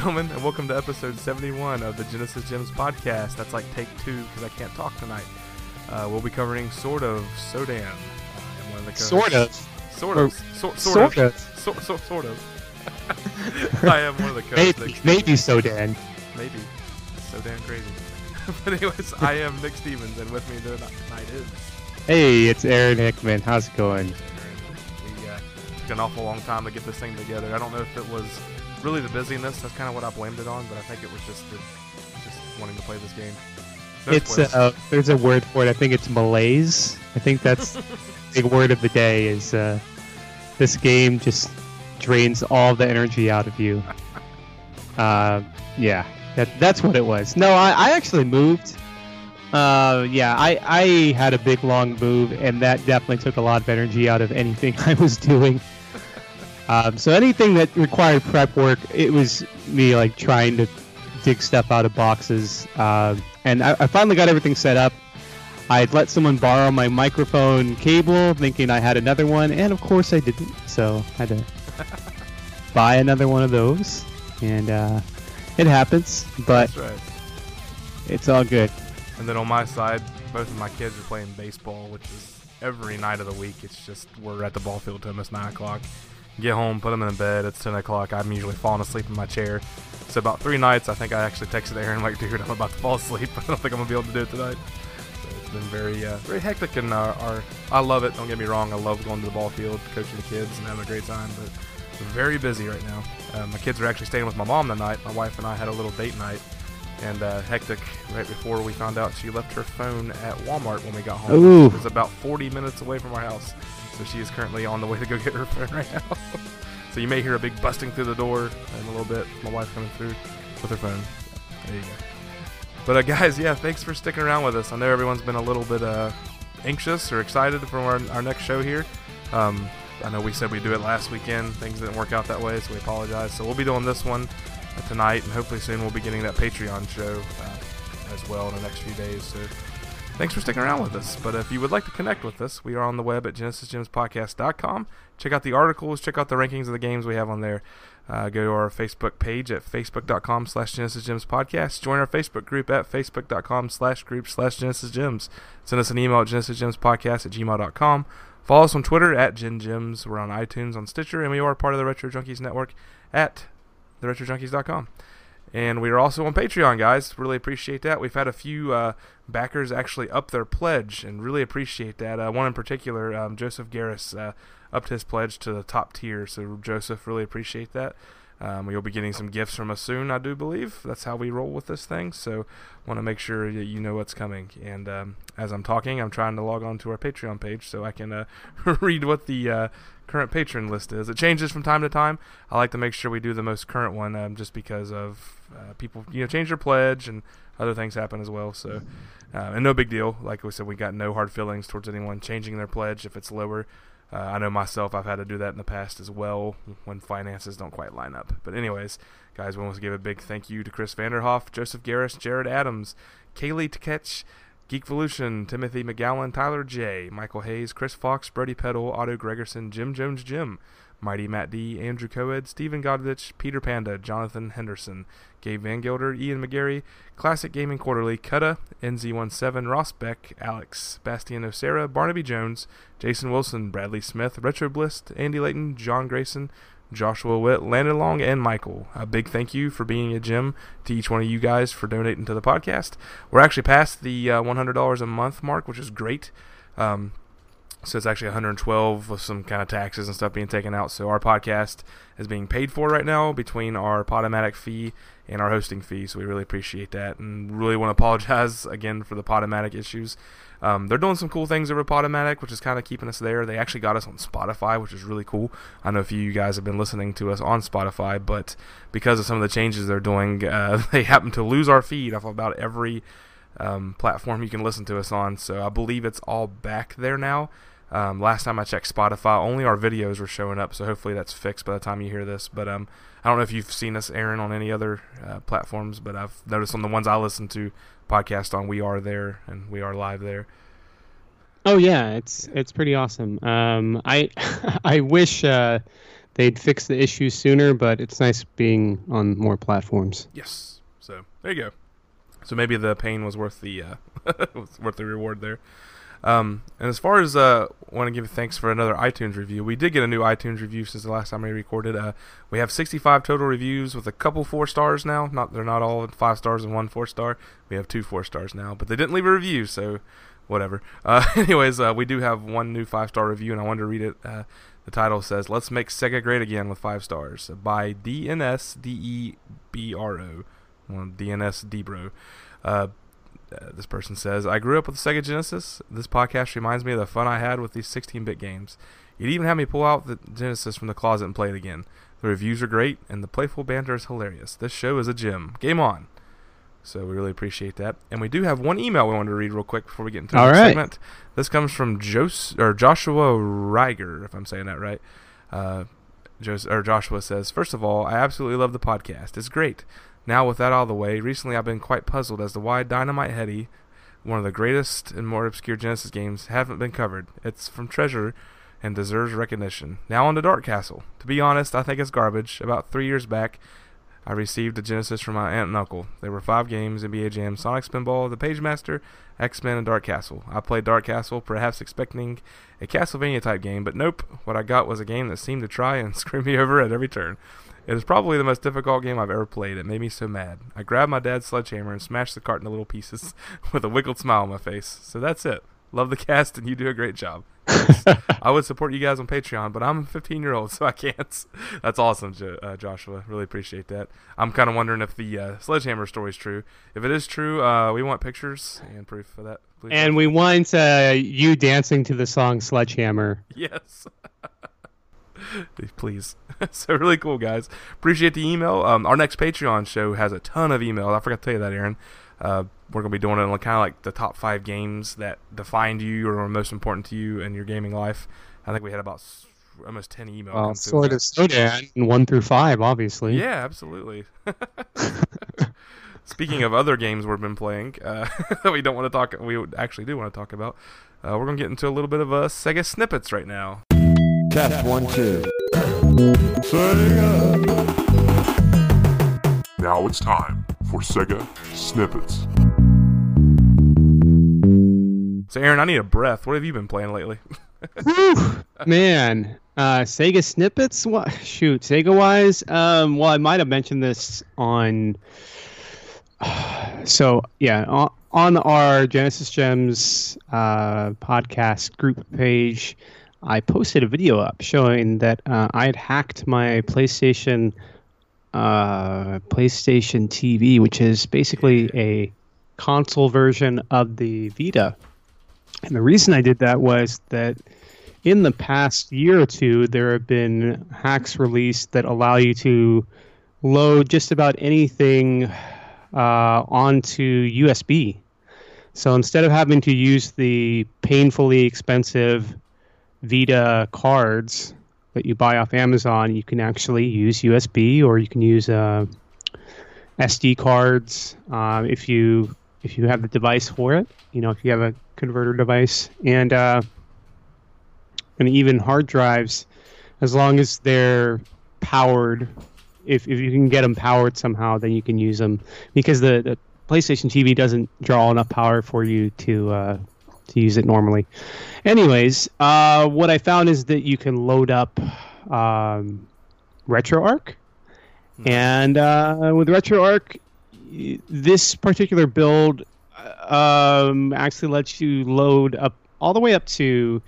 Hey, ladies and gentlemen, and welcome to episode 71 of the Genesis Gems podcast. That's like take two because I can't talk tonight. Uh, we'll be covering sort of Sodan. Uh, I'm one of the co-hosts. Sort of. Sort of. Sort, sort, Sort of. of. Sort, sort, sort of. I am one of the co-hosts. Maybe, maybe so, Dan. Maybe. So damn crazy. but anyways, I am Nick Stevens, and with me tonight is. Hey, it's Aaron Hickman. How's it going? We uh, took an awful long time to get this thing together. I don't know if it was really the busyness. That's kind of what I blamed it on, but I think it was just the, just wanting to play this game. No It's spoilers. uh, there's a word for it. I think it's malaise. I think that's the big word of the day. Is uh, this game just drains all the energy out of you? Uh, yeah, that, that's what it was. No, I, I actually moved. Uh, yeah, I, I had a big long move, and that definitely took a lot of energy out of anything I was doing. Um, so anything that required prep work, it was me like trying to dig stuff out of boxes. Um, and I, I finally got everything set up. I'd let someone borrow my microphone cable, thinking I had another one, and of course I didn't. So I had to buy another one of those, and uh, it happens. But right. it's all good. And then on my side, both of my kids are playing baseball, which is every night of the week. It's just we're at the ball field till almost nine o'clock. Get home, put them in bed. It's ten o'clock. I'm usually falling asleep in my chair. So about three nights, I think I actually texted Aaron like, "Dude, I'm about to fall asleep. I don't think I'm gonna be able to do it tonight." So it's been very, uh, very hectic, and uh, our I love it. Don't get me wrong. I love going to the ball field, coaching the kids, and having a great time. But very busy right now. Uh, my kids are actually staying with my mom tonight. My wife and I had a little date night and uh, hectic right before we found out she left her phone at Walmart when we got home. Ooh. It was about 40 minutes away from our house, so she is currently on the way to go get her phone right now. so you may hear a big busting through the door in a little bit. My wife coming through with her phone. There you go. But uh, guys, yeah, thanks for sticking around with us. I know everyone's been a little bit uh, anxious or excited for our, our next show here. Um, I know we said we'd do it last weekend. Things didn't work out that way, so we apologize. So we'll be doing this one uh, tonight, and hopefully soon we'll be getting that Patreon show uh, as well in the next few days. So thanks for sticking around with us. But if you would like to connect with us, we are on the web at genesisgemspodcast.com. Check out the articles, check out the rankings of the games we have on there. Uh, go to our Facebook page at facebook.com slash Genesis Gems Podcast. Join our Facebook group at facebook.com slash group slash Genesis Gems. Send us an email at genesisgemspodcast at gmail.com. Follow us on Twitter at Gen Gems. We're on iTunes, on Stitcher, and we are part of the Retro Junkies Network at theretrojunkies.com. And we are also on Patreon, guys. Really appreciate that. We've had a few uh, backers actually up their pledge, and really appreciate that. Uh, one in particular, um, Joseph Garris, uh, upped his pledge to the top tier. So, Joseph, really appreciate that. Um, you'll be getting some gifts from us soon, I do believe. That's how we roll with this thing. So, want to make sure that you know what's coming. And um, as I'm talking, I'm trying to log on to our Patreon page so I can uh, read what the uh, current patron list is. It changes from time to time. I like to make sure we do the most current one, um, just because of uh, people, you know, change their pledge and other things happen as well. So, uh, and no big deal. Like we said, we got no hard feelings towards anyone changing their pledge if it's lower. Uh, I know myself, I've had to do that in the past as well when finances don't quite line up. But anyways, guys, we want to give a big thank you to Chris Vanderhoff, Joseph Garris, Jared Adams, Kaylee Tketch, Geekvolution, Timothy McGowan, Tyler J, Michael Hayes, Chris Fox, Brody Peddle, Otto Gregerson, Jim Jones Jim, Mighty Matt D, Andrew Coed, Stephen Godvich, Peter Panda, Jonathan Henderson, Gabe Van Gilder, Ian McGarry, Classic Gaming Quarterly, Cutta, NZ17, Ross Beck, Alex, Bastian Osera, Barnaby Jones, Jason Wilson, Bradley Smith, Retro Bliss, Andy Layton, John Grayson, Joshua Witt, Landon Long, and Michael. A big thank you for being a gem to each one of you guys for donating to the podcast. We're actually past the uh, $100 a month mark, which is great. Um, so it's actually 112 with some kind of taxes and stuff being taken out. So our podcast is being paid for right now between our Podomatic fee and our hosting fee. So we really appreciate that and really want to apologize again for the Podomatic issues. Um, they're doing some cool things over Podomatic, which is kind of keeping us there. They actually got us on Spotify, which is really cool. I know a few of you guys have been listening to us on Spotify, but because of some of the changes they're doing, uh, they happen to lose our feed off about every um, platform you can listen to us on. So I believe it's all back there now. Um, last time I checked Spotify, only our videos were showing up, so hopefully that's fixed by the time you hear this. But um, I don't know if you've seen us, Aaron, on any other uh, platforms, but I've noticed on the ones I listen to podcast on, we are there and we are live there. Oh yeah, it's it's pretty awesome. Um, I I wish uh, they'd fix the issue sooner, but it's nice being on more platforms. Yes. So there you go. So maybe the pain was worth the uh, was worth the reward there. Um, and as far as uh, want to give thanks for another iTunes review, we did get a new iTunes review since the last time we recorded. Uh, we have 65 total reviews with a couple four stars now. Not they're not all five stars and one four star. We have two four stars now, but they didn't leave a review, so whatever. Uh, anyways, uh, we do have one new five star review, and I wanted to read it. Uh, the title says, "Let's make Sega great again" with five stars by DNS D E B R O, DNS Debro. Uh, this person says, I grew up with the Sega Genesis. This podcast reminds me of the fun I had with these 16 bit games. You'd even have me pull out the Genesis from the closet and play it again. The reviews are great, and the playful banter is hilarious. This show is a gem. Game on. So we really appreciate that. And we do have one email we wanted to read real quick before we get into the right. segment. This comes from Jos- or Joshua Reiger, if I'm saying that right. Uh, Jos- or Joshua says, First of all, I absolutely love the podcast. It's great. Now, with that out of the way, recently I've been quite puzzled as to why Dynamite Headdy, one of the greatest and more obscure Genesis games, haven't been covered. It's from Treasure and deserves recognition. Now on to Dark Castle. To be honest, I think it's garbage. About three years back, I received a Genesis from my aunt and uncle. There were five games: NBA Jam, Sonic Spinball, The Pagemaster, X Men, and Dark Castle. I played Dark Castle, perhaps expecting a Castlevania type game, but nope. What I got was a game that seemed to try and screw me over at every turn. It is probably the most difficult game I've ever played. It made me so mad. I grabbed my dad's sledgehammer and smashed the cart into little pieces with a wiggled smile on my face. So that's it. Love the cast and you do a great job. I would support you guys on Patreon, but I'm a 15 year old, so I can't. That's awesome, jo- uh, Joshua. Really appreciate that. I'm kind of wondering if the uh, sledgehammer story is true. If it is true, uh, we want pictures and proof of that. Please. And we want uh, you dancing to the song Sledgehammer. Yes. Please. so really cool, guys. Appreciate the email. Um, our next Patreon show has a ton of emails. I forgot to tell you that, Aaron. Uh, we're gonna be doing it on kind of like the top five games that defined you or are most important to you in your gaming life. I think we had about almost ten emails. Well, come through Sword with of Sodan, one through five, obviously. Yeah, absolutely. Speaking of other games we've been playing uh, that we don't want to talk, we actually do want to talk about. Uh, we're gonna get into a little bit of uh, Sega snippets right now. Test one, two. Sega! Now it's time for Sega Snippets. So, Aaron, I need a breath. What have you been playing lately? Whew, man, uh, Sega snippets. What? Shoot, Sega wise. Um, well, I might have mentioned this on. So yeah, on, on our Genesis Gems uh, podcast group page, I posted a video up showing that uh, I had hacked my PlayStation uh, PlayStation TV, which is basically a console version of the Vita. And the reason I did that was that in the past year or two, there have been hacks released that allow you to load just about anything uh, onto USB. So instead of having to use the painfully expensive Vita cards that you buy off Amazon, you can actually use USB or you can use uh, SD cards um, if you if you have the device for it. You know, if you have a converter device and uh, and even hard drives, as long as they're powered. If, if you can get them powered somehow, then you can use them because the, the PlayStation TV doesn't draw enough power for you to uh, to use it normally. Anyways, uh, what I found is that you can load up um, RetroArch, and uh, with RetroArch, this particular build um, actually lets you load up all the way up to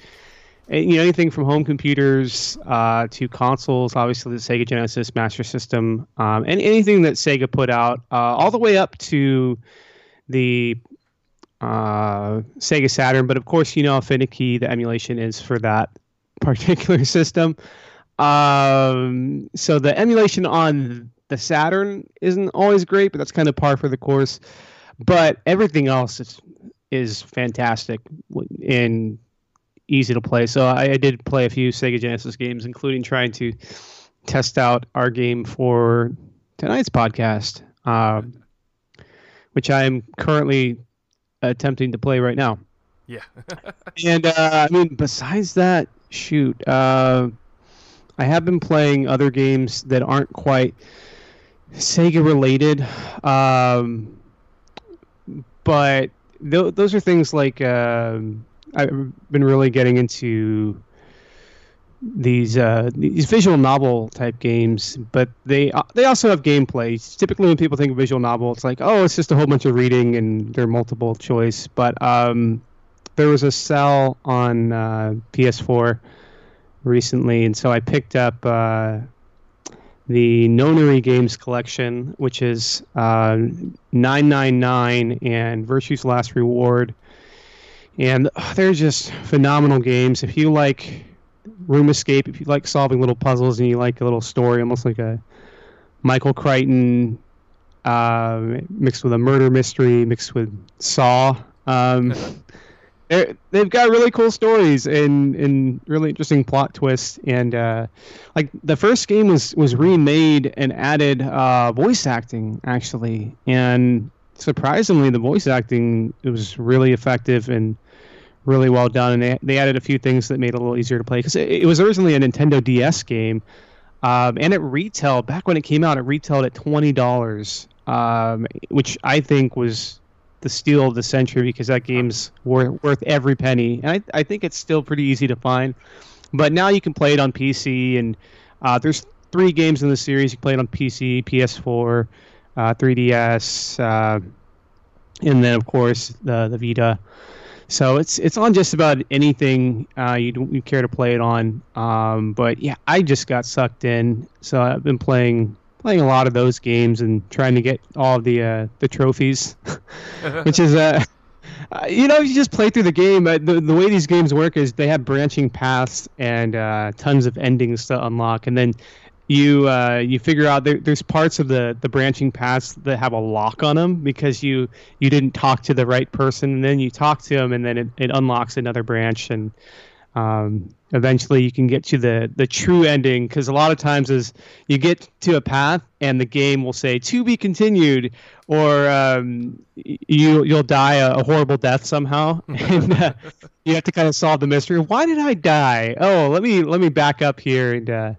you know anything from home computers uh, to consoles, obviously the Sega Genesis Master System, um, and anything that Sega put out, uh, all the way up to the uh, Sega Saturn. But of course, you know how finicky the emulation is for that particular system. Um, so the emulation on the Saturn isn't always great, but that's kind of par for the course. But everything else is is fantastic and easy to play. So I, I did play a few Sega Genesis games, including trying to test out our game for tonight's podcast, um, which I am currently attempting to play right now. Yeah. And uh, I mean, besides that, shoot, uh, I have been playing other games that aren't quite Sega related, um, but th- those are things like um I've been really getting into these uh, these visual novel type games, but they uh, they also have gameplay. Typically, when people think of visual novel, it's like oh, it's just a whole bunch of reading and they're multiple choice. But um, there was a sale on uh, PS4 recently, and so I picked up uh, the Nonary Games collection, which is uh, 999 and Virtue's Last Reward. And uh, they're just phenomenal games. If you like room escape, if you like solving little puzzles and you like a little story, almost like a Michael Crichton uh, mixed with a murder mystery, mixed with Saw. Um, they've got really cool stories and, and really interesting plot twists. And uh, like the first game was was remade and added uh, voice acting actually, and surprisingly, the voice acting it was really effective and really well done. And they, they added a few things that made it a little easier to play because it, it was originally a Nintendo DS game, um, and at retail back when it came out, it retailed at twenty dollars, um, which I think was the steal of the century because that game's worth worth every penny, and I I think it's still pretty easy to find. But now you can play it on PC, and uh, there's three games in the series. You can play it on PC, PS4, uh, 3DS, uh, and then of course the the Vita. So it's it's on just about anything uh, you you care to play it on. Um, but yeah, I just got sucked in, so I've been playing playing a lot of those games and trying to get all the uh, the trophies, which is uh, you know you just play through the game. Uh, the the way these games work is they have branching paths and uh, tons of endings to unlock, and then you uh, you figure out there, there's parts of the, the branching paths that have a lock on them because you you didn't talk to the right person, and then you talk to them, and then it, it unlocks another branch, and um, eventually you can get to the the true ending because a lot of times is you get to a path and the game will say to be continued or um, you you'll die a, a horrible death somehow. And uh, you have to kind of solve the mystery. Why did i die? Oh let me let me back up here and uh,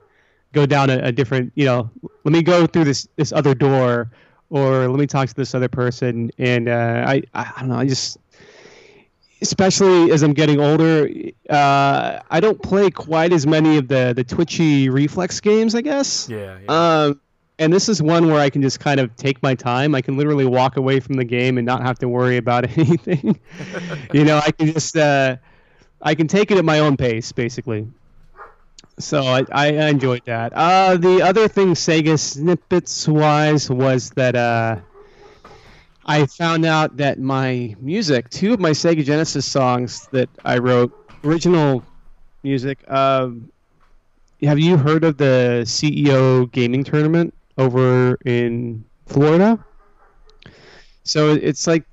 go down a, a different you know let me go through this this other door or let me talk to this other person and uh, I, I i don't know i just especially as i'm getting older uh, i don't play quite as many of the the twitchy reflex games i guess Yeah. yeah. um, and this is one where I can just kind of take my time. I can literally walk away from the game and not have to worry about anything. you know, I can just uh, I can take it at my own pace, basically. So I, I enjoyed that. Uh, the other thing, Sega snippets wise, was that uh, I found out that my music, two of my Sega Genesis songs that I wrote, original music. Um, have you heard of the CEO gaming tournament over in Florida? So it's like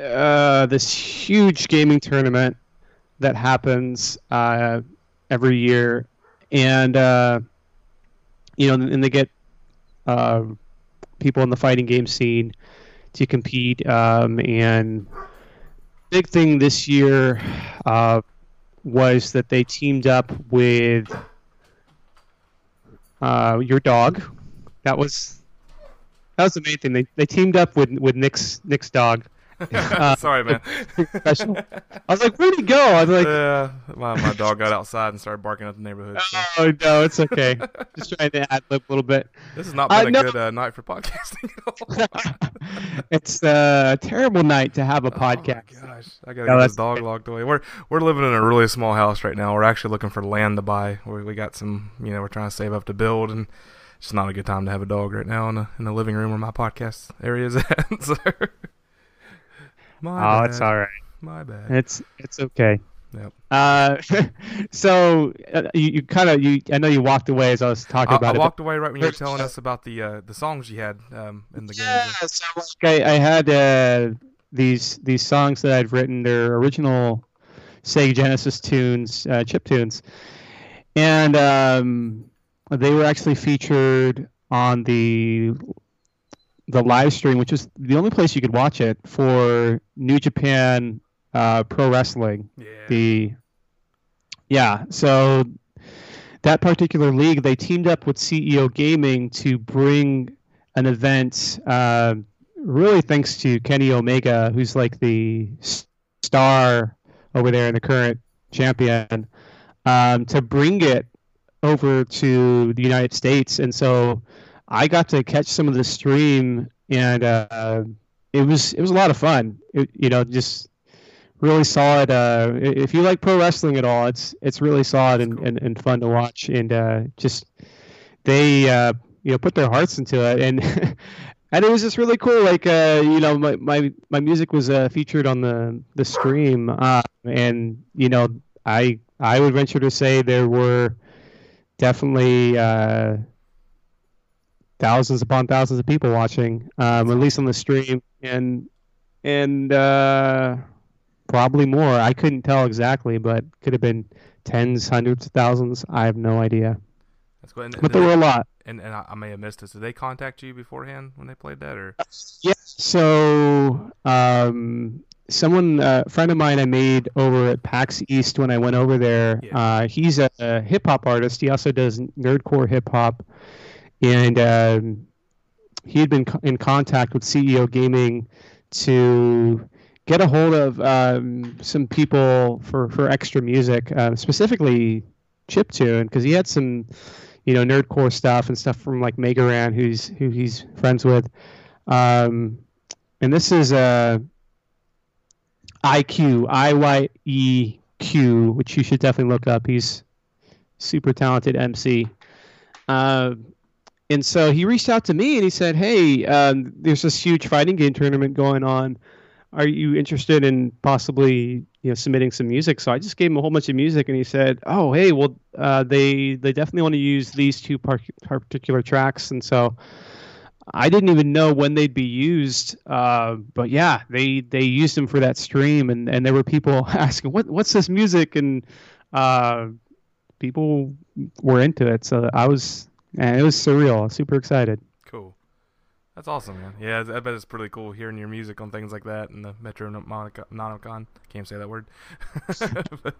uh, this huge gaming tournament that happens uh, every year, and uh, you know, and they get uh, people in the fighting game scene to compete. Um, and big thing this year uh, was that they teamed up with uh, your dog. That was that was the main thing. They they teamed up with with Nick's Nick's dog. Uh, Sorry, man. I was like, where'd he go? I was like, Yeah, my, my dog got outside and started barking at the neighborhood. so oh no, it's okay. Just trying to ad lib a little bit. This has not Uh, been a no. good uh, night for podcasting. it's a terrible night to have a Oh podcast. gosh, I gotta No, get this dog locked away. We're we're living in a really small house right now. We're actually looking for land to buy. We we got some, you know, we're trying to save up to build, and it's not a good time to have a dog right now in the in the living room where my podcast area is at. so, my Oh, bad. it's all right. My bad. It's it's okay. Yep. Uh, so uh, you, you kind of you I know you walked away as I was talking I, I about it. walked away right when you were telling us about the uh, the songs you had um, in the Yeah, game. so like I, I had uh, these these songs that I'd written. They're original Sega Genesis tunes, uh, chip tunes, and um, they were actually featured on the the live stream, which was the only place you could watch it for New Japan uh, Pro Wrestling Yeah. the yeah so that particular league, they teamed up with CEO Gaming to bring an event. Uh, really, thanks to Kenny Omega, who's like the star over there and the current champion, um, to bring it over to the United States. And so I got to catch some of the stream, and uh, it was it was a lot of fun. It, you know, just really solid. Uh, if you like pro wrestling at all, it's it's really solid and, and, and fun to watch. And uh, just they uh, you know put their hearts into it, and and it was just really cool. Like uh, you know, my my, my music was uh, featured on the the stream, uh, and you know, I I would venture to say there were definitely uh, thousands upon thousands of people watching, um, at least on the stream, and and uh, probably more. I couldn't tell exactly, but could have been tens, hundreds thousands. I have no idea. That's cool. And, But there were a lot. and, and I, I may have missed this. Did they contact you beforehand when they played that, or Yeah. So, um, someone, uh, a friend of mine, I made over at PAX East when I went over there. Yeah. Uh, he's a, a hip hop artist. He also does nerdcore hip hop, and um, he had been co- in contact with CEO Gaming to get a hold of um, some people for for extra music, uh, specifically chiptune, because he had some, you know, nerdcore stuff and stuff from like Megaran, who's who he's friends with. Um, and this is uh, IQ, I Y E Q, which you should definitely look up. He's super talented MC. Uh, and so he reached out to me and he said, "Hey, um, there's this huge fighting game tournament going on. Are you interested in possibly, you know, submitting some music?" So I just gave him a whole bunch of music, and he said, "Oh, hey, well, uh, they they definitely want to use these two par- particular tracks." And so I didn't even know when they'd be used, uh, but yeah, they they used them for that stream, and, and there were people asking, "What what's this music?" and uh, people were into it. So I was, and it was surreal. Super excited. cool? That's awesome, man. Yeah, I bet it's pretty cool hearing your music on things like that in the Metro Nomicon. Can't say that word. But,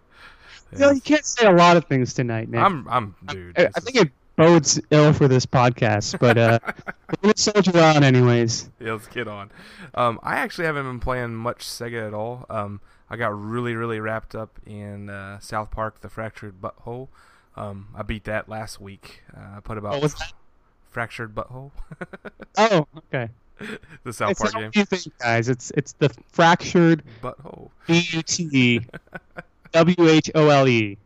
You know, you can't say a lot of things tonight, Nick. I'm, I'm, dude. I, I think is- it bodes ill for this podcast, but uh, let's soldier on anyways. yeah, let's get on. Um, I actually haven't been playing much Sega at all. Um, I got really, really wrapped up in uh, South Park: The Fractured But Whole. Um, I beat that last week. Uh, I put about Oh? Fractured But Whole, Oh, okay. the South it's Park game. you think, guys. It's it's the fractured But Whole. B U T E W H O L E.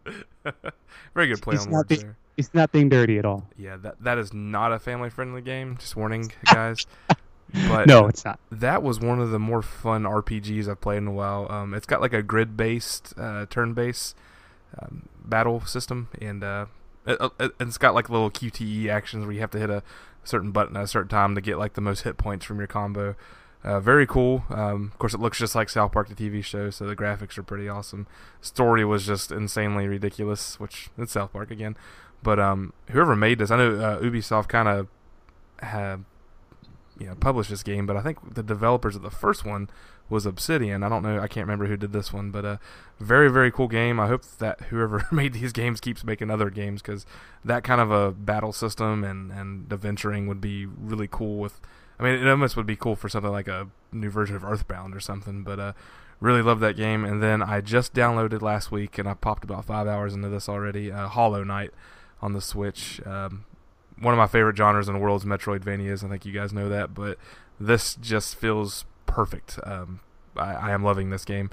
Very good play He's on words being- there. It's not being dirty at all. Yeah, that that is not a family-friendly game. Just warning, guys. But No, it's not. that was one of the more fun RPGs I've played in a while. Um, it's got like a grid-based, uh, turn-based um, battle system, and uh, it, it, it's got like little QTE actions where you have to hit a certain button at a certain time to get like the most hit points from your combo. Uh, very cool. Um, of course, it looks just like South Park, the TV show, so the graphics are pretty awesome. Story was just insanely ridiculous, which it's South Park again. But um, whoever made this, I know uh, Ubisoft kind of you know published this game, but I think the developers of the first one was Obsidian. I don't know, I can't remember who did this one, but uh, very very cool game. I hope that whoever made these games keeps making other games because that kind of a battle system and and adventuring would be really cool. With I mean, it almost would be cool for something like a new version of Earthbound or something. But uh, really love that game. And then I just downloaded last week, and I popped about five hours into this already. Uh, Hollow Knight on the Switch. Um, one of my favorite genres in the world is Metroidvanias. I think you guys know that, but this just feels perfect. Um, I, I am loving this game.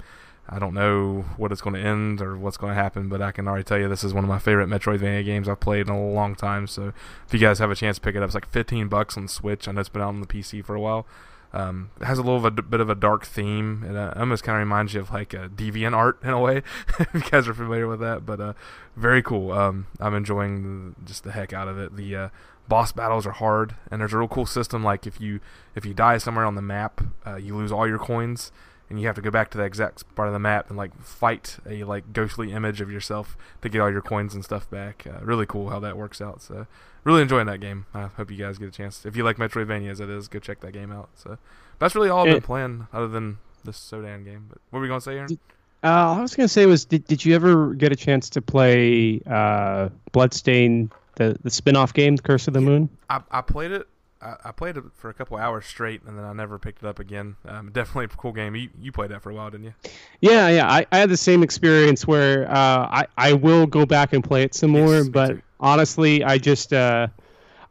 I don't know what it's going to end or what's going to happen, but I can already tell you this is one of my favorite Metroidvania games I've played in a long time. So if you guys have a chance to pick it up, it's like 15 bucks on Switch. I know it's been out on the PC for a while. Um, it has a little of bit of a dark theme. It uh, almost kind of reminds you of like a deviant art in a way, if you guys are familiar with that. But uh, very cool. Um, I'm enjoying the, just the heck out of it. The uh, boss battles are hard, and there's a real cool system. Like if you if you die somewhere on the map, uh, you lose all your coins, and you have to go back to the exact part of the map and like fight a like ghostly image of yourself to get all your coins and stuff back. Uh, really cool how that works out. So really enjoying that game. I hope you guys get a chance. If you like Metroidvania as it is go check that game out. So that's really all I've been playing other than this Sodan game. But what were we gonna say, Aaron? Uh, all I was gonna say was, did, did you ever get a chance to play uh, Bloodstain, the the spin-off game, Curse of the Moon? I, I played it. I, I played it for a couple hours straight, and then I never picked it up again. Um, definitely a cool game. You you played that for a while, didn't you? Yeah, yeah. I, I had the same experience where uh, I I will go back and play it some more, Yes, but honestly, I just uh,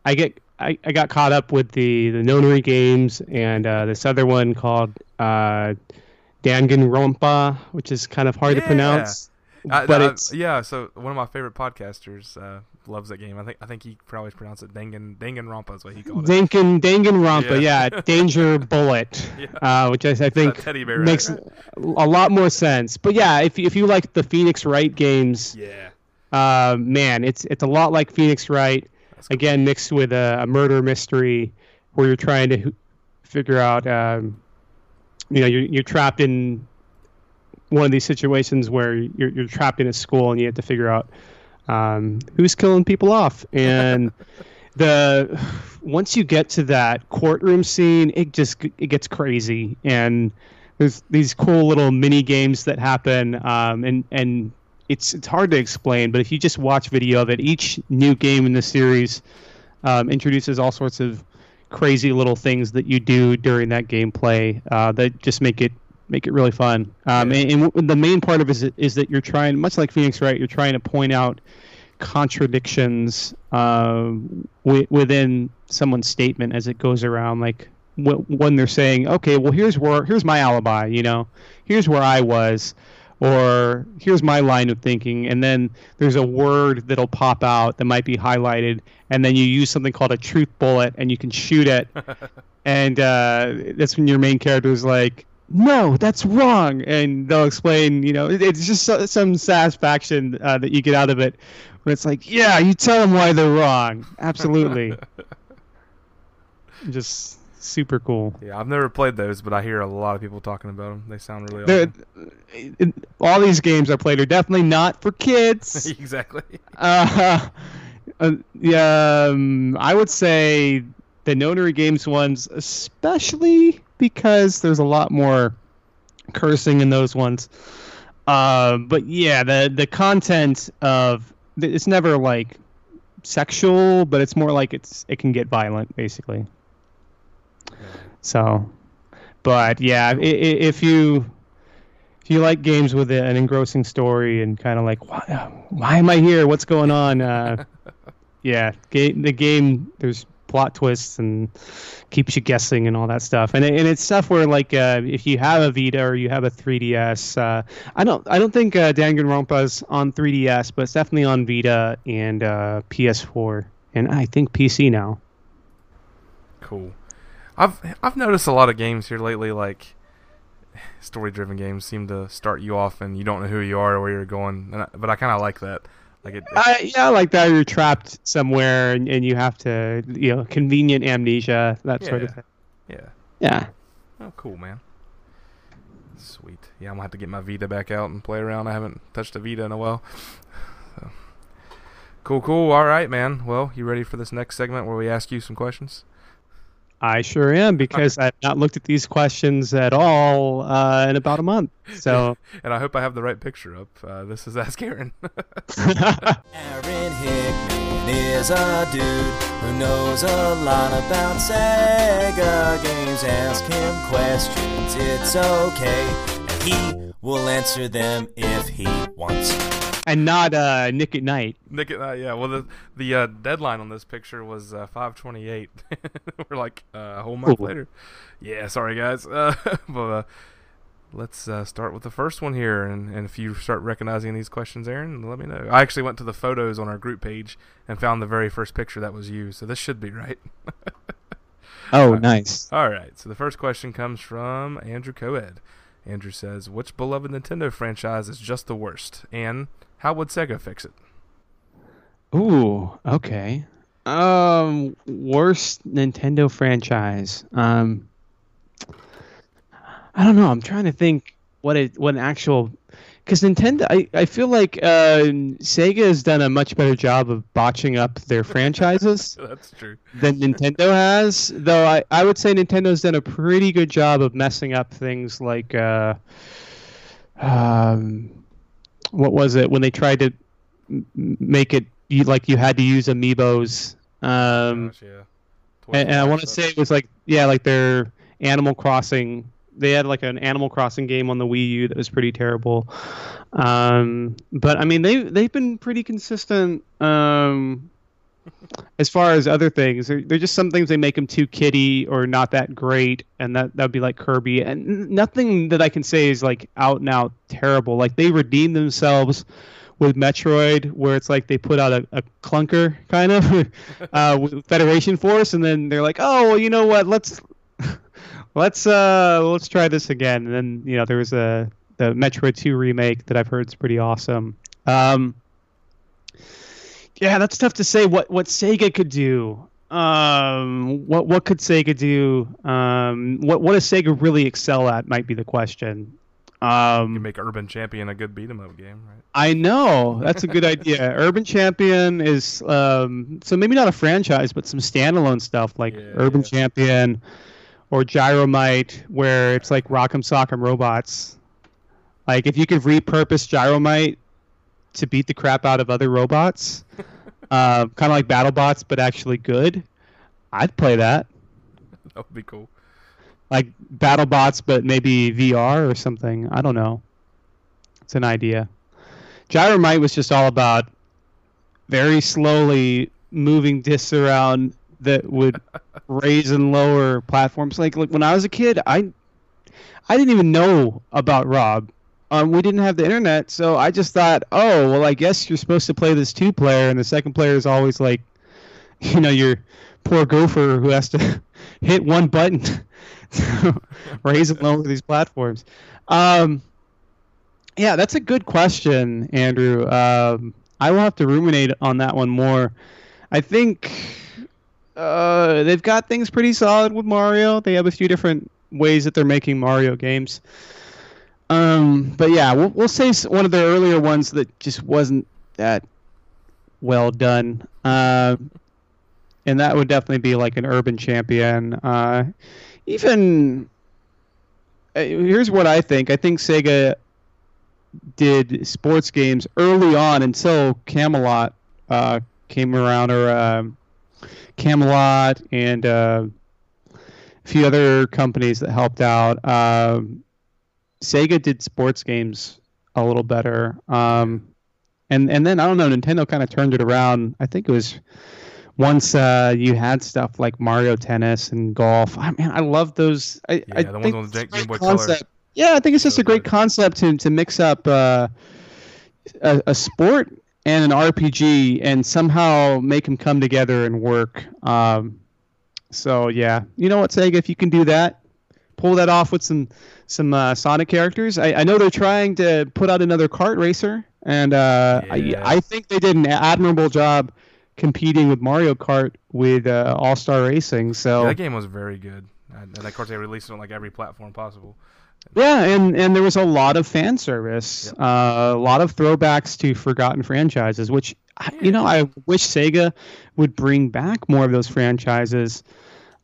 I get I, I got caught up with the the Nonary games and uh, this other one called uh, Danganronpa, which is kind of hard to pronounce. I, but I- it's yeah. So one of my favorite podcasters uh, loves that game. I think I think he probably pronounced it Dangan Danganronpa is what he called it. Dangan Danganronpa, Yeah. yeah, Danger Bullet, Yeah. uh, which I, I think bear, makes right? a lot more sense. But yeah, if you- if you like the Phoenix Wright games, Yeah. uh, man, it's it's a lot like Phoenix Wright. That's cool. Again, mixed with a, a murder mystery where you're trying to figure out, um, you know, you're you're trapped in one of these situations where you're you're trapped in a school and you have to figure out um, who's killing people off and. The once you get to that courtroom scene, it just it gets crazy, and there's these cool little mini games that happen, um, and and it's it's hard to explain, but if you just watch video of it, each new game in the series um, introduces all sorts of crazy little things that you do during that gameplay uh, that just make it make it really fun. Um, Yeah. and, and the main part of it is, is that you're trying, much like Phoenix Wright? You're trying to point out contradictions uh, wi- within someone's statement as it goes around, like wh- when they're saying, "Okay, well, here's where here's my alibi," you know, here's where I was, or here's my line of thinking, and then there's a word that'll pop out that might be highlighted, and then you use something called a truth bullet, and you can shoot it, and uh, that's when your main character is like. No, that's wrong, and they'll explain. You know, it's just so, some satisfaction uh, that you get out of it, when it's like, yeah, you tell them why they're wrong. Absolutely, just super cool. Yeah, I've never played those, but I hear a lot of people talking about them. They sound really awesome. it- all these games I played are definitely not for kids. exactly. uh, uh, yeah, um, I would say the Nonary Games ones, especially because there's a lot more cursing in those ones. Uh, but yeah, the the content of it's never like sexual, but it's more like it's it can get violent, basically. So, but yeah, if you if you like games with an engrossing story and kind of like why, why am I here? What's going on? Uh, yeah, ga- the game there's plot twists and keeps you guessing and all that stuff. And and it's stuff where like uh, if you have a Vita or you have a 3DS, uh, I don't I don't think uh, Danganronpa's on 3DS, but it's definitely on Vita and uh, PS4 and I think PC now. Cool. I've I've noticed a lot of games here lately, like story-driven games, seem to start you off and you don't know who you are or where you're going. I, but I kind of like that. Like it. I, yeah, like that you're trapped somewhere and, and you have to, you know, convenient amnesia, that sort of thing. yeah. Yeah. Oh, cool, man. Sweet. Yeah, I'm gonna have to get my Vita back out and play around. I haven't touched a Vita in a while. So. Cool, cool. All right, man. Well, you ready for this next segment where we ask you some questions? I sure am because I've not looked at these questions at all uh, in about a month. So, And I hope I have the right picture up. Uh, this is Ask Aaron. Aaron Hickman is a dude who knows a lot about Sega games. Ask him questions, it's okay. And he will answer them if he wants. And not uh, Nick at Night. Nick, at Night, yeah. Well, the the uh, deadline on this picture was uh, 5:28. We're like uh, a whole month Ooh. later. Yeah, sorry guys. Uh, but uh, let's uh, start with the first one here, and, and if you start recognizing these questions, Aaron, let me know. I actually went to the photos on our group page and found the very first picture that was you, so this should be right. Oh, nice. All right. So the first question comes from Andrew Coed. Andrew says, "Which beloved Nintendo franchise is just the worst, and how would Sega fix it?" Ooh, okay. Um, worst Nintendo franchise. Um, I don't know. I'm trying to think what it what an actual because Nintendo. I, I feel like uh, Sega has done a much better job of botching up their franchises That's true. than Nintendo has. Though I, I would say Nintendo's done a pretty good job of messing up things like uh, um, what was it when they tried to make it you like you had to use amiibos. Um, Gosh, yeah. And, and I want to say it was like yeah, like their Animal Crossing. They had like an Animal Crossing game on the Wii U that was pretty terrible. Um, but I mean, they they've been pretty consistent. Um, as far as other things, they're, they're just some things they make them too kiddie or not that great, and that that'd be like Kirby. And nothing that I can say is like out and out terrible. Like they redeemed themselves with Metroid, where it's like they put out a, a clunker kind of uh, with Federation Force, and then they're like, oh, well, you know what? Let's let's uh let's try this again. And then you know there was a the Metroid 2 remake that I've heard is pretty awesome. Um, yeah, that's tough to say. What what Sega could do? Um, what what could Sega do? Um, what what does Sega really excel at? Might be the question. You Um, make Urban Champion a good beat 'em up game, right? I know that's a good idea. Urban Champion is um, so maybe not a franchise, but some standalone stuff like Yeah, Urban yeah. Champion or Gyromite, where it's like Rock'em Sock'em robots. Like if you could repurpose Gyromite to beat the crap out of other robots, uh, kind of like BattleBots, but actually good, I'd play that. That would be cool. Like BattleBots, but maybe VR or something. I don't know. It's an idea. Gyromite was just all about very slowly moving discs around that would raise and lower platforms. Like, like when I was a kid, I I didn't even know about Rob. Um, we didn't have the internet, so I just thought, oh, well, I guess you're supposed to play this two player, and the second player is always like, you know, your poor gopher who has to hit one button to raise and lower these platforms. Um, yeah, that's a good question, Andrew. Um, I will have to ruminate on that one more. I think uh, they've got things pretty solid with Mario. They have a few different ways that they're making Mario games. Um, but yeah, we'll, we'll say one of the earlier ones that just wasn't that well done. Uh, and that would definitely be like an urban champion. Uh, even uh, here's what I think. I think Sega did sports games early on until Camelot uh, came around, or um, Camelot and uh, a few other companies that helped out. Um, Sega did sports games a little better, um, and and then I don't know. Nintendo kind of turned it around. I think it was once uh, you had stuff like Mario Tennis and golf. I mean, I love those. I, I Yeah, the ones on the Game- Boy Color. Yeah, I think it's just a great concept to to mix up uh, a, a sport and an RPG and somehow make them come together and work. Um, so yeah, you know what, Sega, if you can do that, pull that off with some some uh, Sonic characters. I, I know they're trying to put out another kart racer, and uh, Yeah. I I think they did an admirable job competing with Mario Kart with uh, All Star Racing. So Yeah, that game was very good. And, and of course, they released it on like every platform possible. Yeah, and and there was a lot of fan service, Yep. uh, a lot of throwbacks to forgotten franchises, which I- you know I wish Sega would bring back more of those franchises.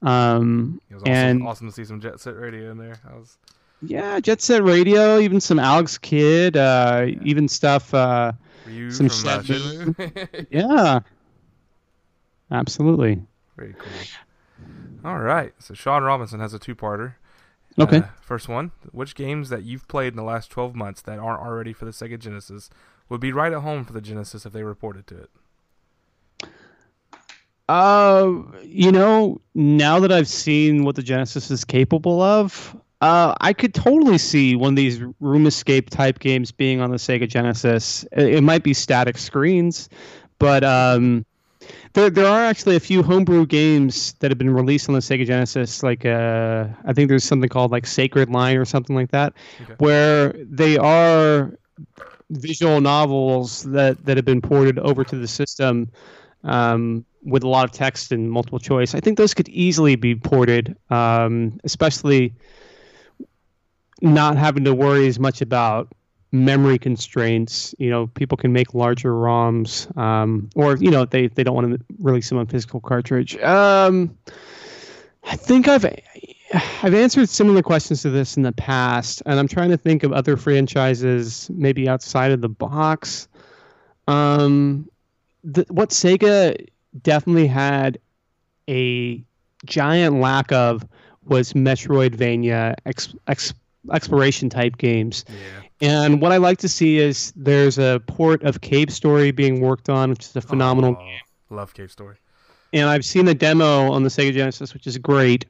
Um, It was awesome, and awesome to see some Jet Set Radio in there. That was yeah, Jet Set Radio, even some Alex Kidd, uh, even stuff. Uh, Some uh. Shenmue. yeah, absolutely. Very cool. All right, so Sean Robinson has a two-parter. Okay. Uh, first one: Which games that you've played in the last 12 months that aren't already for the Sega Genesis would be right at home for the Genesis if they reported to it? Uh, you know, now that I've seen what the Genesis is capable of, uh, I could totally see one of these room escape type games being on the Sega Genesis. It, it might be static screens, but um, there there are actually a few homebrew games that have been released on the Sega Genesis. Like uh, I think there's something called like Sacred Line or something like that, Okay. where they are visual novels that that have been ported over to the system um, with a lot of text and multiple choice. I think those could easily be ported, um, especially not having to worry as much about memory constraints. You know, people can make larger ROMs, um, or you know, they they don't want to release them on physical cartridge. Um, I think I've I've answered similar questions to this in the past, and I'm trying to think of other franchises maybe outside of the box. Um, the, what Sega definitely had a giant lack of was Metroidvania ex, ex, exploration type games. Yeah. And what I like to see is there's a port of Cave Story being worked on, which is a phenomenal Oh, Love Cave Story. and I've seen the demo on the Sega Genesis, which is great.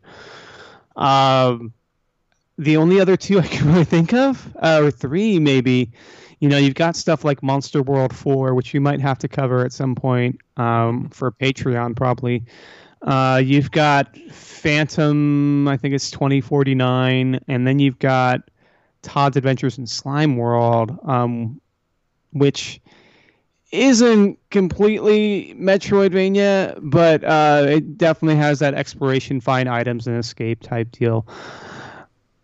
Um, the only other two I can really think of, uh, or three maybe, you know, you've got stuff like Monster World 4, which you might have to cover at some point um, for Patreon probably. Uh, you've got Phantom, I think it's 2049, and then you've got Todd's Adventures in Slime World, um, which isn't completely Metroidvania, but uh, it definitely has that exploration, find items, and escape type deal.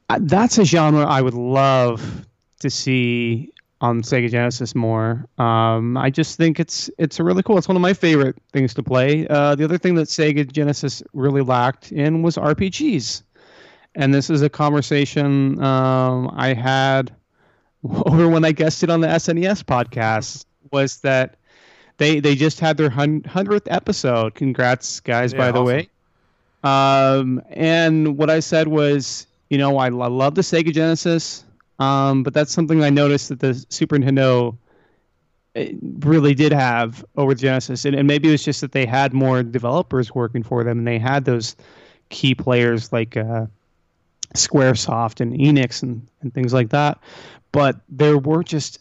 Uh, That's a genre I would love to see on Sega Genesis more. Um, I just think it's it's really cool. It's one of my favorite things to play. Uh, the other thing that Sega Genesis really lacked in was RPGs, and this is a conversation um, I had over when I guested on the SNES podcast. Was that they they just had their hundredth episode? Congrats, guys! Yeah, by the awesome. way. Um, and what I said was, you know, I, I love the Sega Genesis, um, but that's something I noticed that the Super Nintendo eh, really did have over Genesis, and, and maybe it was just that they had more developers working for them, and they had those key players like uh, SquareSoft and Enix and, and things like that. But there were just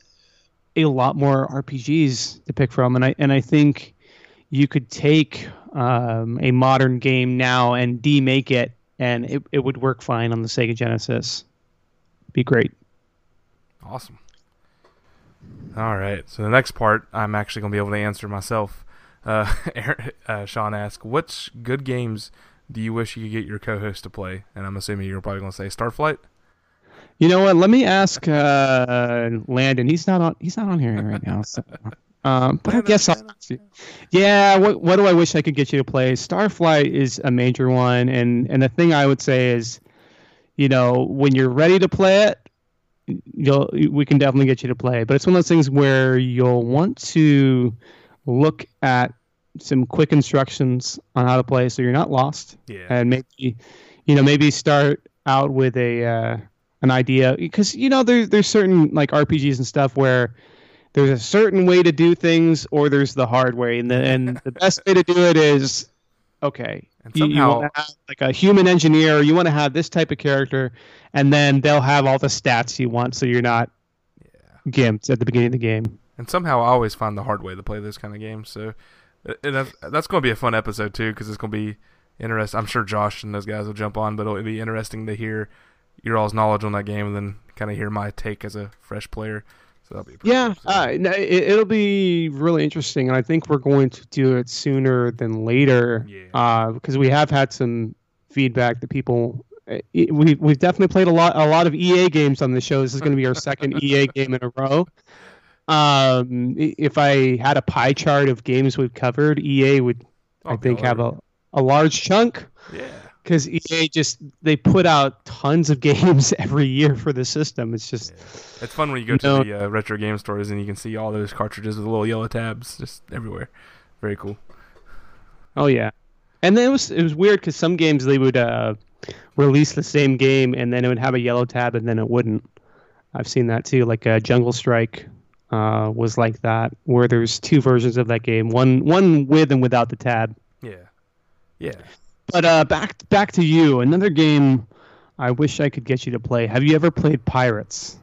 a lot more RPGs to pick from, and I and I think you could take um, a modern game now and demake it, and it, it would work fine on the Sega Genesis. Be great. Awesome. All right. So the next part, I'm actually going to be able to answer myself. Uh, Aaron- uh, Sean asked, "Which good games do you wish you could get your co-host to play?" And I'm assuming you're probably going to say Starflight. You know what? Let me ask uh, Landon. He's not on. He's not on here right now. So, um, but I guess I'll. Landon. Yeah. What What do I wish I could get you to play? Starflight is a major one, and and the thing I would say is, you know, when you're ready to play it, you'll we can definitely get you to play. But it's one of those things where you'll want to look at some quick instructions on how to play, so you're not lost Yeah. and maybe you know maybe start out with a uh, an idea because you know there's there's certain like RPGs and stuff where there's a certain way to do things or there's the hard way and the and the best way to do it is okay And you, you want to have like a human engineer you want to have this type of character and then they'll have all the stats you want so you're not gimped at the beginning of the game And somehow I always find the hard way to play those kind of games. So uh, and that's, that's going to be a fun episode too because it's going to be interesting. I'm sure Josh and those guys will jump on, but it'll be interesting to hear your all's knowledge on that game and then kind of hear my take as a fresh player. So that'll be Yeah, uh, it, it'll be really interesting, and I think we're going to do it sooner than later. Yeah. Uh, because we have had some feedback that people. uh, We we've definitely played a lot a lot of EA games on the show. This is going to be our second EA game in a row. Um, if I had a pie chart of games we've covered, EA would I Oh, think go have a, a large chunk yeah. Because EA just they put out tons of games every year for the system. It's just It's fun when you go You to know- the uh, retro game stores and you can see all those cartridges with little yellow tabs just everywhere. Very cool. Oh yeah, and then it was it was weird because some games they would uh, release the same game and then it would have a yellow tab and then it wouldn't. I've seen that too. Like uh, Jungle Strike uh, was like that, where there's two versions of that game, one one with and without the tab. Yeah. Yeah. But uh, back back to you. Another game I wish I could get you to play. Have you ever played Pirates?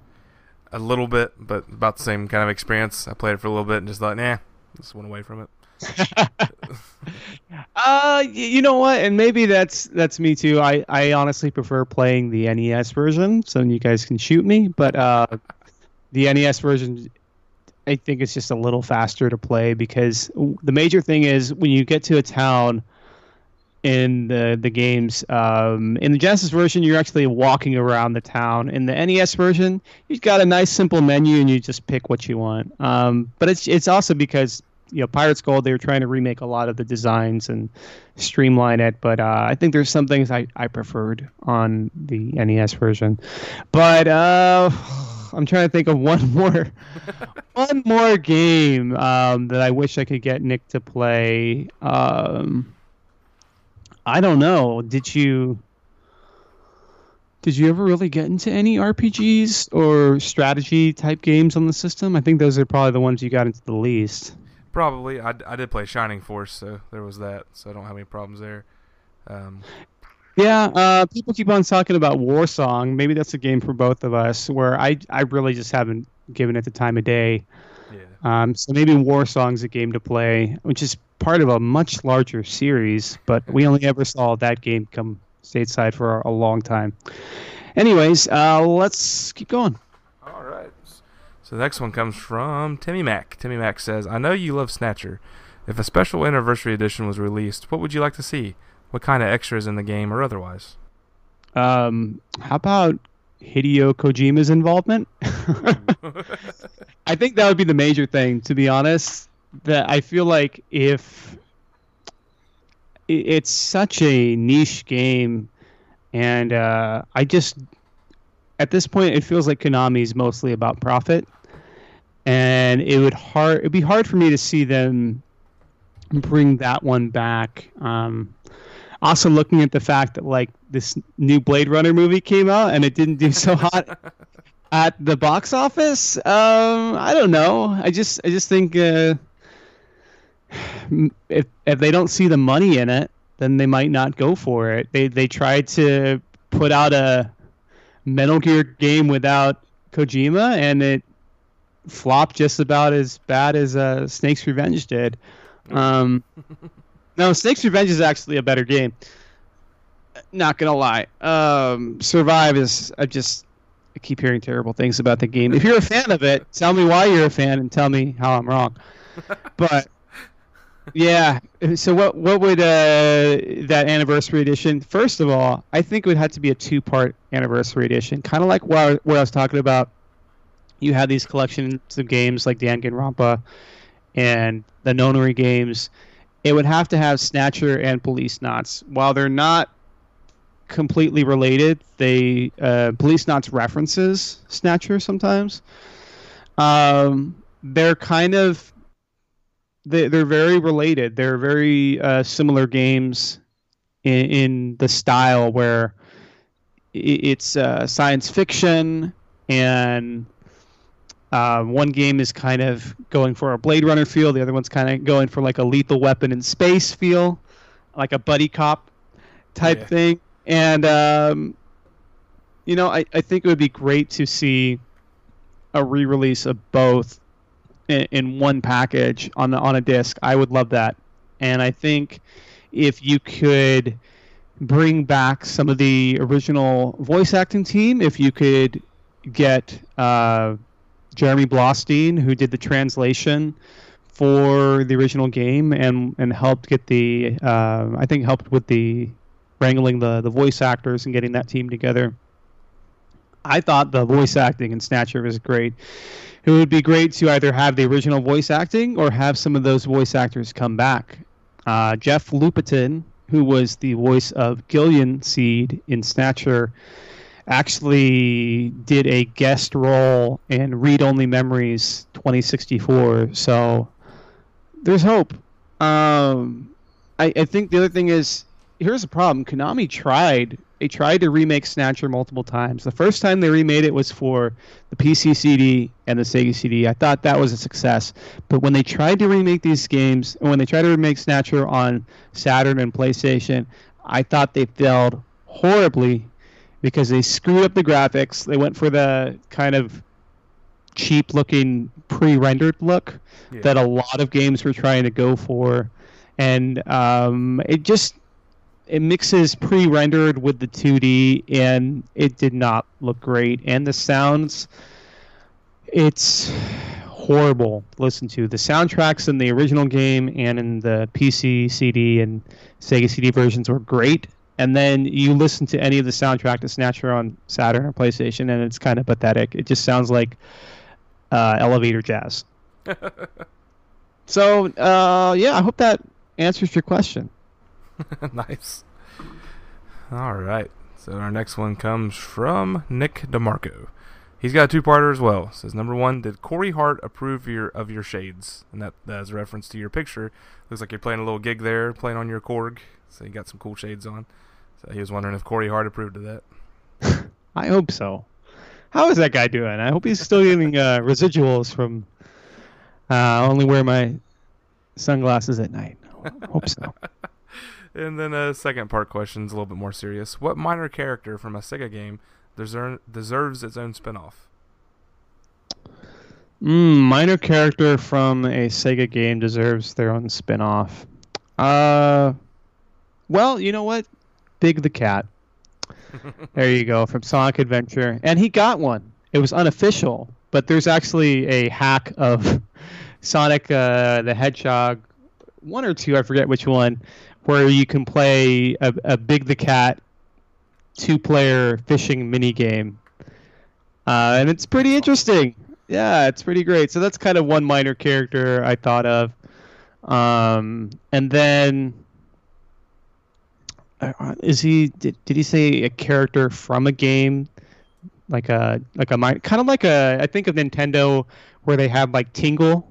A little bit, but about the same kind of experience. I played it for a little bit and just thought, nah, just went away from it. Uh, you know what? And maybe that's that's me too. I I honestly prefer playing the NES version, so you guys can shoot me. But uh, the NES version, I think it's just a little faster to play because the major thing is when you get to a town in the the games. Um, in the Genesis version, you're actually walking around the town. In the NES version, you've got a nice simple menu and you just pick what you want. Um, but it's it's also because you know Pirates Gold, they were trying to remake a lot of the designs and streamline it. But uh, I think there's some things I, I preferred on the NES version. But uh, I'm trying to think of one more one more game um, that I wish I could get Nick to play. Um, I don't know. Did you? Did you ever really get into any RPGs or strategy type games on the system? I think those are probably the ones you got into the least. Probably. I, I did play Shining Force, so there was that. So I don't have any problems there. Um, Yeah, uh, people keep on talking about War Song. Maybe that's a game for both of us. Where I I really just haven't given it the time of day. yeah. Um, so maybe War Song's a game to play, which is part of a much larger series. But we only ever saw that game come stateside for a long time. Anyways, uh, let's keep going. All right. So the next one comes from Timmy Mac. Timmy Mac says, I know you love Snatcher. If a special anniversary edition was released, what would you like to see? What kind of extras in the game or otherwise? Um, how about Hideo Kojima's involvement? I think that would be the major thing, to be honest. That I feel like if it's such a niche game, and uh, I just at this point it feels like Konami's mostly about profit, and it would hard it'd be hard for me to see them bring that one back. Um, also, looking at the fact that like this new Blade Runner movie came out and it didn't do so hot at the box office. Um, I don't know. I just I just think uh, if if they don't see the money in it, then they might not go for it. They they tried to put out a Metal Gear game without Kojima, and it flopped just about as bad as uh, Snake's Revenge did. Um, no, Snake's Revenge is actually a better game. Not gonna lie. Um, Survive is I just I keep hearing terrible things about the game. If you're a fan of it, tell me why you're a fan and tell me how I'm wrong. But yeah, so what what would uh, that anniversary edition? First of all, I think it would have to be a two part anniversary edition, kind of like what I, what I was talking about. You have these collections of games like Danganronpa and the Nonary games. It would have to have Snatcher and Policenauts. While they're not completely related, they uh, Policenauts references Snatcher sometimes. Um, they're kind of they, they're very related. They're very uh, similar games in, in the style where it's uh, science fiction and uh, one game is kind of going for a Blade Runner feel. The other one's kind of going for like a Lethal Weapon in space feel, like a buddy cop type Yeah. thing. And um, you know, I, I think it would be great to see a re-release of both in, in one package on the on a disc. I would love that. And I think if you could bring back some of the original voice acting team, if you could get uh, Jeremy Blaustein, who did the translation for the original game and and helped get the uh, I think helped with the wrangling the the voice actors and getting that team together. I thought the voice acting in Snatcher was great. It would be great to either have the original voice acting or have some of those voice actors come back. Uh, Jeff Lupetin, who was the voice of Gillian Seed in Snatcher, actually did a guest role in Read Only Memories 2064. So there's hope. Um, I, I think the other thing is here's the problem. Konami tried. They tried to remake Snatcher multiple times. The first time they remade it was for the PC CD and the Sega CD. I thought that was a success. But when they tried to remake these games, and when they tried to remake Snatcher on Saturn and PlayStation, I thought they failed horribly because they screwed up the graphics. They went for the kind of cheap looking pre-rendered look Yeah. that a lot of games were trying to go for and um, it just it mixes pre-rendered with the 2D and it did not look great. And the sounds it's horrible to listen to. The soundtracks in the original game and in the PC CD and Sega CD versions were great. And then you listen to any of the soundtrack to Snatcher on Saturn or PlayStation and it's kind of pathetic. It just sounds like uh, elevator jazz. So, uh, yeah, I hope that answers your question. nice. All right. So our next one comes from Nick DeMarco. He's got a two-parter as well. Says number one, did Corey Hart approve your of your shades? And that that's a reference to your picture. Looks like you're playing a little gig there, playing on your Korg. So you got some cool shades on. So he was wondering if Corey Hart approved of that. I hope so. How is that guy doing? I hope he's still getting uh, residuals from uh, only wear my sunglasses at night. hope so. And then a second part question's a little bit more serious. What minor character from a Sega game deser- deserves its own spin-off? Mm, minor character from a Sega game deserves their own spin-off. Uh, well, you know what? Big the Cat. there you go from Sonic Adventure, and he got one. It was unofficial, but there's actually a hack of Sonic uh, the Hedgehog, one or two, I forget which one, where you can play a, a Big the Cat two-player fishing mini game, uh, and it's pretty interesting. Yeah, it's pretty great. So that's kind of one minor character I thought of, um, and then uh, is he? Did, did he say a character from a game, like a like a kind of like a I think of Nintendo where they had like Tingle,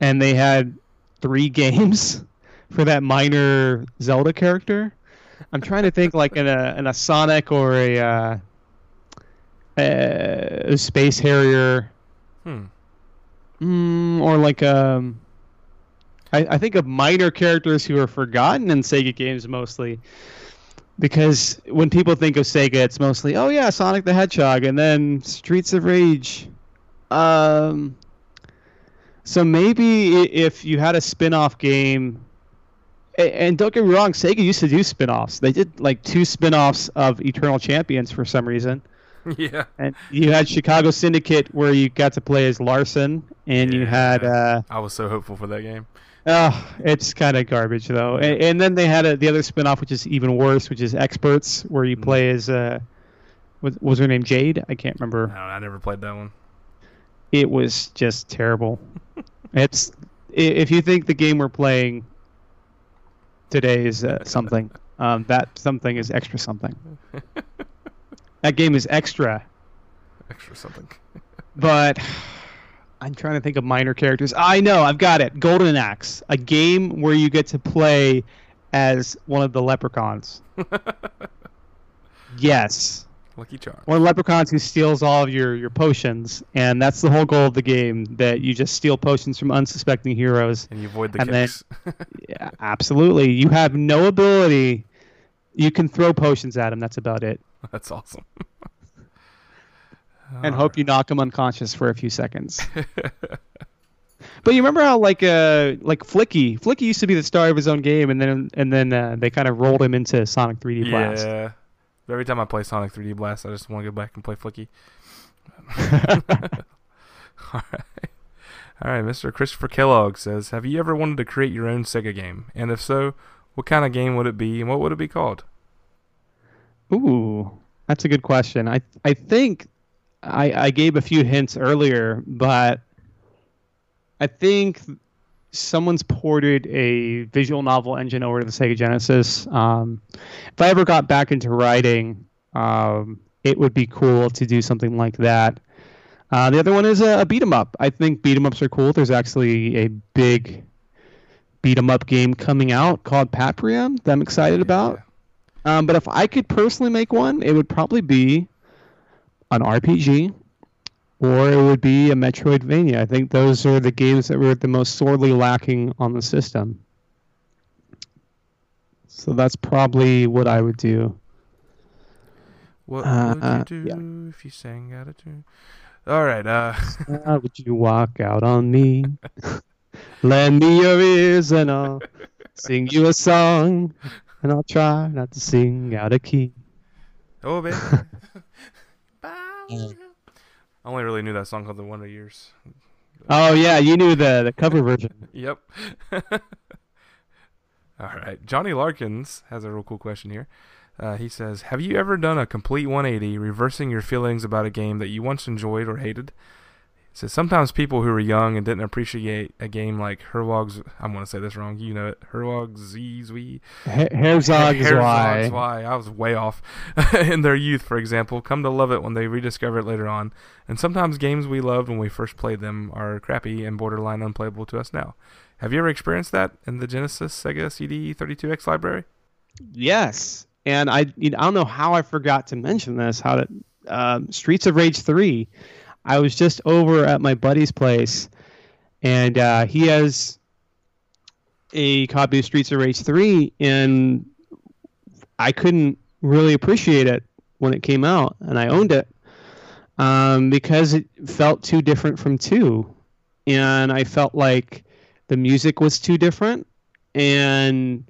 and they had three games for that minor Zelda character. I'm trying to think like in a in a Sonic or a, uh, a Space Harrier, Hmm. mm, or like um. I, I think of minor characters who are forgotten in Sega games mostly, because when people think of Sega, it's mostly oh yeah, Sonic the Hedgehog, and then Streets of Rage. Um. So maybe if you had a spin-off game and don't get me wrong, Sega used to do spin-offs. They did like two spin-offs of Eternal Champions for some reason. yeah. And you had Chicago Syndicate where you got to play as Larson and you had uh I was so hopeful for that game. oh, it's kind of garbage though. And, and then they had a, the other spin-off which is even worse, which is X-Perts where you play as uh was, was her name Jade? I can't remember. No, I never played that one. It was just terrible. it's if you think the game we're playing today is uh, something, um, that something is extra something. that game is extra, Extra something. but I'm trying to think of minor characters. I know, I've got it. Golden Axe, a game where you get to play as one of the leprechauns. yes. Lucky Charm. one of the leprechauns who steals all of your, your potions, and that's the whole goal of the game. That you just steal potions from unsuspecting heroes. And you avoid the And then- kicks. Yeah, absolutely. You have no ability. You can throw potions at him. That's about it. That's awesome. And hope you knock him unconscious for a few seconds. but you remember how like uh like Flicky, Flicky used to be the star of his own game, and then and then uh, they kind of rolled him into Sonic 3D Blast. Yeah. Every time I play Sonic 3D Blast, I just want to go back and play Flicky. All right. All right, Mr. Christopher Kellogg says, "Have you ever wanted to create your own Sega game? And if so, what kind of game would it be, and what would it be called?" Ooh, that's a good question. I I think I I gave a few hints earlier, but I think someone's ported a visual novel engine over to the Sega Genesis. Um, if I ever got back into writing, um, it would be cool to do something like that. Uh, the other one is a, a beat 'em up. I think beat 'em ups are cool. There's actually a big beat 'em up game coming out called Paprium that I'm excited about. Um, but if I could personally make one, it would probably be an RPG or it would be a Metroidvania. I think those are the games that were the most sorely lacking on the system. So that's probably what I would do. What Uh, uh, would you do if you sang out of tune? All right. Uh, How would you walk out on me? Lend me your ears and I'll sing you a song. And I'll try not to sing out of key. oh baby. Bye. I only really knew that song called "The Wonder Years." Oh yeah, you knew the the cover version. Yep. All right. Johnny Larkins has a real cool question here. Uh, he says, "Have you ever done a complete 180, reversing your feelings about a game that you once enjoyed or hated?" So sometimes people who were young and didn't appreciate a game like Herwog's, I'm going to say this wrong, you know it, Herwog's Zwe, Herzog Zwei. why. I was way off in their youth, for example, come to love it when they rediscover it later on. And sometimes games we loved when we first played them are crappy and borderline unplayable to us now. Have you ever experienced that in the Genesis Sega CD 32X library? Yes, and I you know, I don't know how I forgot to mention this. How to um, Streets of Rage three. I was just over at my buddy's place, and uh, he has a copy of Streets of Rage three, and I couldn't really appreciate it when it came out, and I owned it um, because it felt too different from two, and I felt like the music was too different, and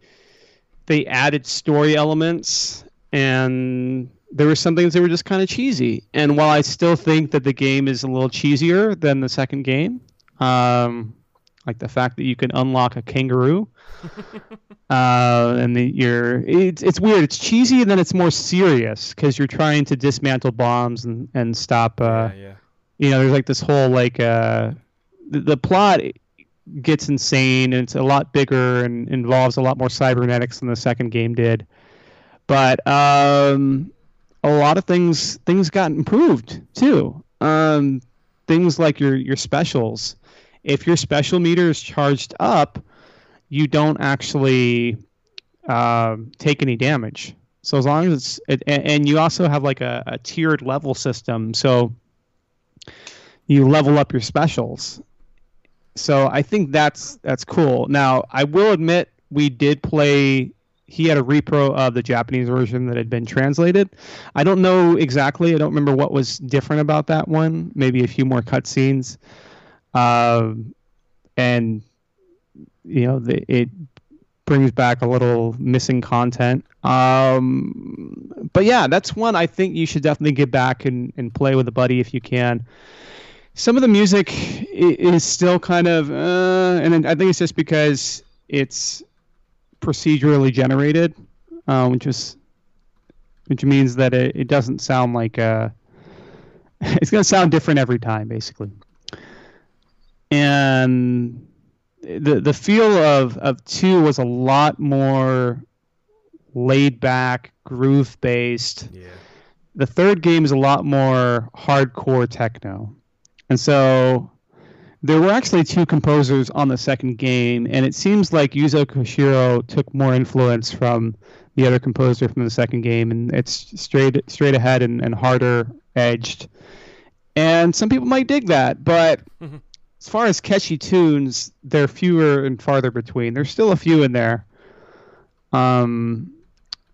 they added story elements and there were some things that were just kind of cheesy. And while I still think that the game is a little cheesier than the second game, um, like the fact that you can unlock a kangaroo, uh, and the, you're it's it's weird. It's cheesy and then it's more serious because you're trying to dismantle bombs and and stop. Uh, yeah, yeah. You know, there's like this whole like uh, the, the plot gets insane and it's a lot bigger and involves a lot more cybernetics than the second game did. But um, a lot of things things got improved too. Um, things like your your specials. If your special meter is charged up, you don't actually um, take any damage. So as long as it's it, and, and you also have like a, a tiered level system, so you level up your specials. So I think that's that's cool. Now I will admit we did play he had a repro of the Japanese version that had been translated. I don't know exactly. I don't remember what was different about that one. Maybe a few more cutscenes, um, and you know, the, it brings back a little missing content. Um, but yeah, that's one I think you should definitely get back and, and play with a buddy if you can. Some of the music is still kind of, uh, and I think it's just because it's procedurally generated, uh, which is which means that it, it doesn't sound like uh, it's going to sound different every time, basically. And the the feel of of two was a lot more laid back, groove based. Yeah. The third game is a lot more hardcore techno, and so there were actually two composers on the second game, and it seems like Yuzo Koshiro took more influence from the other composer from the second game, and it's straight straight ahead and, and harder edged. And some people might dig that, but as far as catchy tunes, they're fewer and farther between. There's still a few in there. Um,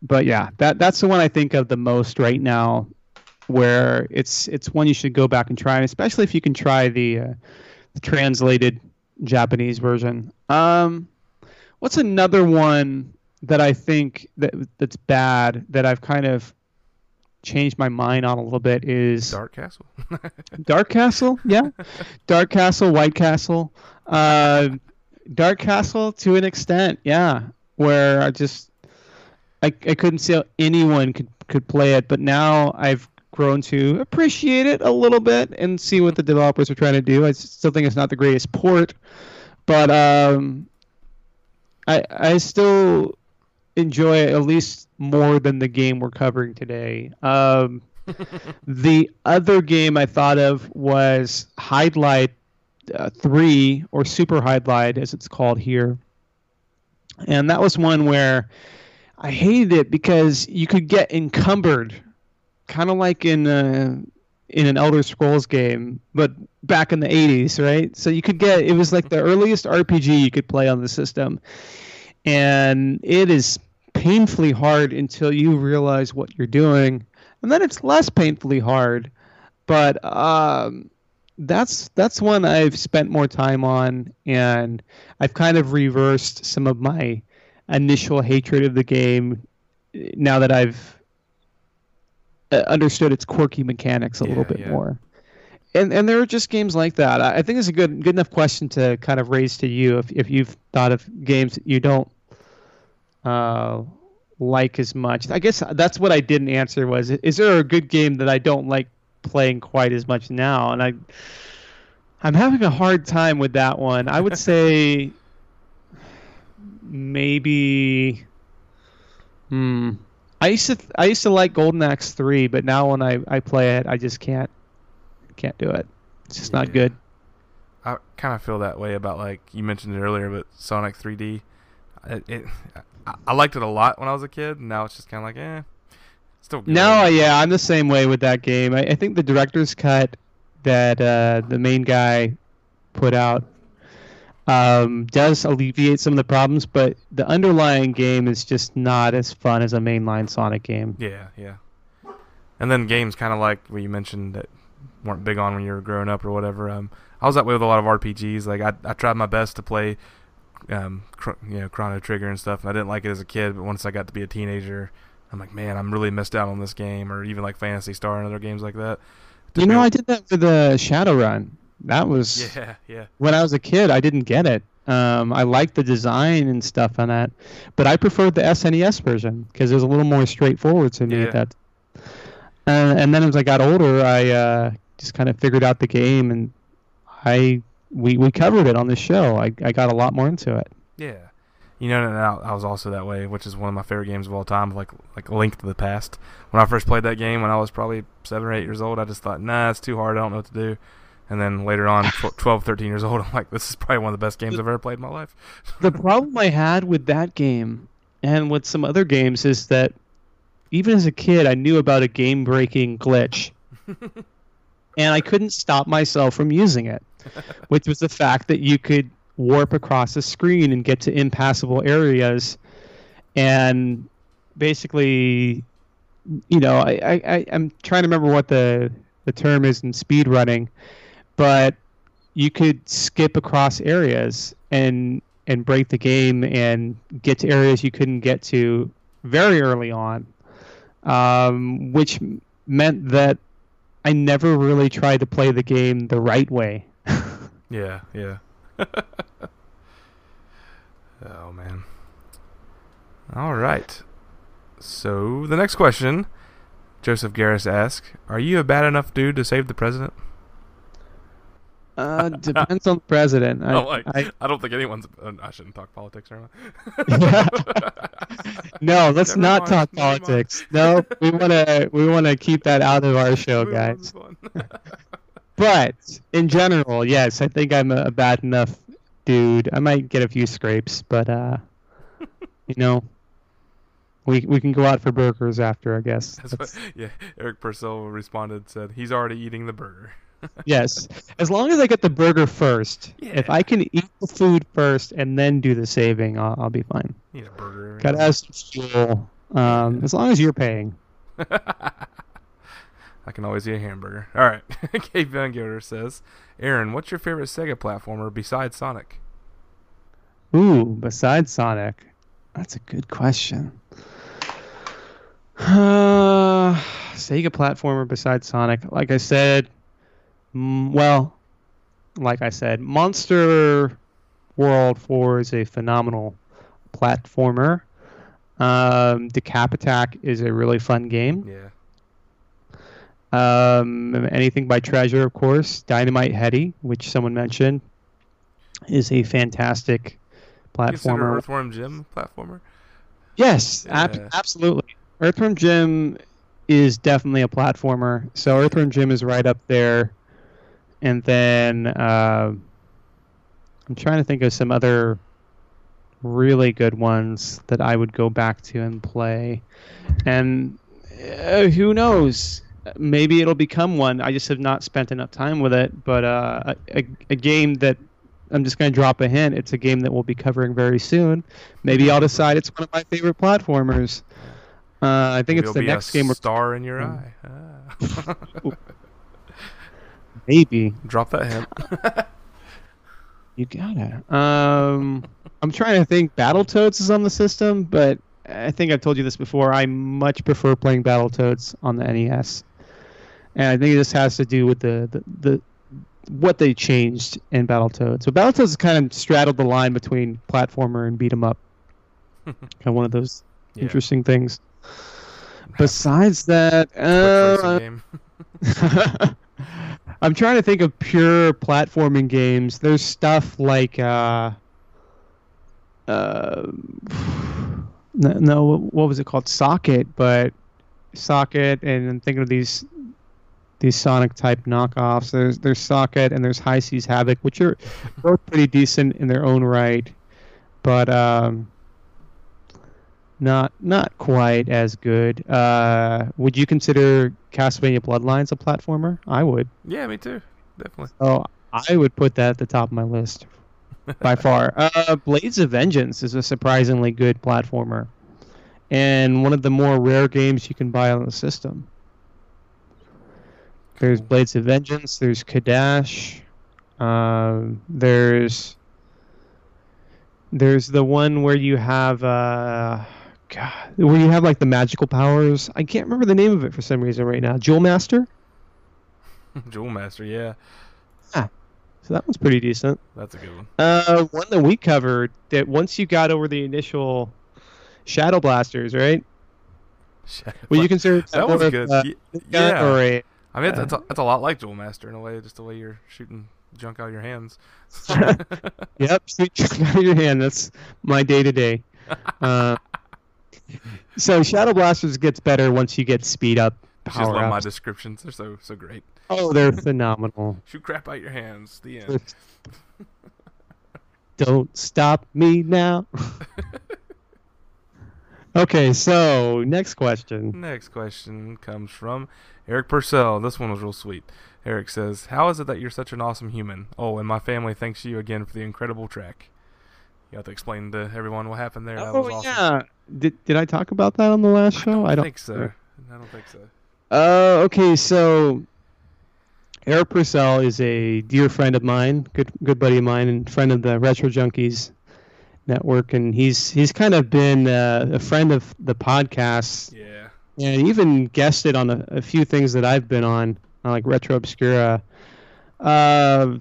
but yeah, that that's the one I think of the most right now, where it's it's one you should go back and try, and especially if you can try the, uh, the translated Japanese version. Um, what's another one that I think that that's bad that I've kind of changed my mind on a little bit is Dark Castle. Dark Castle, yeah. Dark Castle, White Castle. Uh, Dark Castle to an extent, yeah. Where I just I, I couldn't see how anyone could could play it, but now I've grown to appreciate it a little bit and see what the developers are trying to do. I still think it's not the greatest port, but um, I I still enjoy it at least more than the game we're covering today. Um, the other game I thought of was Hydlide uh, 3, or Super Hydlide as it's called here. And that was one where I hated it because you could get encumbered, kind of like in uh, in an Elder Scrolls game, but back in the 80s, right? So you could get it was like the earliest RPG you could play on the system. And it is painfully hard until you realize what you're doing and then it's less painfully hard. But um, that's that's one I've spent more time on, and I've kind of reversed some of my initial hatred of the game now that I've understood its quirky mechanics a little bit yeah. more. And and there are just games like that. I think it's a good good enough question to kind of raise to you if if you've thought of games that you don't uh, like as much. I guess that's what I didn't answer was is there a good game that I don't like playing quite as much now? And I I'm having a hard time with that one. I would say maybe. Hmm. I used to I used to like Golden Axe three, but now when I, I play it, I just can't can't do it. It's just not good. I kind of feel that way about like you mentioned it earlier, but Sonic 3D. It, it I, I liked it a lot when I was a kid. And now it's just kind of like eh, still good. No, yeah, I'm the same way with that game. I, I think the director's cut that uh, the main guy put out um, does alleviate some of the problems, but the underlying game is just not as fun as a mainline Sonic game. Yeah, yeah. And then games kind of like what you mentioned that weren't big on when you were growing up or whatever. Um, I was that way with a lot of RPGs. Like I, I tried my best to play, um, cr- you know, Chrono Trigger and stuff. And I didn't like it as a kid, but once I got to be a teenager, I'm like, man, I'm really missed out on this game, or even like Phantasy Star and other games like that. You know, I did that with the Shadowrun. That was Yeah, yeah, when I was a kid. I didn't get it. Um, I liked the design and stuff on that, but I preferred the SNES version because it was a little more straightforward to me Yeah. at that. Uh, and then as I got older, I uh, just kind of figured out the game, and I we, we covered it on the show. I, I got a lot more into it. yeah. You know, and I, I was also that way, which is one of my favorite games of all time. Like, like Link to the Past. When I first played that game, when I was probably seven or eight years old, I just thought, nah, it's too hard. I don't know what to do. And then later on, tw- 12, 13 years old, I'm like, this is probably one of the best games I've ever played in my life. the problem I had with that game and with some other games is that even as a kid, I knew about a game breaking glitch. and I couldn't stop myself from using it, which was the fact that you could warp across the screen and get to impassable areas. And basically, you know, I, I, I, I'm trying to remember what the, the term is in speed running, but you could skip across areas and and break the game and get to areas you couldn't get to very early on, um, which meant that I never really tried to play the game the right way. Yeah, yeah. oh, man. All right. So, the next question Joseph Garris asks Are you a bad enough dude to save the president? Uh, depends on the president. I, oh, like, I, I, don't think anyone's. Uh, I shouldn't talk politics right no, let's Never not mind, talk never mind. politics. No, we want to we want to keep that out of our show, guys. But in general, yes, I think I'm a, a bad enough dude. I might get a few scrapes, but uh, you know, we we can go out for burgers after, I guess. That's what, yeah, Eric Purcell responded, said he's already eating the burger. Yes, as long as I get the burger first. If I can eat the food first and then do the saving, I'll, I'll be fine. Eat a burger. Have some fuel. Um, as long as you're paying. I can always eat a hamburger. All right. Kate Van Gelder says, Aaron, what's your favorite Sega platformer besides Sonic? Ooh, besides Sonic, that's a good question. Uh, Sega platformer besides Sonic, like I said, mm, well, like I said, Monster World 4 is a phenomenal platformer. Um, Decap Attack is a really fun game. Yeah. Um, anything by Treasure, of course. Dynamite Headdy, which someone mentioned, is a fantastic platformer. Earthworm Jim platformer? Yes, ab- absolutely. Earthworm Jim is definitely a platformer. So Earthworm Jim is right up there. And then uh, I'm trying to think of some other really good ones that I would go back to and play. And uh, who knows? Maybe it'll become one. I just have not spent enough time with it. But uh, a, a game that I'm just going to drop a hint. It's a game that we'll be covering very soon. Maybe I'll decide it's one of my favorite platformers. Uh, I think Maybe it's the next game. We're, star in your Hmm. eye. Ah. maybe Drop that hint. you got it. Um, I'm trying to think. Battletoads is on the system, but I think I've told you this before. I much prefer playing Battletoads on the NES, and I think this has to do with the the, the what they changed in Battletoads. So Battletoads kind of straddled the line between platformer and beat 'em up. kind of one of those Yeah. interesting things. Besides that, uh, game. I'm trying to think of pure platforming games. There's stuff like uh, uh, no, no, what was it called? Socket, but Socket, and I'm thinking of these these Sonic type knockoffs. There's there's Socket and there's High Seas Havoc, which are both pretty decent in their own right, but um, not not quite as good. Uh, would you consider Castlevania Bloodlines a platformer? I would. Yeah, me too. Definitely. Oh, I would put that at the top of my list by far. Uh, Blades of Vengeance is a surprisingly good platformer, and one of the more rare games you can buy on the system. There's Blades of Vengeance. There's Cadash. Um, there's there's the one where you have uh, God, where you have like the magical powers. I can't remember the name of it for some reason right now. Jewel Master. Jewel Master, yeah. Ah, so that one's pretty decent. That's a good one. Uh, one that we covered that once you got over the initial shadow blasters, right? Well, you consider that was of good. gun yeah. or a I mean, that's, uh, a, that's a lot like Jewel Master in a way, just the way you're shooting junk out of your hands. yep, shoot junk out of your hand. That's my day to day. So shadow blasters gets better once you get speed up I just power love my descriptions. They're so so great. Oh, they're phenomenal. Shoot crap out your hands. The end. Don't stop me now. okay, so next question. Next question comes from Eric Purcell. This one was real sweet. Eric says, "How is it that you're such an awesome human? Oh, and my family thanks you again for the incredible track." You have to explain to everyone what happened there. Oh awesome. yeah, did did I talk about that on the last show? I I don't don't think so. I don't think so. Uh, okay, so Eric Purcell is a dear friend of mine, good good buddy of mine, and friend of the Retro Junkies network, and he's he's kind of been uh, a friend of the podcast, Yeah. and even guested on a, a few things that I've been on, like Retro Obscura. Uh,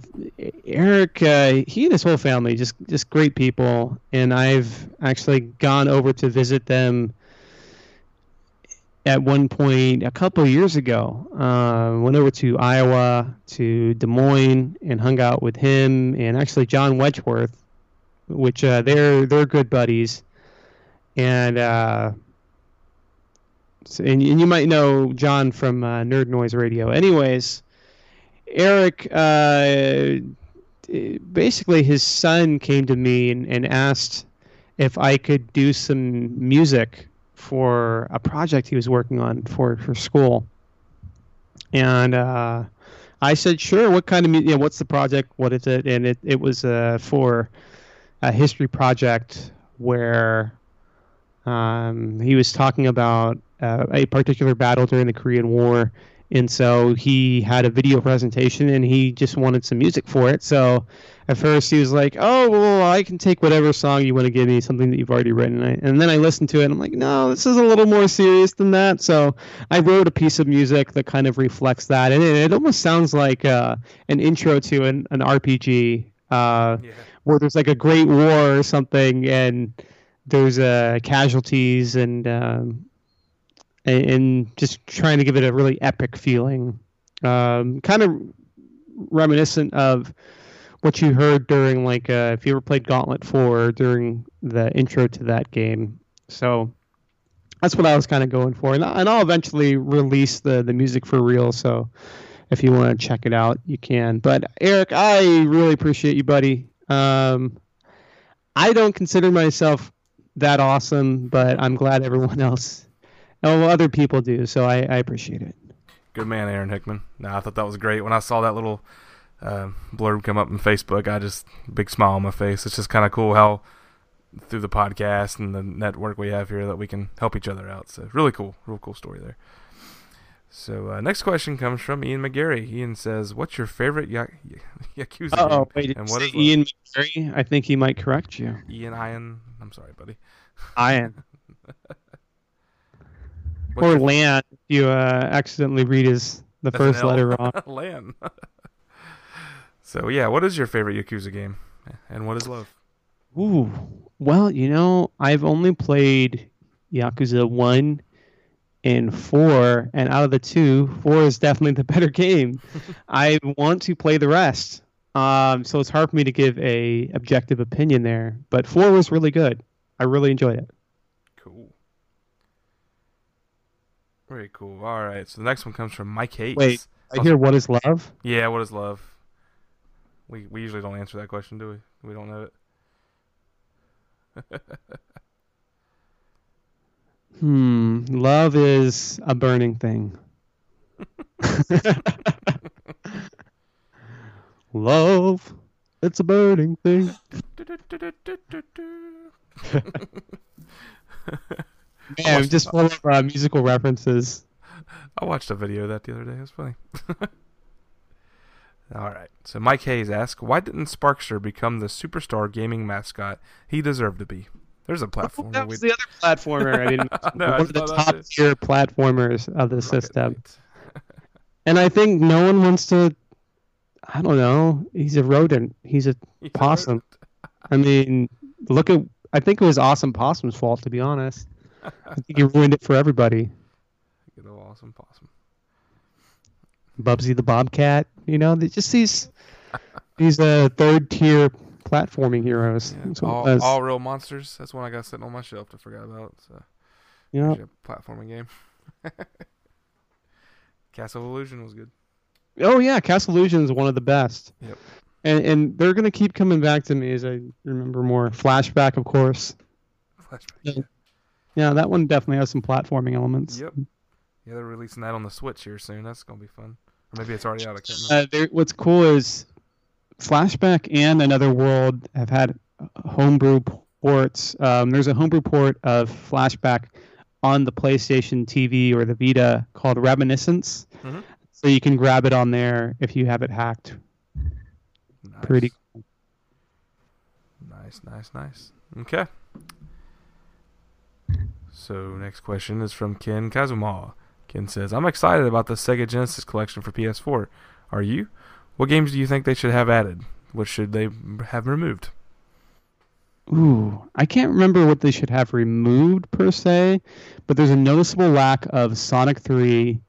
Eric, uh, he and his whole family, just just great people, and I've actually gone over to visit them at one point a couple of years ago. Uh, went over to Iowa, to Des Moines, and hung out with him and actually John Wedgeworth, which uh, they're they're good buddies, and uh, so, and, and you might know John from uh, Nerd Noise Radio. Anyways, Eric. Uh, basically, his son came to me and, and asked if I could do some music for a project he was working on for, for school. And uh, I said, sure. What kind of music? Yeah, what's the project? What is it? And it, it was uh, for a history project where um, he was talking about uh, a particular battle during the Korean War. And so he had a video presentation and he just wanted some music for it. So at first he was like, "Oh, well, I can take whatever song you want to give me, something that you've already written." And, I, and then I listened to it, and I'm like, "No, this is a little more serious than that." So I wrote a piece of music that kind of reflects that, and it, it almost sounds like uh, an intro to an, an RPG, uh, Yeah. where there's like a great war or something, and there's uh, casualties and um, and, and just trying to give it a really epic feeling, um, kind of reminiscent of what you heard during like uh, if you ever played Gauntlet 4 during the intro to that game. So that's what I was kind of going for, and, and I'll eventually release the the music for real. So if you want to check it out, you can. But Eric, I really appreciate you, buddy. Um, I don't consider myself that awesome, but I'm glad everyone else, oh, other people do. So I, I appreciate it. Good man, Aaron Hickman. No, I thought that was great. When I saw that little uh, blurb come up on Facebook, I just big smile on my face. It's just kind of cool how through the podcast and the network we have here that we can help each other out. So really cool, real cool story there. So uh, next question comes from Ian McGarry. Ian says, "What's your favorite ya- Yakuza Oh, wait, and what is? Ian McCary? I think he might correct you. Ian Ian. I'm sorry, buddy. Ian. Or Lan, if you uh, accidentally read his the first letter wrong. Lan. so yeah, what is your favorite Yakuza game, and what is love? Ooh, well, you know, I've only played Yakuza one and four, and out of the two, four is definitely the better game. I want to play the rest, um, so it's hard for me to give a objective opinion there. But four was really good. I really enjoyed it. Cool. Very cool. All right. So the next one comes from Mike Hayes. Wait, I hear "What Is Love." Yeah. What is love? We we usually don't answer that question, do we? We don't know it. Hmm. Love is a burning thing. Love, it's a burning thing. Man, just full of uh, musical references. I watched a video of that the other day. It was funny. All right. So Mike Hayes asks, why didn't Sparkster become the superstar gaming mascot he deserved to be? There's a platform. that was the other platformer. I mean, No, I one of the top tier platformers of the Rocket system. And I think no one wants to. I don't know. He's a rodent. He's a He's a possum. I mean, look at. I think it was Awesome Possum's fault, to be honest. I think he ruined it for everybody. Good old awesome possum. Bubsy the Bobcat. You know, just these these uh, third tier platforming heroes. Yeah. That's what it All, all real monsters. That's one I got sitting on my shelf to forget about. So you a platforming game. Castle Illusion was good. Oh yeah, Castle Illusion is one of the best. Yep. And and they're gonna keep coming back to me as I remember more. Flashback, of course. Flashback. Yeah. Yeah, that one definitely has some platforming elements. Yep. Yeah, they're releasing that on the Switch here soon. That's gonna be fun. Or maybe it's already out. I can't. Uh, there- what's cool is Flashback and Another World have had homebrew ports. Um, there's a homebrew port of Flashback on the PlayStation TV or the Vita called Reminiscence. Mhm. So you can grab it on there if you have it hacked. nice. Pretty cool. Nice, nice, nice. Okay. So next question is from Ken Kazuma. Ken says, "I'm excited about the Sega Genesis collection for PS4. Are you? What games do you think they should have added? What should they have removed?" Ooh, I can't remember what they should have removed per se, but there's a noticeable lack of Sonic 3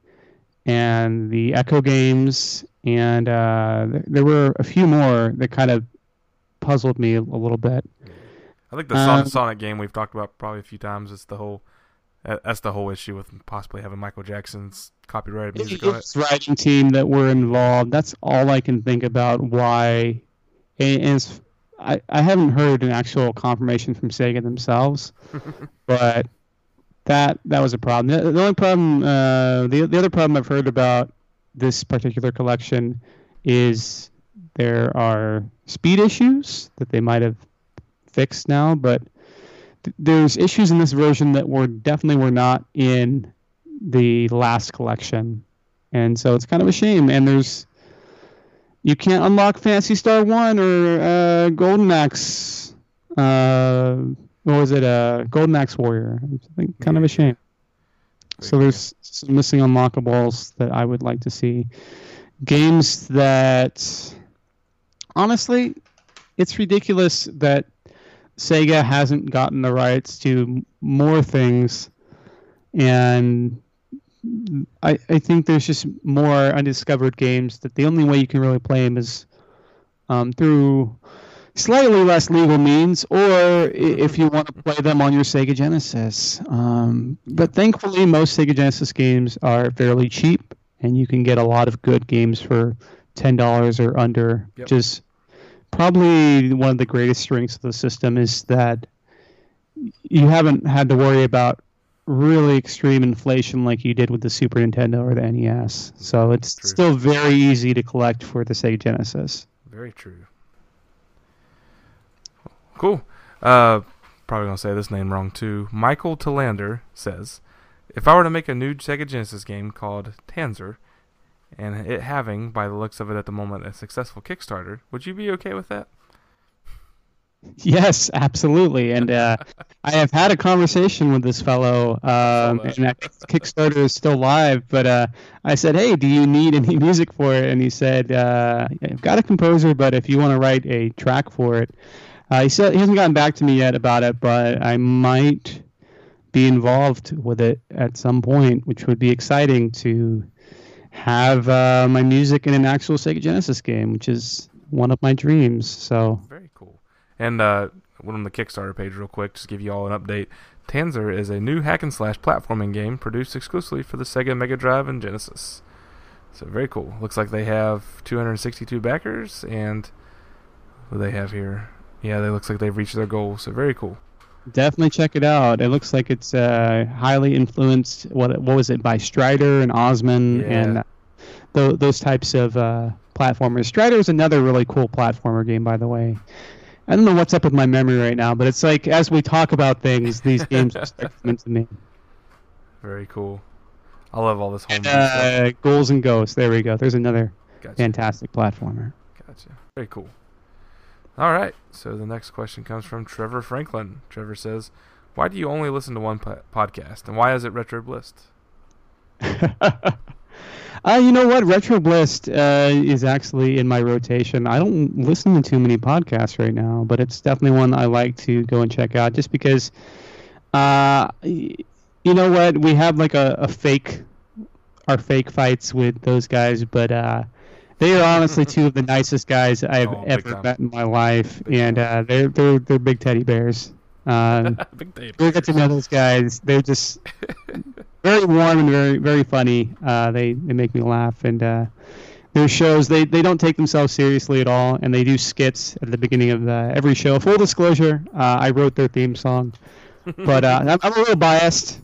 and the Echo games, and uh, th- there were a few more that kind of puzzled me a, little bit. I think the Sonic, Um, Sonic game we've talked about probably a few times. It's the whole that's the whole issue with possibly having Michael Jackson's copyrighted music on it. Writing team that were involved. That's all I can think about why. And, and it's, I, I haven't heard an actual confirmation from Sega themselves, but that that was a problem. The, the only problem, uh, the the other problem I've heard about this particular collection is there are speed issues that they might have fixed now, but th- there's issues in this version that were definitely were not in the last collection, and so it's kind of a shame. And there's you can't unlock Phantasy Star One or uh, Golden Axe. Uh, what was it? Uh, Golden Axe Warrior. I think kind of a shame. So Very there's some missing unlockables that I would like to see. Games that, honestly, it's ridiculous that Sega hasn't gotten the rights to more things, and I I think there's just more undiscovered games that the only way you can really play them is um, through slightly less legal means, or if you want to play them on your Sega Genesis. Um, but thankfully, most Sega Genesis games are fairly cheap, and you can get a lot of good games for ten dollars or under. Yep. Is probably one of the greatest strengths of the system is that you haven't had to worry about really extreme inflation like you did with the Super Nintendo or the NES. So it's True. still very easy to collect for the Sega Genesis. Very true. Cool. Uh, probably gonna say this name wrong too. Michael Talander says, "If I were to make a new Sega Genesis game called Tanzer, and it having, by the looks of it at the moment, a successful Kickstarter, would you be okay with that?" Yes, absolutely. And uh, I have had a conversation with this fellow, um, and that Kickstarter is still live. But uh, I said, "Hey, do you need any music for it?" And he said, uh, "I've got a composer, but if you want to write a track for it," uh, he said he hasn't gotten back to me yet about it, but I might be involved with it at some point, which would be exciting to have uh, my music in an actual Sega Genesis game, which is one of my dreams. So Very cool. And uh, went on the Kickstarter page real quick, just give you all an update. Tanzer is a new hack and slash platforming game produced exclusively for the Sega Mega Drive and Genesis. So very cool. Looks like they have 262 backers, and what do they have here? Yeah, they looks like they've reached their goal. So very cool. Definitely check it out. It looks like it's uh, highly influenced. What what was it by Strider and Osman Yeah. and uh, tho- those types of uh, platformers. Strider is another really cool platformer game, by the way. I don't know what's up with my memory right now, but it's like as we talk about things, these games just start coming to me. Very cool. I love all this home stuff. Uh, Ghouls and Ghosts. There we go. There's another Gotcha. fantastic platformer. Gotcha. Very cool. All right. So the next question comes from Trevor Franklin. Trevor says, "Why do you only listen to one po- podcast, and why is it Retro Bliss?" Uh, you know what? Retro Bliss uh, is actually in my rotation. I don't listen to too many podcasts right now, but it's definitely one I like to go and check out just because, uh, you know what? We have like a, a fake, our fake fights with those guys, but uh, they are honestly two of the nicest guys I've Oh, ever met in my life, Big and uh, they're they're they're big teddy bears. Um, Big Dave. We'll get to know those guys. They're just very warm and very very funny. Uh, they they make me laugh and uh, their shows they they don't take themselves seriously at all and they do skits at the beginning of uh, every show. Full disclosure, uh, I wrote their theme song, but uh, I'm, I'm a little biased.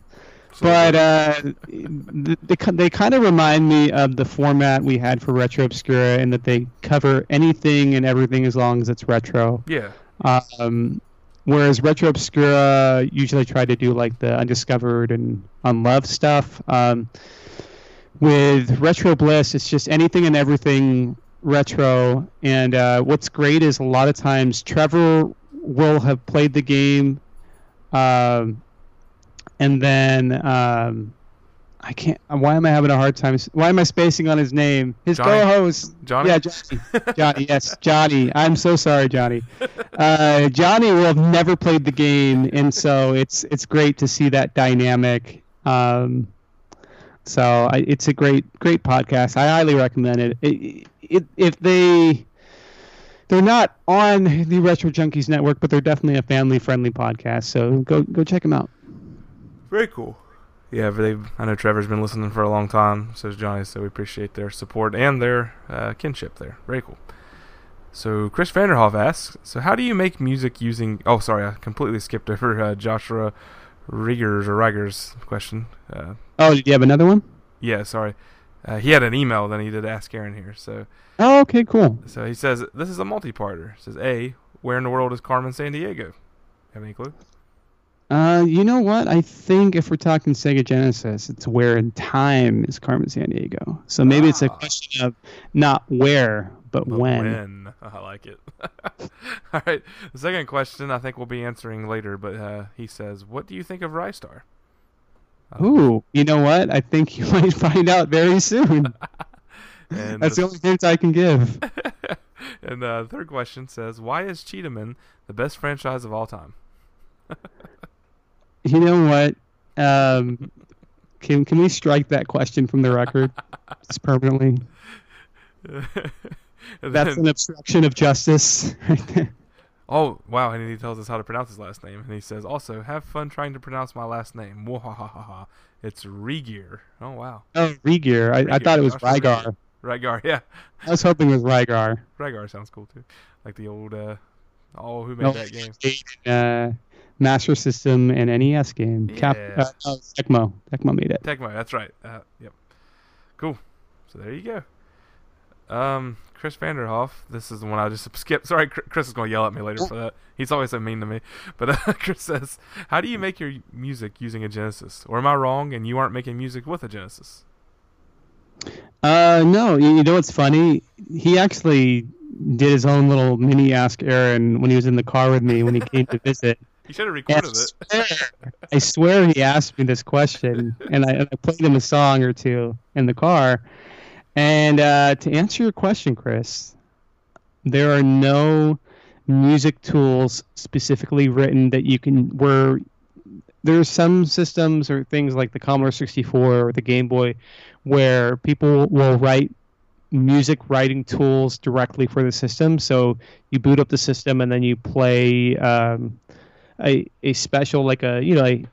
But uh, they, they kind of remind me of the format we had for Retro Obscura in that they cover anything and everything as long as it's retro. Yeah. Um, whereas Retro Obscura usually try to do like the undiscovered and unloved stuff. Um, with Retro Bliss, it's just anything and everything retro. And uh, what's great is a lot of times Trevor will have played the game, um, and then um, I can't. Why am I having a hard time? Why am I spacing on his name? His Johnny? co-host. Johnny? Yeah, Johnny. Johnny. Yes, Johnny. I'm so sorry, Johnny. Uh, Johnny will have never played the game, and so it's it's great to see that dynamic. Um, so I, it's a great great podcast. I highly recommend it. It, it. If they they're not on the Retro Junkies network, but they're definitely a family friendly podcast. So go go check them out. Very cool. Yeah, they I know Trevor's been listening for a long time, so is Johnny, so we appreciate their support and their uh, kinship there. Very cool. So Chris Vanderhoff asks, so how do you make music using oh sorry, I completely skipped over uh, Joshua Riggers or Riggers question. Uh, Oh, did you have another one? yeah, sorry. Uh, he had an email, then he did ask Aaron here. So Oh, okay, cool. so he says this is a multi-parter. Says A, where in the world is Carmen Sandiego? Have any clue? Uh, you know what? I think if we're talking Sega Genesis, it's where in time is Carmen Sandiego. So maybe it's a Ah. question of not where, but, But when. I like it. All right. The second question I think we'll be answering later, but uh, he says, "What do you think of Ristar?" Uh, Ooh, you know what? I think you might find out very soon. And That's the the, only hint I can give. and uh, the third question says, "Why is Cheetahman the best franchise of all time?" You know what? Um, can can we strike that question from the record just permanently? That's then- an obstruction of justice. right there. oh wow! And he tells us how to pronounce his last name, and he says, "Also, have fun trying to pronounce my last name." Mwahahaha. It's Regear. Oh wow, oh, Regear. I, I thought it was Joshua Rygar. Rygar. Yeah, I was hoping it was Rygar. Rygar sounds cool too. Like the old. uh Oh, who made No, that game? Uh, Master System and NES game. Cap, Yeah. uh, no, Tecmo. Tecmo made it. Tecmo, that's right. Uh, yep. Cool. So there you go. Um, Chris Vanderhoff. This is the one I just skipped. Sorry, Chris Chris is going to yell at me later for that. He's always so mean to me. But uh, Chris says, "How do you make your music using a Genesis? Or am I wrong? And you aren't making music with a Genesis?" Uh, no, you, you know what's funny? He actually did his own little mini Ask Aaron when he was in the car with me when he came to visit. You should have recorded I it. swear, I swear he asked me this question, and I, and I played him a song or two in the car. And uh, to answer your question, Chris, there are no music tools specifically written that you can where there's some systems or things like the Commodore 64 or the Game Boy where people will write music writing tools directly for the system. So you boot up the system and then you play um, a a special like a you know a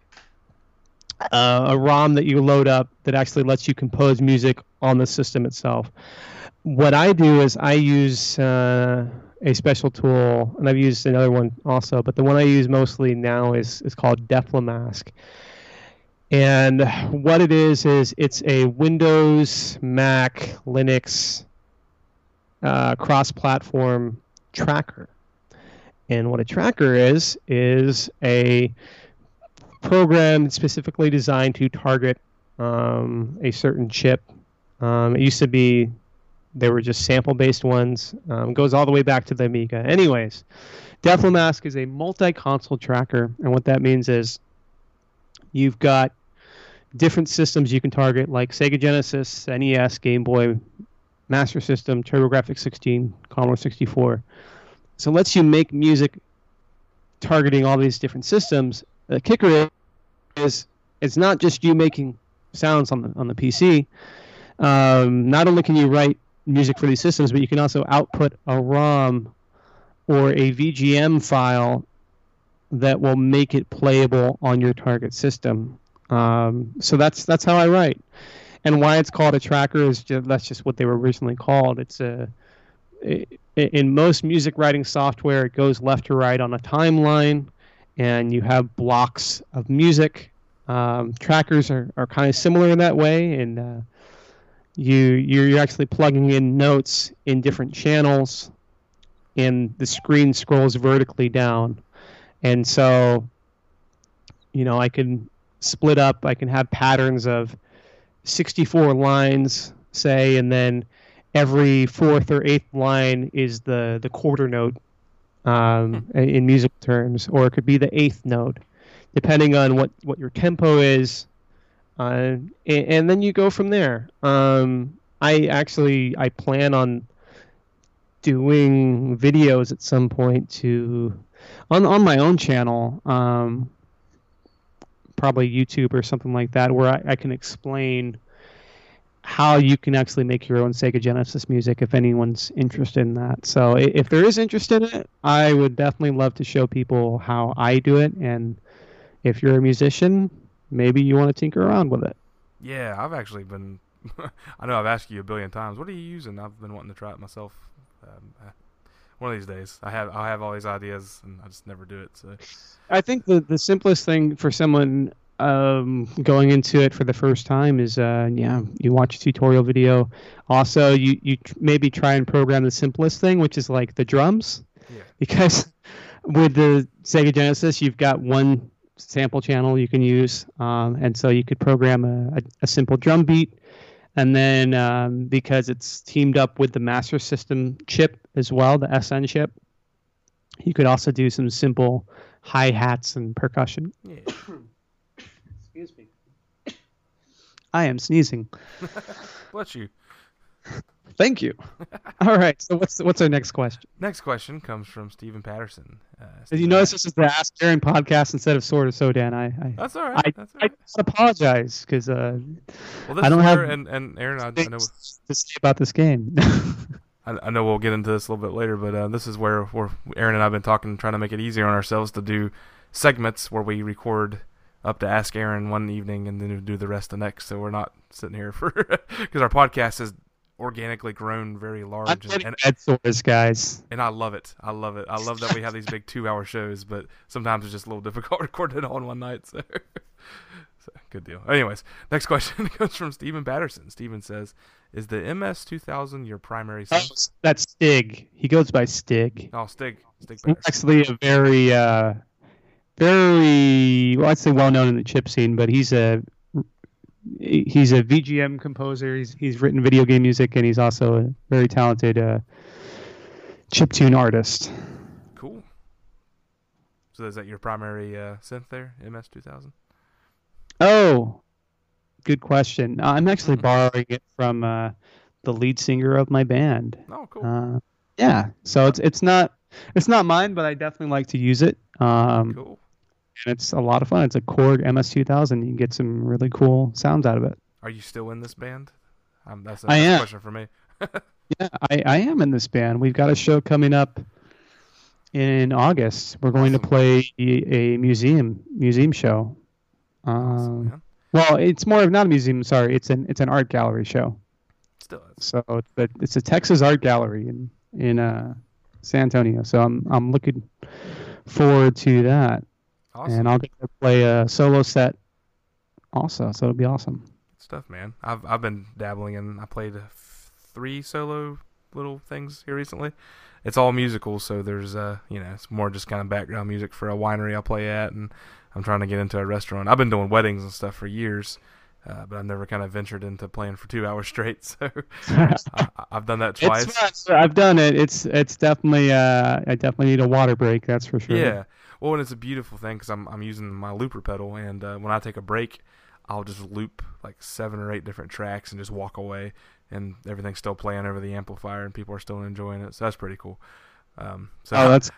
uh, a ROM that you load up that actually lets you compose music on the system itself. What I do is I use uh, a special tool, and I've used another one also, but the one I use mostly now is is called DefleMask. And what it is is it's a Windows, Mac, Linux uh, cross-platform tracker. And what a tracker is is a program specifically designed to target um, a certain chip. Um, it used to be they were just sample-based ones. Um, goes all the way back to the Amiga. Anyways, DefleMask is a multi-console tracker, and what that means is you've got different systems you can target, like Sega Genesis, NES, Game Boy, Master System, TurboGrafx 16, Commodore 64. So lets you make music targeting all these different systems. The kicker is it's not just you making sounds on the on the PC. Um, not only can you write music for these systems, but you can also output a ROM or a VGM file that will make it playable on your target system. Um, so that's that's how I write, and why it's called a tracker is just, that's just what they were originally called. It's a in most music writing software, it goes left to right on a timeline, and you have blocks of music. Um, trackers are, are kind of similar in that way, and uh, you you're actually plugging in notes in different channels, and the screen scrolls vertically down, and so you know I can split up. I can have patterns of 64 lines, say, and then every fourth or eighth line is the the quarter note um, in music terms, or it could be the eighth note, depending on what what your tempo is, uh, and, and, then you go from there. Um, I actually I plan on doing videos at some point to on on my own channel. Um, probably YouTube or something like that, where I, I can explain how you can actually make your own Sega Genesis music if anyone's interested in that. So if there is interest in it, I would definitely love to show people how I do it. And if you're a musician, maybe you want to tinker around with it. Yeah, I've actually been. I know I've asked you a billion times. What are you using? I've been wanting to try it myself. Um, uh, one of these days, I have I have all these ideas and I just never do it. So I think the the simplest thing for someone um, going into it for the first time is uh, yeah, you watch a tutorial video. Also, you you maybe try and program the simplest thing, which is like the drums, yeah. because with the Sega Genesis, you've got one sample channel you can use, um, and so you could program a, a, a simple drum beat. And then um, because it's teamed up with the Master System chip as well, the SN chip, you could also do some simple hi hats and percussion. Yeah. Excuse me. I am sneezing. Bless you. Thank you. All right. So what's what's our next question? Next question comes from Stephen Patterson. Uh, Did you notice this is the Ask Aaron podcast instead of Sword of Sodan? I, I that's all right. I, that's all right. I apologize because uh, well, I don't is have and and Aaron, I, I know to say about this game. I, I know we'll get into this a little bit later, but uh, this is where where Aaron and I've been talking, trying to make it easier on ourselves to do segments where we record up to ask Aaron one evening and then do the rest the next. So we're not sitting here for because our podcast has organically grown very large. I'm and, and, and source, guys. And I love it. I love it. I love that we have these big two-hour shows, but sometimes it's just a little difficult recording it on one night. So. so good deal. Anyways, next question comes from Stephen Patterson. Stephen says, "Is the MS 2000 your primary?" Oh, that's Stig. He goes by Stig. Oh, Stig. Stig. Actually, a very uh, very well, I'd say well known in the chip scene, but he's a he's a VGM composer. He's he's written video game music, and he's also a very talented uh, chip tune artist. Cool. So is that your primary uh, synth there, MS two thousand? Oh, good question. Uh, I'm actually borrowing it from uh, the lead singer of my band. Oh, cool. Uh, yeah, so it's it's not it's not mine, but I definitely like to use it. Um, cool and it's a lot of fun. It's a Korg MS2000. You can get some really cool sounds out of it. Are you still in this band? Um, that's a I am. question for me. Yeah, I, I am in this band. We've got a show coming up in August. We're going Awesome. to play a museum museum show. Awesome, Um, well, it's more of not a museum. Sorry, it's an it's an art gallery show. Still is. So it's a, it's a Texas art gallery in in uh, San Antonio. So I'm I'm looking forward to that, Awesome and I'll get to play a solo set also. So it'll be awesome. stuff, man. I've I've been dabbling in. I played f- three solo little things here recently. It's all musical, so there's uh you know it's more just kind of background music for a winery I play at, and I'm trying to get into a restaurant. I've been doing weddings and stuff for years. Uh, but I've never kind of ventured into playing for two hours straight, so I, I've done that twice. It's. I've done it. It's it's definitely uh I definitely need a water break. That's for sure. Yeah. Well, and it's a beautiful thing because I'm I'm using my looper pedal, and uh, when I take a break, I'll just loop like seven or eight different tracks and just walk away, and everything's still playing over the amplifier, and people are still enjoying it. So that's pretty cool. Um, so Oh, that's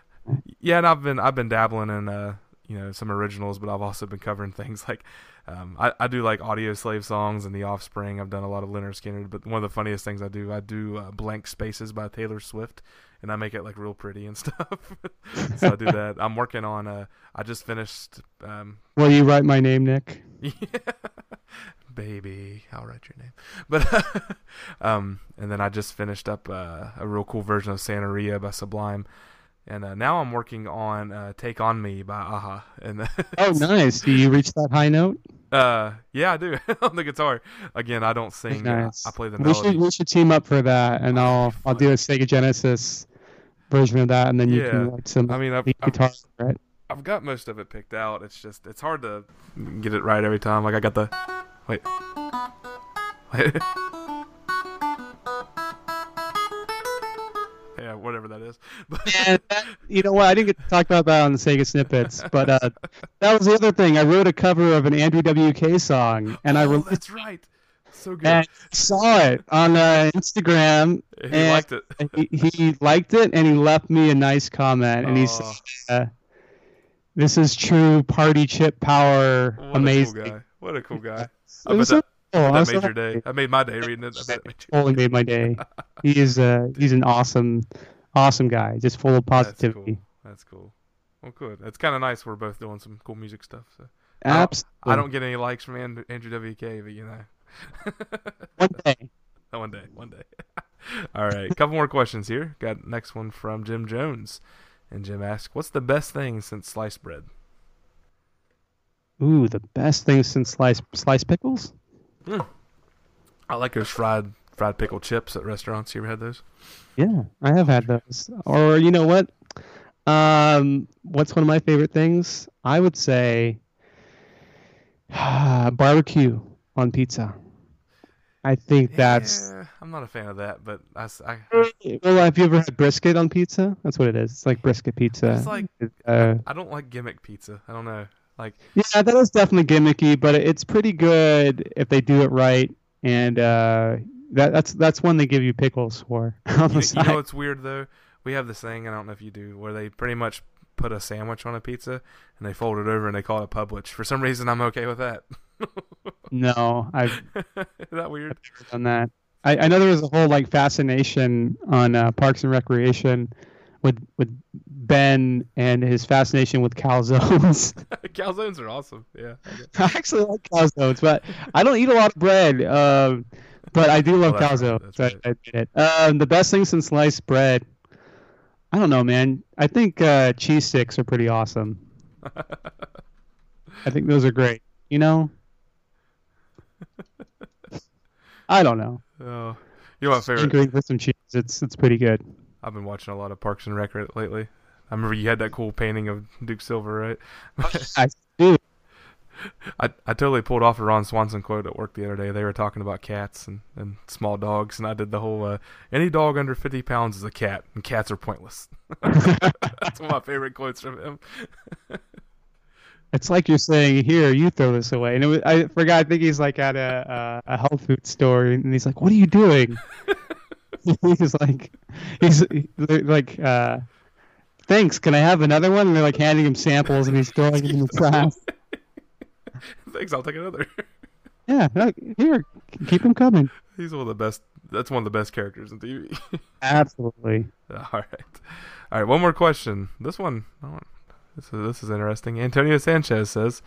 yeah, and I've been I've been dabbling in uh you know some originals, but I've also been covering things like um I, I do like Audioslave songs and The Offspring. I've done a lot of Lynyrd Skynyrd, but one of the funniest things I do I do uh, Blank Spaces by Taylor Swift, and I make it like real pretty and stuff. so I do that. I'm working on uh I just finished um Will you write my name, Nick? yeah. Baby, I'll write your name. But um, and then I just finished up uh, a real cool version of Santeria by Sublime, and uh, now I'm working on uh, "Take on Me" by a-ha. And Oh, nice. Do you reach that high note? uh, yeah, I do on the guitar. Again, I don't sing. Nice. I play the melody. we should we should team up for that, and I'll I'll do a Sega Genesis version of that, and then you Yeah. can write some I mean, I've, I've, guitar, right? I've got most of it picked out. It's just it's hard to get it right every time. Like I got the wait. Wait. yeah, whatever that is. And that, you know what? I didn't get to talk about that on the Sega snippets, but uh, that was the other thing. I wrote a cover of an Andrew WK song, and I oh, released that's right. So good. and saw it on uh, Instagram. he and liked it. he, he liked it, and he left me a nice comment, and he Oh, said, uh, "This is true party chip power, what a amazing." cool guy. What a cool guy. It I bet was that, I that made your day. That made my day reading it. I bet made. Totally made my day. He is uh, he's an awesome, awesome guy, just full of That's positivity. cool. That's cool. Well, good. It's kind of nice. We're both doing some cool music stuff. So I don't- I don't get any likes from Andrew, Andrew WK, but you know. One day. one day, one day. All right, couple more questions here. Got next one from Jim Jones, and Jim asks, "What's the best thing since sliced bread?" Ooh, the best thing since sliced sliced pickles. I like those fried fried pickle chips at restaurants. You ever had those? Yeah, I have had those. Or you know what? Um, what's one of my favorite things? I would say barbecue on pizza. I think that's Yeah, I'm not a fan of that, but I. I well. Have you ever had brisket on pizza? That's what it is. It's like brisket pizza. It's like- uh, I don't like gimmick pizza. I don't know. Like yeah, that is definitely gimmicky, but it's pretty good if they do it right. And uh, that, that's that's one they give you pickles for. on you, you know it's weird though? We have this thing. I don't know if you do, where they pretty much put a sandwich on a pizza and they fold it over and they call it a Publix. For some reason, I'm okay with that. no, I've Is that weird? done that. I, I know there was a whole like fascination on uh, Parks and Recreation with with Ben and his fascination with calzones. Calzones are awesome. Yeah. I actually like calzones, but I don't eat a lot of bread. Um, but I do love Well, that's right, calzones. right. I, I. Um, the best thing since sliced bread. I don't know, man. I think uh, cheese sticks are pretty awesome. I think those are great. You know. I don't know. Oh, you know my favorite? Sprinkling with some cheese. It's it's pretty good. I've been watching a lot of Parks and Rec lately. I remember you had that cool painting of Duke Silver, right? I do. I, I totally pulled off a Ron Swanson quote at work the other day. They were talking about cats and, and small dogs, and I did the whole uh, any dog under 50 pounds is a cat, and cats are pointless. That's one of my favorite quotes from him. It's like you're saying, "Here, you throw this away." And it was, I forgot. I think he's like at a a, a health food store, and he's like, "What are you doing?" he's like, he's like uh, thanks. Can I have another one? And they're like handing him samples, and he's throwing them in the trash. Thanks, I'll take another. Yeah, here, keep him coming. He's one of the best. That's one of the best characters in TV. Absolutely. All right, all right. One more question. This one, oh, this is this is interesting. Antonio Sanchez says,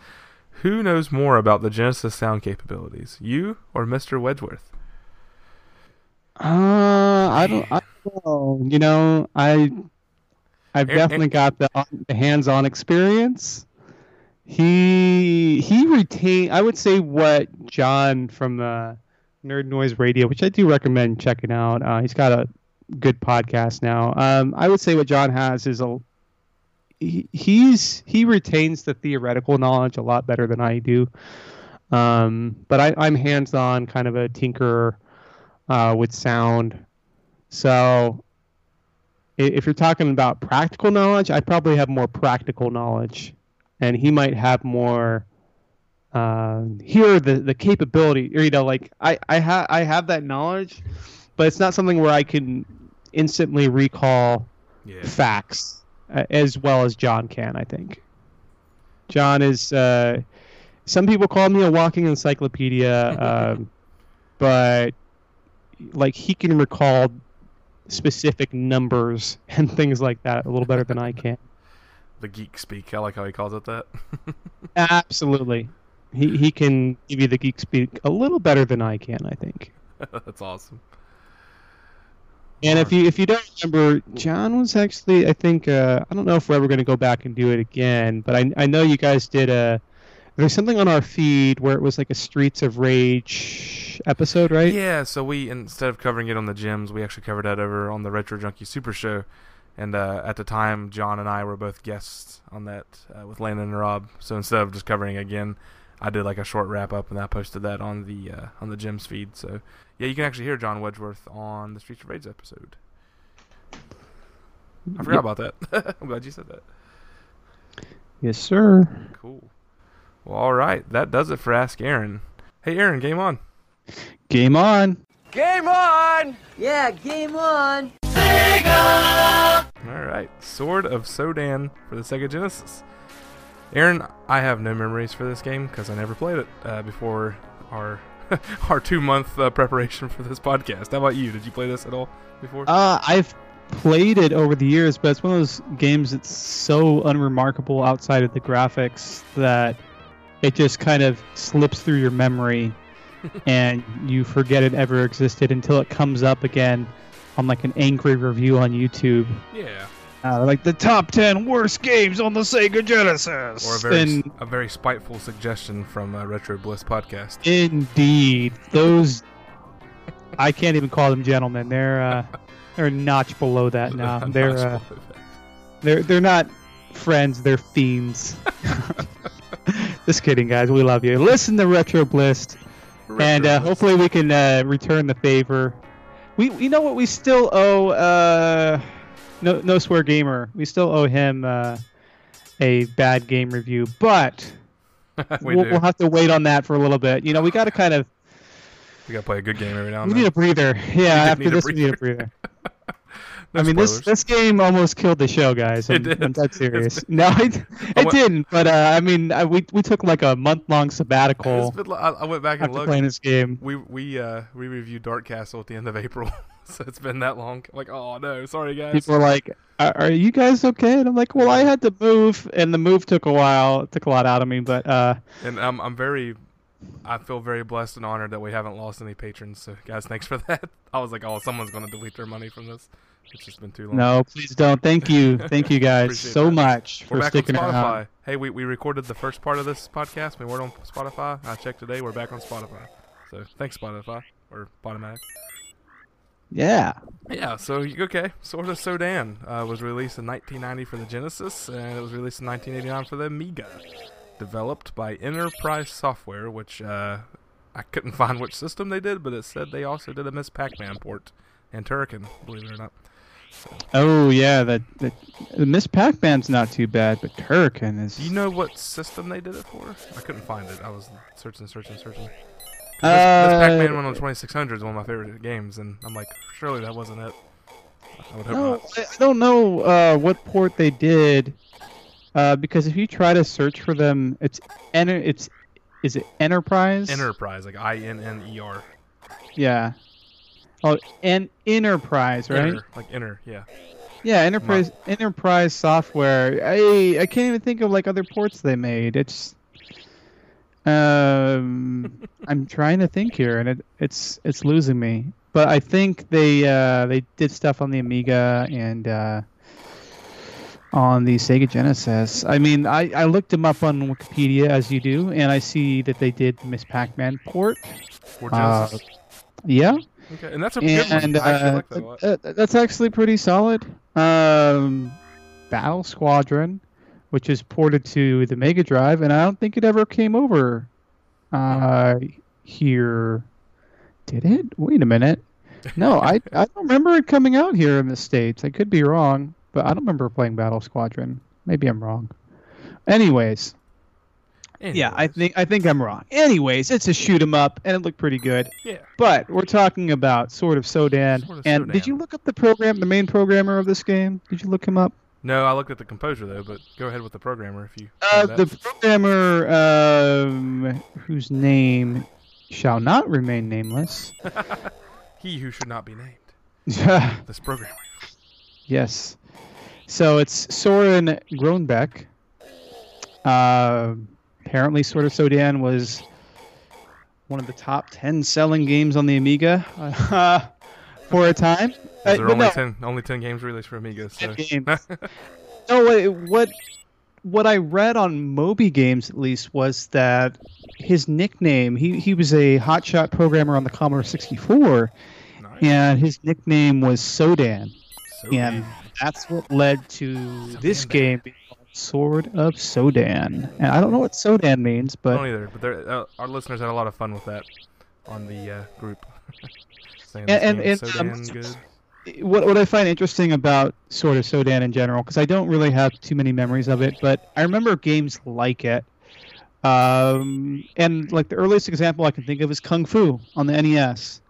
"Who knows more about the Genesis sound capabilities, you or Mister Wedgeworth?" Uh, I don't, I don't know. You know, I, I've definitely got the, the hands-on experience. He he retain. I would say what John from the Nerd Noise Radio, which I do recommend checking out. Uh, he's got a good podcast now. Um, I would say what John has is a he, he's he retains the theoretical knowledge a lot better than I do. Um, but I, I'm hands-on, kind of a tinkerer uh, with sound. So if you're talking about practical knowledge, I probably have more practical knowledge, and he might have more. Uh, here the the capability, or you know, like I I have I have that knowledge, but it's not something where I can instantly recall Yeah. facts uh, as well as John can. I think John is. Uh, some people call me a walking encyclopedia, um, but like he can recall specific numbers and things like that a little better than I can. The geek speak. I like how he calls it that. Absolutely, he he can give you the geek speak a little better than I can. I think. That's awesome. And if you if you don't remember, John was actually I think uh, I don't know if we're ever going to go back and do it again, but I I know you guys did a there's something on our feed where it was like a Streets of Rage episode, right? Yeah, so we instead of covering it on the gyms, we actually covered that over on the Retro Junkie Super Show. And uh, at the time, John and I were both guests on that uh, with Landon and Rob. So instead of just covering it again, I did like a short wrap up, and I posted that on the uh, on the gyms feed. So yeah, you can actually hear John Wedgeworth on the Streets of Rage episode. I forgot about that. I'm glad you said that. Yes, sir. Cool. Well, all right, that does it for Ask Aaron. Hey, Aaron, game on. Game on. Game on. Yeah, game on. All right, Sword of Sodan for the Sega Genesis. Aaron, I have no memories for this game because I never played it uh, before our our two month uh, preparation for this podcast. How about you? Did you play this at all before? Uh, I've played it over the years, but it's one of those games that's so unremarkable outside of the graphics that it just kind of slips through your memory and you forget it ever existed until it comes up again on like an angry review on YouTube. yeah, Uh, like the top 10 worst games on the Sega Genesis. or a very And a very spiteful suggestion from uh, Retro Bliss podcast. Indeed, those I can't even call them gentlemen. They're uh, they're a notch below that now. They're uh, spoiled. they're they're not friends. They're fiends. Just kidding, guys. We love you. Listen to Retro Bliss, and uh, hopefully we can uh, return the favor. We you know what we still owe uh, no no swear gamer. We still owe him uh, a bad game review, but we we'll, we'll have to wait on that for a little bit. You know, we got to kind of we gotta play a good game every now and we then. need a breather. Yeah, after need this we need a breather. I mean, this spoilers. this game almost killed the show, guys. I'm, It did. I'm dead serious. No, it, I it went- didn't. But uh, I mean, I, we we took like a month long sabbatical been I, went back and looked. playing this game. We we uh we reviewed Dark Castle at the end of April, so it's been that long. I'm like, oh no, sorry guys. People were like, are, "Are you guys okay?" And I'm like, "Well, I had to move, and the move took a while. It took a lot out of me, but uh, And I'm I'm very, I feel very blessed and honored that we haven't lost any patrons. So guys, thanks for that. I was like, oh, someone's gonna delete their money from this. It's just been too long. no, please don't. Thank you, thank you guys so that. much we're for sticking on around. Hey, we, we recorded the first part of this podcast. We weren't on Spotify. I checked today. We're back on Spotify. So thanks Spotify or Podomatic. Yeah, Yeah, so okay. Sword of Sodan uh, was released in 1990 for the Genesis, and it was released in 1989 for the Amiga. Developed by Innerprise Software, which uh, I couldn't find which system they did, but it said they also did a Miss Pac-Man port and Turrican, believe it or not. Oh yeah, that that the Miss Pac-Man's not too bad, but Turrican is. Do you know what system they did it for? I couldn't find it. I was searching, searching, searching. Miss Uh, Pac-Man went on 2600 is one of my favorite games, and I'm like, surely that wasn't it. I would hope No, not. I don't know uh, what port they did, uh, because if you try to search for them, it's enter. It's is it Enterprise? Innerprise, like I N N E R. Yeah. Oh, and Innerprise, right? Like inner, yeah. Yeah, Innerprise Innerprise software. I I can't even think of like other ports they made. It's um I'm trying to think here and it, it's it's losing me. But I think they uh they did stuff on the Amiga and uh on the Sega Genesis. I mean, I, I looked them up on Wikipedia as you do, and I see that they did the Miss Pac-Man port. For Uh, Yeah, okay, and that's a good and one. I actually uh, like that a lot. that's actually pretty solid. Um, Battle Squadron, which is ported to the Mega Drive, and I don't think it ever came over uh, here. Did it? Wait a minute. No, I I don't remember it coming out here in the states. I could be wrong, but I don't remember playing Battle Squadron. Maybe I'm wrong. Anyways, yeah, I think I think I'm wrong. Anyways, it's a shoot 'em up, and it looked pretty good. Yeah. But we're talking about Sword of Sodan. Sword of and Sodan. did you look up the program, the main programmer of this game? Did you look him up? No, I looked at the composer though, but go ahead with the programmer if you. Uh, the programmer, um, whose name shall not remain nameless. he who should not be named. This programmer. Yes. So it's Søren Grønbech. Uh, apparently, Sword of Sodan was one of the top 10 selling games on the Amiga uh, for a time. Uh, There but only no, ten only ten games released for Amiga. So. 10 no, what, what what I read on Moby Games at least was that his nickname he, he was a hotshot programmer on the Commodore 64 nice. and his nickname was Sodan So and that's what led to this Sodan. game being Sword of Sodan. And I don't know what Sodan means, I but don't either, but there- uh, our listeners had a lot of fun with that on the uh, group. And- and- and, um, good. what what I find interesting about Sword of Sodan in general, because I don't really have too many memories of it, but I remember games like it. Um, and like the earliest example I can think of is Kung Fu on the NES.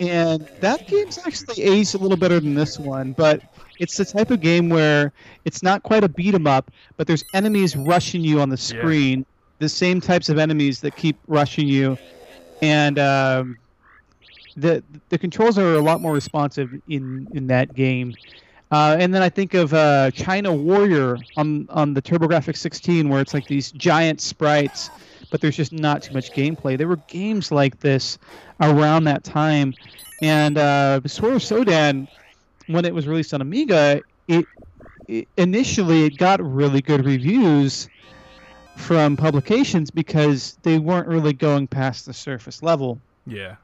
And that game's actually aged a little better than this one, but it's the type of game where it's not quite a beat 'em up, but there's enemies rushing you on the Yeah. screen, the same types of enemies that keep rushing you, and um, the the controls are a lot more responsive in in that game. Uh, and then I think of uh, China Warrior on on the TurboGrafx 16, where it's like these giant sprites, but there's just not too much gameplay. There were games like this around that time, and uh, Sword of Sodan, when it was released on Amiga, it, it initially it got really good reviews from publications because they weren't really going past the surface level. Yeah.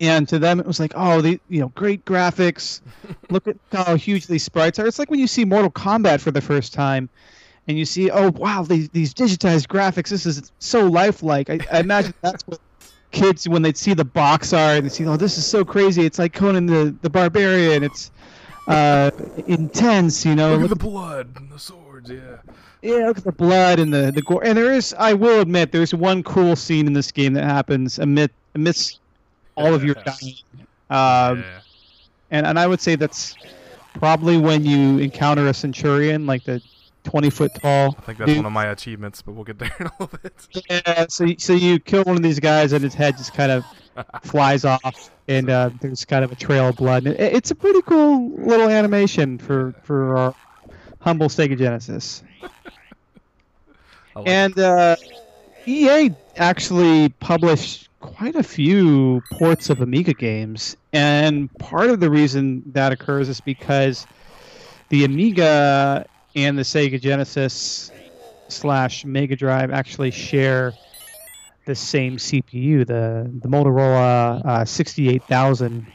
and to them it was like oh the you know great graphics. Look at how huge these sprites are. It's like when you see mortal kombat for the first time and you see oh wow these, these digitized graphics this is so lifelike. I, I imagine that's what kids when they see the box art and they see oh this is so crazy. It's like conan the, the barbarian. It's uh, intense you know Look at look the blood and the swords. Yeah. yeah, look at the blood and the the gore. And there is, I will admit, there's one cool scene in this game that happens amid amidst all of your dying. Um, yeah. and and I would say that's probably when you encounter a centurion, like the 20 foot tall. I think that's dude. one of my achievements, but we'll get there in a little bit. Yeah, so so you kill one of these guys and his head just kind of flies off, and uh, there's kind of a trail of blood. It, it's a pretty cool little animation for for our humble Sega Genesis. Like And uh, EA actually published quite a few ports of Amiga games, and part of the reason that occurs is because the Amiga and the Sega Genesis slash Mega Drive actually share the same CPU, the the Motorola uh, 68000,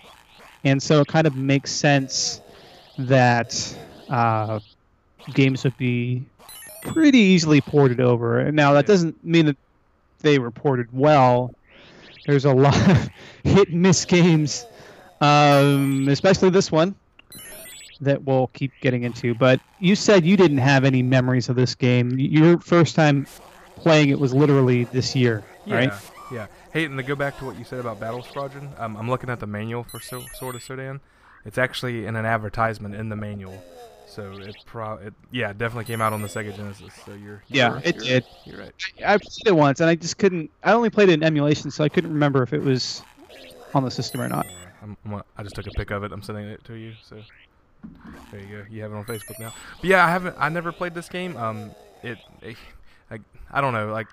and so it kind of makes sense that uh, games would be pretty easily ported over. And now that doesn't mean that they were ported well. There's a lot of hit and miss games, um, especially this one that we'll keep getting into. But you said you didn't have any memories of this game. Your first time playing it was literally this year, Yeah, right? yeah. Hey, and to go back to what you said about Battle Squadron, um, I'm looking at the manual for so- Sword of Sodan, It's actually in an advertisement in the manual. So it pro it yeah it definitely came out on the Sega Genesis. So you're, you're Yeah, right, it you're did. You're right. I played it once, and I just couldn't. I only played it in emulation, so I couldn't remember if it was on the system or not. I'm, I'm, I just took a pic of it. I'm sending it to you. So there you go. You have it on Facebook now. But yeah, I haven't. I never played this game. Um, it, it like I don't know. Like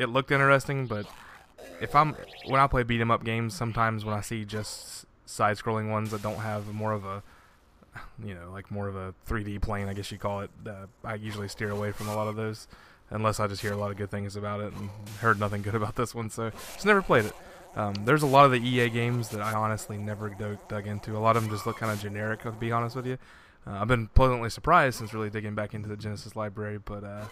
it looked interesting, but if I'm when I play beat 'em up games, sometimes when I see just side-scrolling ones that don't have more of a you know, like more of a 3D plane, I guess you call it. Uh, I usually steer away from a lot of those, unless I just hear a lot of good things about it and heard nothing good about this one. So just never played it. Um, there's a lot of the EA games that I honestly never dug, dug into. A lot of them just look kind of generic, to be honest with you. Uh, I've been pleasantly surprised since really digging back into the Genesis library, but uh,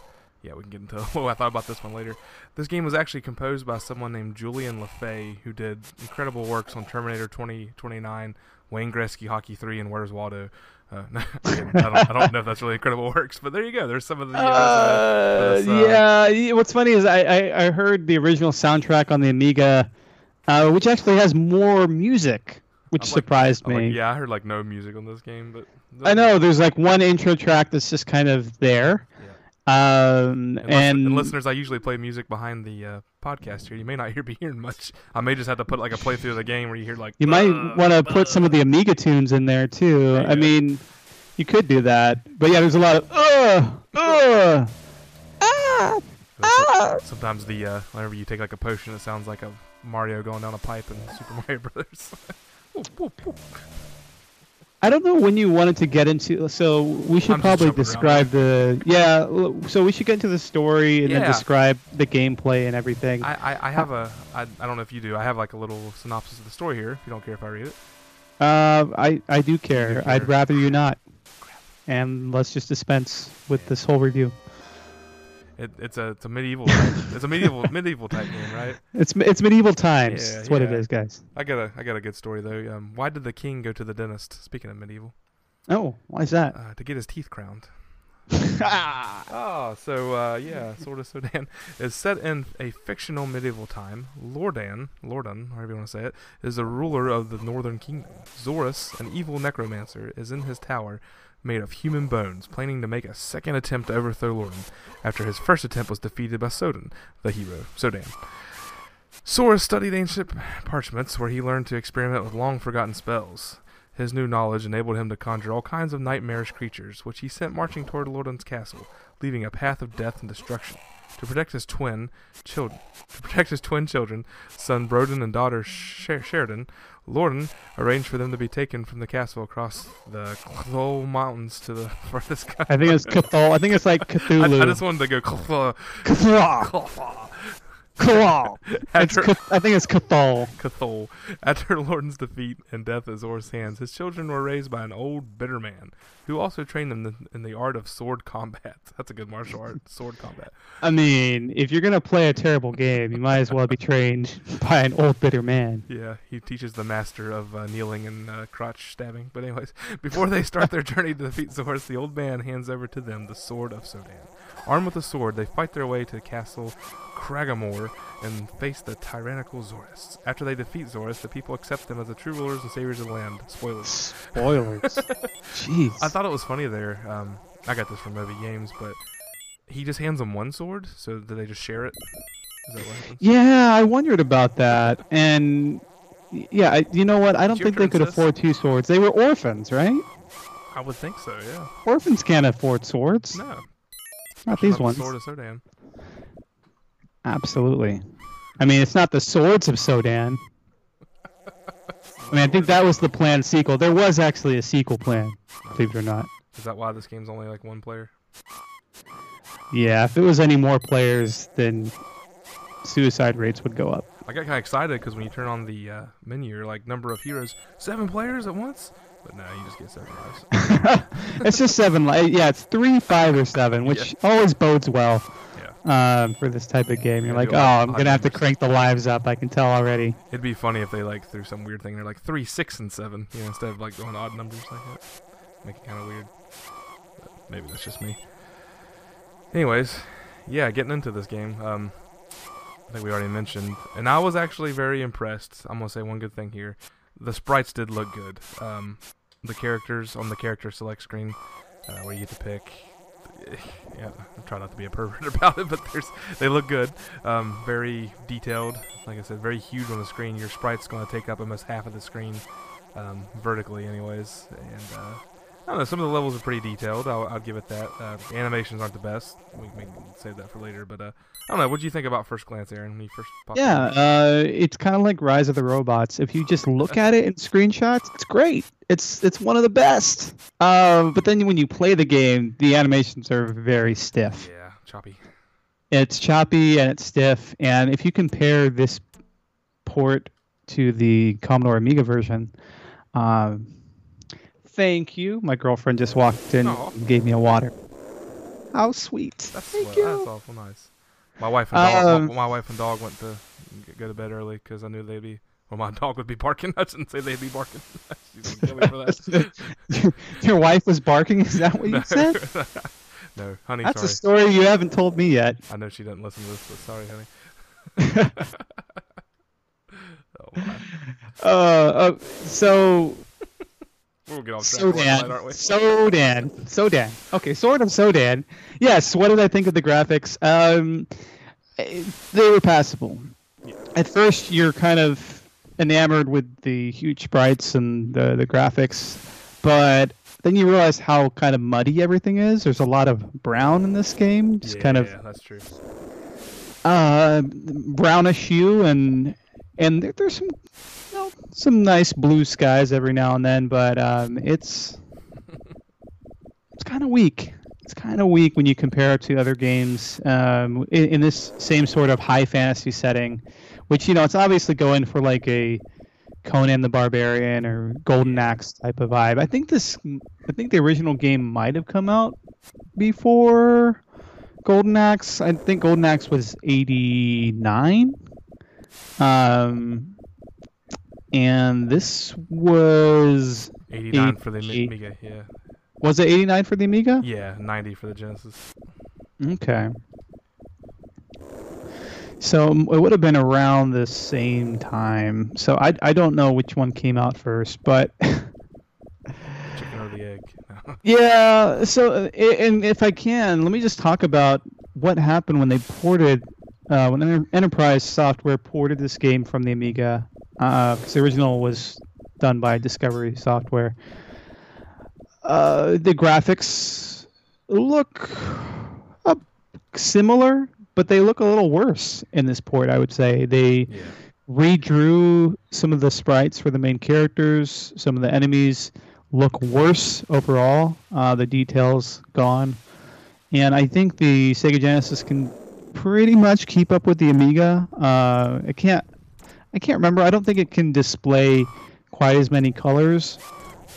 yeah, we can get into what I thought about this one later. This game was actually composed by someone named Julian LeFay, who did incredible works on Terminator 2029, Wayne Gretzky Hockey 3, and Where's Waldo. Uh, I, don't, I don't know if that's really incredible works, but there you go. There's some of the. Uh, this, uh, yeah, what's funny is I, I, I heard the original soundtrack on the Amiga, uh, which actually has more music, which I'm surprised like, me. yeah, I heard like no music on this game, but I know there's like one intro track that's just kind of there. Um, And, and and listeners, I usually play music behind the uh, podcast here. You may not hear be hearing much. I may just have to put like a playthrough of the game where you hear like. you might want to put some of the Amiga tunes in there too. There I go. mean, you could do that, but yeah, there's a lot of uh, uh, ah, ah. Sometimes the uh, whenever you take like a potion, it sounds like a Mario going down a pipe in Super Mario Brothers. I don't know when you wanted to get into. So we should I'm probably jumping around. describe the yeah. So we should get into the story and then describe the gameplay and everything. I, I, I have a I, I don't know if you do. I have like a little synopsis of the story here. If you don't care if I read it. Uh, I I do care. care. I'd rather you not. And let's just dispense with this whole review. It it's a it's a medieval type, it's a medieval medieval type game, right? It's it's medieval times. Yeah, That's what it yeah. is, guys. I got a I got a good story though. Um, why did the king go to the dentist? Speaking of medieval, Oh, why is that? uh, to get his teeth crowned. Oh, so uh, yeah, sort of Sodan is set in a fictional medieval time. Lordan, Lordan, however you want to say it, is the ruler of the Northern Kingdom. Zorus, an evil necromancer, is in his tower made of human bones, planning to make a second attempt to overthrow Lordan after his first attempt was defeated by Sodan, the hero, Sodan. Zorus studied ancient parchments where he learned to experiment with long forgotten spells. His new knowledge enabled him to conjure all kinds of nightmarish creatures, which he sent marching toward Lordan's castle, leaving a path of death and destruction. To protect his twin children, to protect his twin children, son Broden and daughter Sher- Sheridan, Lordan arranged for them to be taken from the castle across the Cthulhu Mountains to the farthest. I think it's Cthulhu. I think it's like I, Cthulhu. I just wanted to go Cthulhu. Cthulhu. After, Cth- I think it's Cthulhu. Cthulhu. After Lordan's defeat and death at Zor's hands, his children were raised by an old bitter man who also trained them in- in the art of sword combat. That's a good martial art, sword combat. I mean, if you're gonna play a terrible game, you might as well be trained by an old bitter man. Yeah, he teaches the master of uh, kneeling and uh, crotch stabbing. But anyways, before they start their journey to defeat Zorus, the old man hands over to them the sword of Sodan. Armed with a sword, they fight their way to Castle Kragamore and face the tyrannical Zorus. After they defeat Zorus, the people accept them as the true rulers and saviors of the land. Spoilers. Spoilers. Jeez. I thought it was funny there. Um, I got this from Moby Games, but he just hands them one sword, so do they just share it? Is that what happens? Yeah, I wondered about that, and yeah, I, you know what? I don't think they could afford two swords. They were orphans, right? I would think so. Yeah. Orphans can't afford swords. No. Not these the ones. Sword of Sodan. Absolutely. I mean, it's not the swords of Sodan. I mean, I think that was the planned sequel. There was actually a sequel plan, believe it or not. Is that why this game's only like one player? Yeah, if it was any more players, then suicide rates would go up. I got kind of excited because when you turn on the uh, menu, you're like number of heroes, seven players at once. But no, you just get seven lives. it's just seven. Li- yeah, it's three, five, or seven, which always bodes well yeah. um, for this type of game. You're Yeah, like, oh, I'm gonna have to crank the lives up. I can tell already. It'd be funny if they like threw some weird thing. They're like three, six, and seven, you know, instead of like going odd numbers like that. Make it kind of weird. But maybe that's just me. Anyways, yeah, getting into this game. Um, I think we already mentioned, and I was actually very impressed. I'm gonna say one good thing here: the sprites did look good. Um, the characters on the character select screen, uh, where you get to pick. Yeah, I'm not to be a pervert about it, but there's they look good. Um, very detailed. Like I said, very huge on the screen. Your sprite's going to take up almost half of the screen, um, vertically, anyways. And uh, I don't know. Some of the levels are pretty detailed. I'll, I'll give it that. Uh, animations aren't the best. We can save that for later. But uh, I don't know. What do you think about first glance, Aaron? When you first popped Yeah, uh, it's kind of like Rise of the Robots. If you just look at it in screenshots, it's great. It's it's one of the best. Uh, but then when you play the game, the animations are very stiff. yeah, choppy. It's choppy and it's stiff. And if you compare this port to the Commodore Amiga version, um, thank you. My girlfriend just walked in Aw. and gave me a water. How sweet. That's thank sweet. you. That's awful nice. My wife and dog. Um, my, my wife and dog went to go to bed early because I knew they'd be. Well, my dog would be barking. I shouldn't say they'd be barking. She's gonna kill me for that. Your wife was barking. Is that what you said? no, honey. That's a story you haven't told me yet. I know she doesn't listen to this, but sorry, honey. oh. Uh, uh so We'll get track for tonight, aren't we? Sodan, Sodan, Sodan. Okay, sort of Sodan. Yes. What did I think of the graphics? Um, they were passable. At first, you're kind of enamored with the huge sprites and the the graphics, but then you realize how kind of muddy everything is. There's a lot of brown in this game, just yeah, kind of Yeah, that's true. uh, brownish hue, and and there, there's some know, some nice blue skies every now and then, but um, it's it's kind of weak. It's kind of weak when you compare it to other games um, in, in this same sort of high fantasy setting, which you know it's obviously going for like a Conan the Barbarian or Golden Axe type of vibe. I think this, I think the original game might have come out before Golden Axe. I think Golden Axe was '89. Um, and this was 89 for the Amiga. Yeah. was it '89 for the Amiga? Yeah, 90 for the Genesis. Okay. So it would have been around the same time. So I, I don't know which one came out first, but Chicken or the egg. Yeah. So uh, and if I can, let me just talk about what happened when they ported, uh, when Innerprise Software ported this game from the Amiga, because the original was done by Discovery Software. Uh, the graphics look uh, similar, but they look a little worse in this port. I would say they Yeah. redrew some of the sprites for the main characters. Some of the enemies look worse overall. Uh, the details gone, and I think the Sega Genesis can pretty much keep up with the Amiga. Uh, I can't. I can't remember. I don't think it can display quite as many colors,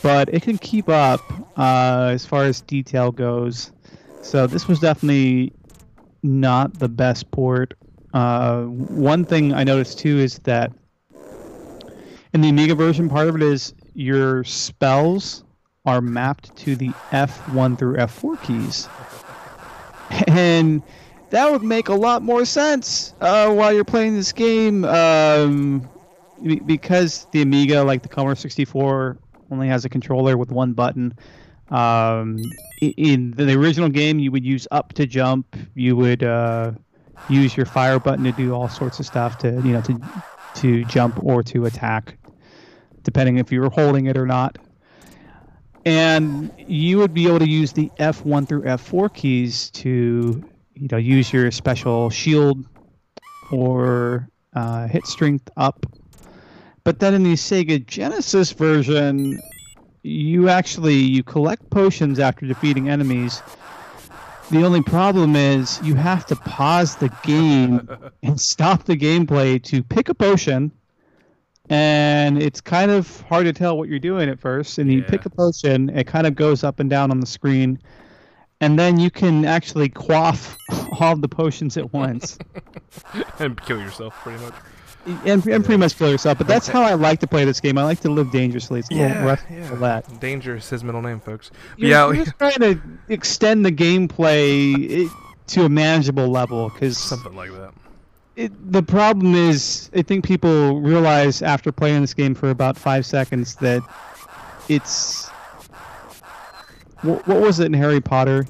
but it can keep up uh, as far as detail goes. So this was definitely not the best port. Uh, one thing I noticed too is that in the Amiga version, part of it is your spells are mapped to the F1 through F4 keys. And that would make a lot more sense uh, while you're playing this game um, because the Amiga, like the Commodore 64, only has a controller with one button. Um, in the original game, you would use up to jump. You would uh, use your fire button to do all sorts of stuff to you know to to jump or to attack, depending if you were holding it or not. And you would be able to use the F1 through F4 keys to you know use your special shield or uh, hit strength up. But then in the Sega Genesis version, you actually you collect potions after defeating enemies. The only problem is you have to pause the game and stop the gameplay to pick a potion. And it's kind of hard to tell what you're doing at first. And you Yeah. pick a potion, it kind of goes up and down on the screen. And then you can actually quaff all the potions at once. and kill yourself, pretty much. and, and pretty much kill yourself. But that's how I like to play this game. I like to live dangerously. It's a little Yeah, rough yeah. for that. Danger is his middle name, folks. You're, yeah, you're just trying to extend the gameplay to a manageable level because something like that. the problem is I think people realize after playing this game for about five seconds that it's what, what was it in Harry Potter?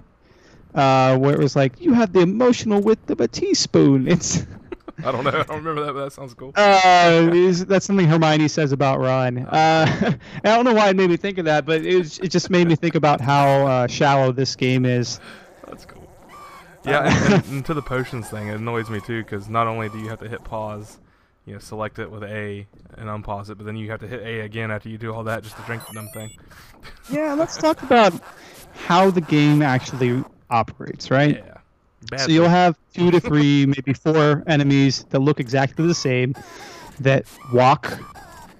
Uh, where it was like you have the emotional width of a teaspoon. It's I don't know. I don't remember that, but that sounds cool. uh, is, that's something Hermione says about Ron. Uh, I don't know why it made me think of that, but it, was, it just made me think about how uh, shallow this game is. That's cool. Yeah, and, and, and to the potions thing, it annoys me too because not only do you have to hit pause, you know, select it with A and unpause it, but then you have to hit A again after you do all that just to drink the dumb thing. Yeah, let's talk about how the game actually operates, right? Yeah. So you'll have two to three, maybe four enemies that look exactly the same, that walk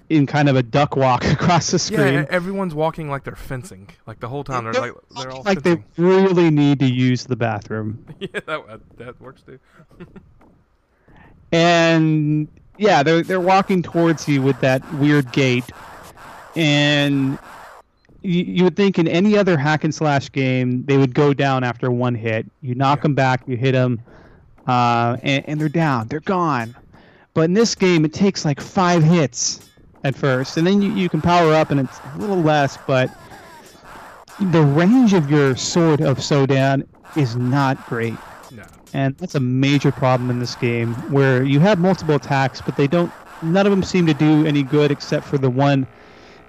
in kind of a duck walk across the screen. e- everyone's walking like they're fencing. Like the whole time they're like they're all like they really need to use the bathroom. yeah, that that works too. and yeah, they're they're walking towards you with that weird gait, and you, you would think in any other hack and slash game they would go down after one hit. You knock them back, you hit them, uh, and, and they're down, they're gone. But in this game, it takes like five hits at first, and then you, you can power up, and it's a little less, but the range of your sword of Sodan is not great. And that's a major problem in this game where you have multiple attacks but they don't none of them seem to do any good except for the one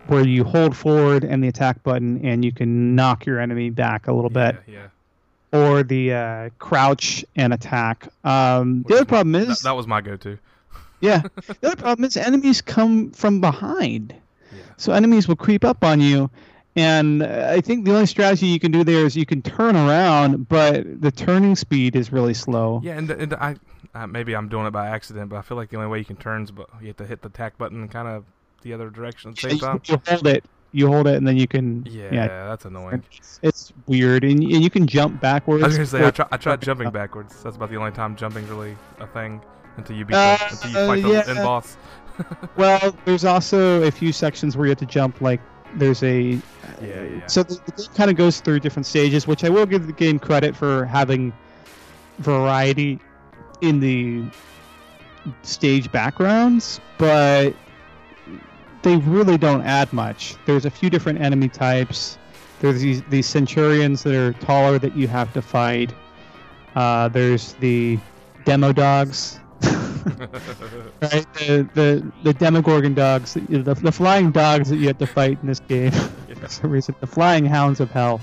where you hold forward and the attack button and you can knock your enemy back a little bit Yeah, yeah. or the uh, crouch and attack um, the other problem is That, that was my go-to. yeah the other problem is enemies come from behind Yeah. so enemies will creep up on you and uh, I think the only strategy you can do there is you can turn around, but the turning speed is really slow. Yeah, and, and I uh, maybe I'm doing it by accident, but I feel like the only way you can turn is but you have to hit the attack button kind of the other direction at the same you, time. you hold it, you hold it, and then you can. Yeah, yeah that's annoying. it's, it's weird, and, and you can jump backwards. I was gonna say I, try, I tried jumping backwards. That's about the only time jumping's really a thing until you beat Uh, the, until you fight the yeah. end boss. Well, there's also a few sections where you have to jump. Like there's a. Yeah, yeah. So the, the game kind of goes through different stages, which I will give the game credit for having variety in the stage backgrounds, but they really don't add much. There's a few different enemy types. There's these, these centurions that are taller that you have to fight. Uh, there's the demo dogs. right? The, the the Demogorgon dogs, the, the flying dogs that you have to fight in this game. for some reason, the flying hounds of hell.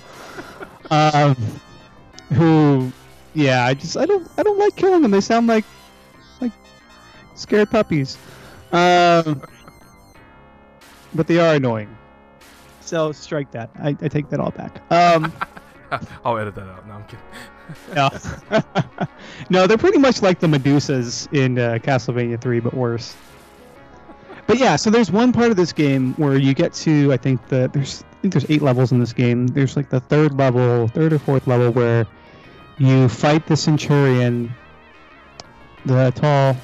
Um, who, yeah, I just I don't I don't like killing them. They sound like like scared puppies. Um, but they are annoying. So strike that. I, I take that all back. Um, I'll edit that out. No, I'm kidding. no. No, they're pretty much like the Medusas in uh, Castlevania 3, but worse. But yeah, so there's one part of this game where you get to I think the there's I think there's eight levels in this game. There's like the third level, third or fourth level where you fight the Centurion, the tall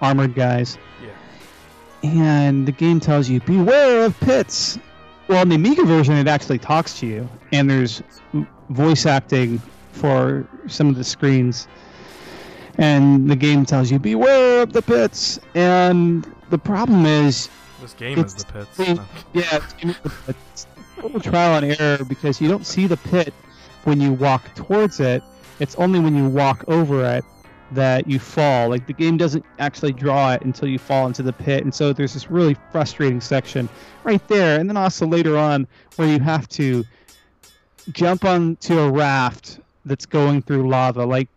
armored guys, Yeah. and the game tells you beware of pits. Well, in the Amiga version, it actually talks to you, and there's voice acting for some of the screens. And the game tells you beware of the pits. And the problem is, This game is the pits. yeah, it's, gonna be the pits. total trial and error because you don't see the pit when you walk towards it. It's only when you walk over it that you fall. Like the game doesn't actually draw it until you fall into the pit, and so there's this really frustrating section right there. And then also later on where you have to jump onto a raft that's going through lava. Like,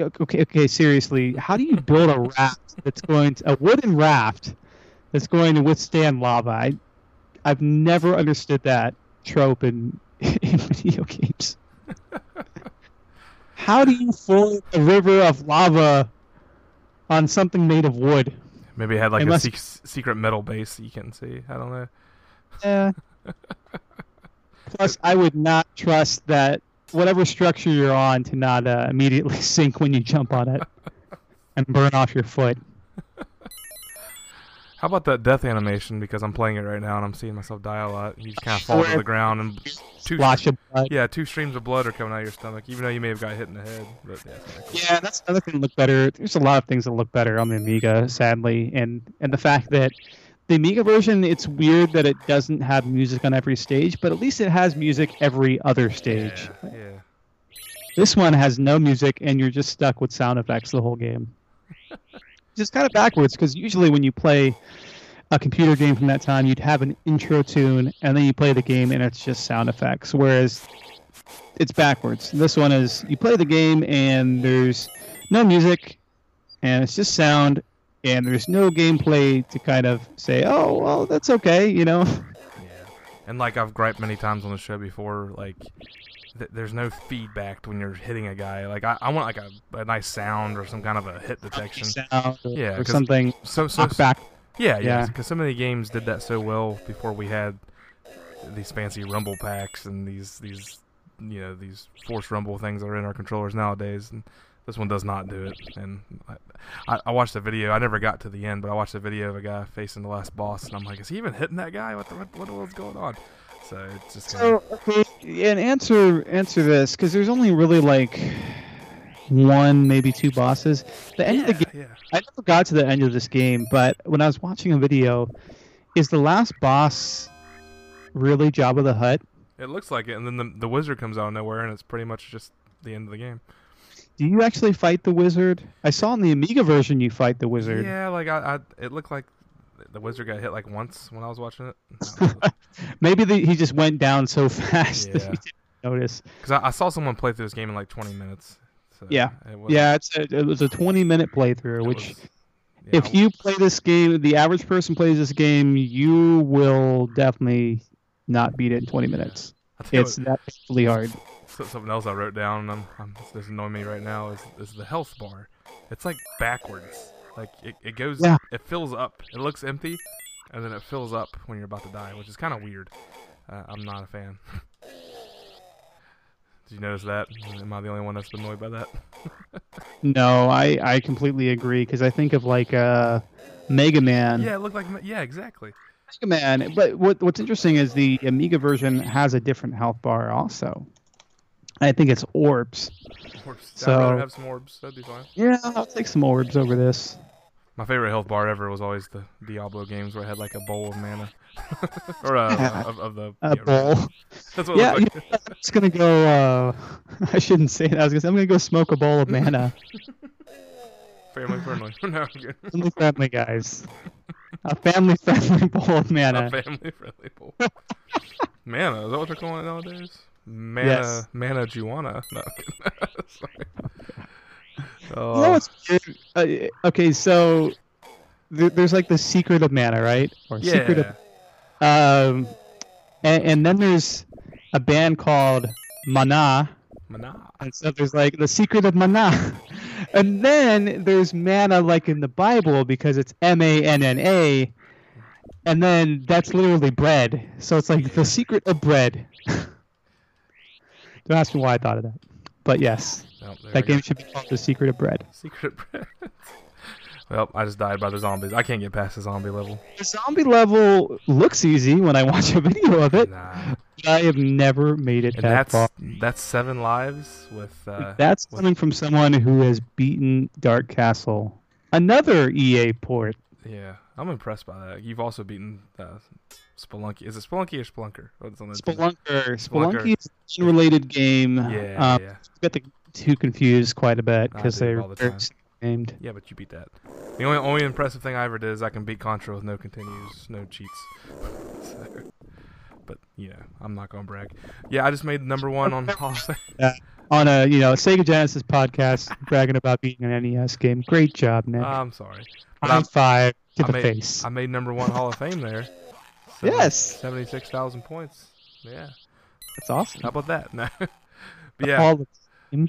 okay, okay, seriously, how do you build a raft that's going to a wooden raft that's going to withstand lava? I, I've never understood that trope in in video games. How do you float a river of lava on something made of wood? Maybe it had like a sec- secret metal base you can see. I don't know. Yeah. Plus, I would not trust that whatever structure you're on to not uh, immediately sink when you jump on it and burn off your foot. How about that death animation? Because I'm playing it right now and I'm seeing myself die a lot. You just kind of fall to the ground and two Splash of blood. yeah, two streams of blood are coming out of your stomach, even though you may have got hit in the head. But yeah, it's cool. Yeah, that's another thing that look better. There's a lot of things that look better on the Amiga, sadly, and and the fact that the Amiga version, it's weird that it doesn't have music on every stage, but at least it has music every other stage. Yeah, yeah. This one has no music, and you're just stuck with sound effects the whole game. just kind of backwards, because usually when you play a computer game from that time, you'd have an intro tune, and then you play the game, and it's just sound effects. Whereas it's backwards. This one is you play the game, and there's no music, and it's just sound, and there's no gameplay to kind of say, oh, well, that's okay, you know? Yeah, and like I've griped many times on the show before, like th- there's no feedback when you're hitting a guy. Like I, I want like a, a nice sound or some kind of a hit detection. Sound or, Yeah, or something. So so back. yeah yeah Yeah. because so many games did that so well before we had these fancy rumble packs and these these you know these force rumble things that are in our controllers nowadays and this one does not do it and I, I, watched a video I never got to the end but I watched a video of a guy facing the last boss and I'm like is he even hitting that guy what the, what, what the world's going on so it's just kinda, So okay, and answer answer this because there's only really like one, maybe two bosses. The end of the game, yeah. I never got to the end of this game, but when I was watching a video, is the last boss really Jabba the Hutt? It looks like it, and then the, the wizard comes out of nowhere, and it's pretty much just the end of the game. Do you actually fight the wizard? I saw in the Amiga version you fight the wizard. Yeah, like I, I, it looked like the wizard got hit like once when I was watching it. Because Maybe the, he just went down so fast that Yeah. you didn't notice. I, I saw someone play through this game in like 20 minutes. So Yeah. it was, Yeah, it's a, it was a 20 minute playthrough, which was- yeah, if you play this game, the average person plays this game, you will definitely not beat it in 20 minutes. It's that really hard. So- Something else I wrote down, and I'm, I'm annoying me right now is, is the health bar. It's like backwards. Like it, it goes, Yeah. it fills up. It looks empty, and then it fills up when you're about to die, which is kind of weird. Uh, I'm not a fan. Did you notice that? Am I the only one that's annoyed by that? No, I, I completely agree because I think of like uh, Mega Man. yeah, it looked like yeah, exactly. Mega Man. But what what's interesting is the Amiga version has a different health bar also. I think it's orbs. Orbs. I'd So- rather have some orbs. That'd be fine. Yeah, I'll take some orbs over this. My favorite health bar ever was always the Diablo games where it had like a bowl of mana, or uh, Yeah. of, of the A yeah, bowl. That's what it Yeah, looked like. I'm just gonna go. Uh, I shouldn't say that. I was gonna say I'm gonna go smoke a bowl of mana. Family friendly. no, family friendly, guys. A family friendly bowl of A mana. family friendly bowl. mana, is that what they're calling it nowadays? Mana, Yes. mana juana. No, Oh, You know what's weird? Uh, okay, so there, there's like the secret of mana, right? Or secret of um, and, and then there's a band called Mana, mana. and so there's like the secret of Mana, and then there's mana like in the Bible because it's M A N N A, and then that's literally bread. So it's like the secret of bread. Don't ask me why I thought of that, but yes, Oh, that we go. game should be called the secret of bread. Secret of bread. well, I just died by the zombies. I can't get past the zombie level. The zombie level looks easy when I watch a video of it. Nah. but I have never made it And that that's far. that's seven lives with. Uh, That's with- coming from someone who has beaten Dark Castle, another EA port. Yeah, I'm impressed by that. You've also beaten uh, Spelunky. Is it Spelunky or Spelunker? What's on the team? Spelunker. Spelunker. Spelunky is an unrelated game. Yeah, um, yeah, Get the two confused quite a bit because they're all the very time. named. yeah. But you beat that. The only only impressive thing I ever did is I can beat Contra with no continues, no cheats. So, but yeah, I'm not gonna brag. Yeah, I just made number one on Hall of On a you know Sega Genesis podcast, bragging about beating an NES game. Great job, Nick. I'm sorry. But High I'm, five to I the made, face. I made number one Hall of Fame there. Yes. Seventy-six thousand points. Yeah. That's awesome. How about that? No. yeah. All the time.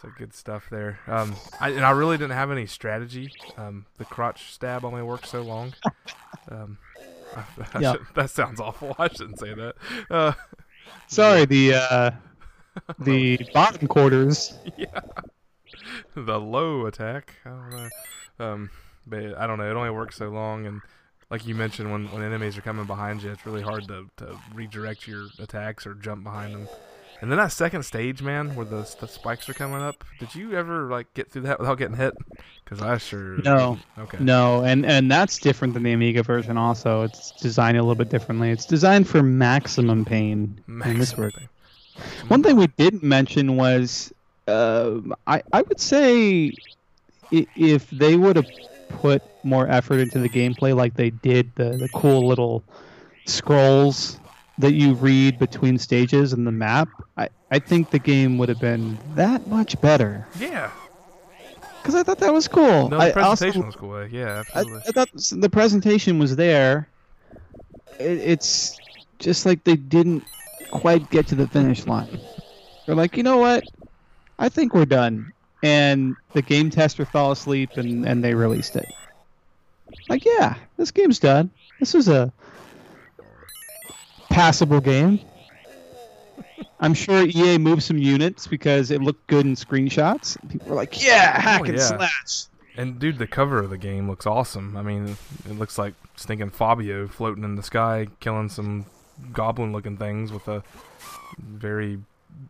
So good stuff there. Um, I, and I really didn't have any strategy. Um, the crotch stab only worked so long. Um, I, I Yeah. should- that sounds awful. I shouldn't say that. Uh, Sorry, the uh, the bottom quarters. yeah, the low attack. I don't know. Um, but I don't know. It only works so long, and like you mentioned, when, when enemies are coming behind you, it's really hard to, to redirect your attacks or jump behind them. And then that second stage, man, where the the spikes are coming up. Did you ever like get through that without getting hit? Because I sure. No. Okay. No, and and that's different than the Amiga version. Also, it's designed a little bit differently. It's designed for maximum pain Maximum version. One thing we didn't mention was, uh, I I would say, if they would have put more effort into the gameplay, like they did the the cool little scrolls that you read between stages and the map, I I think the game would have been that much better. Yeah. Because I thought that was cool. No, I the also- presentation was cool. Eh? Yeah, absolutely. I thought the presentation was there. It, it's just like they didn't quite get to the finish line. They're like, you know what? I think we're done. And the game tester fell asleep and, and they released it. Like, yeah, this game's done. This is a passable game. I'm sure EA moved some units because it looked good in screenshots. People were like, yeah, oh, hack Oh, and yeah. slash. And dude, the cover of the game looks awesome. I mean, it looks like stinking Fabio floating in the sky, killing some goblin-looking things with a very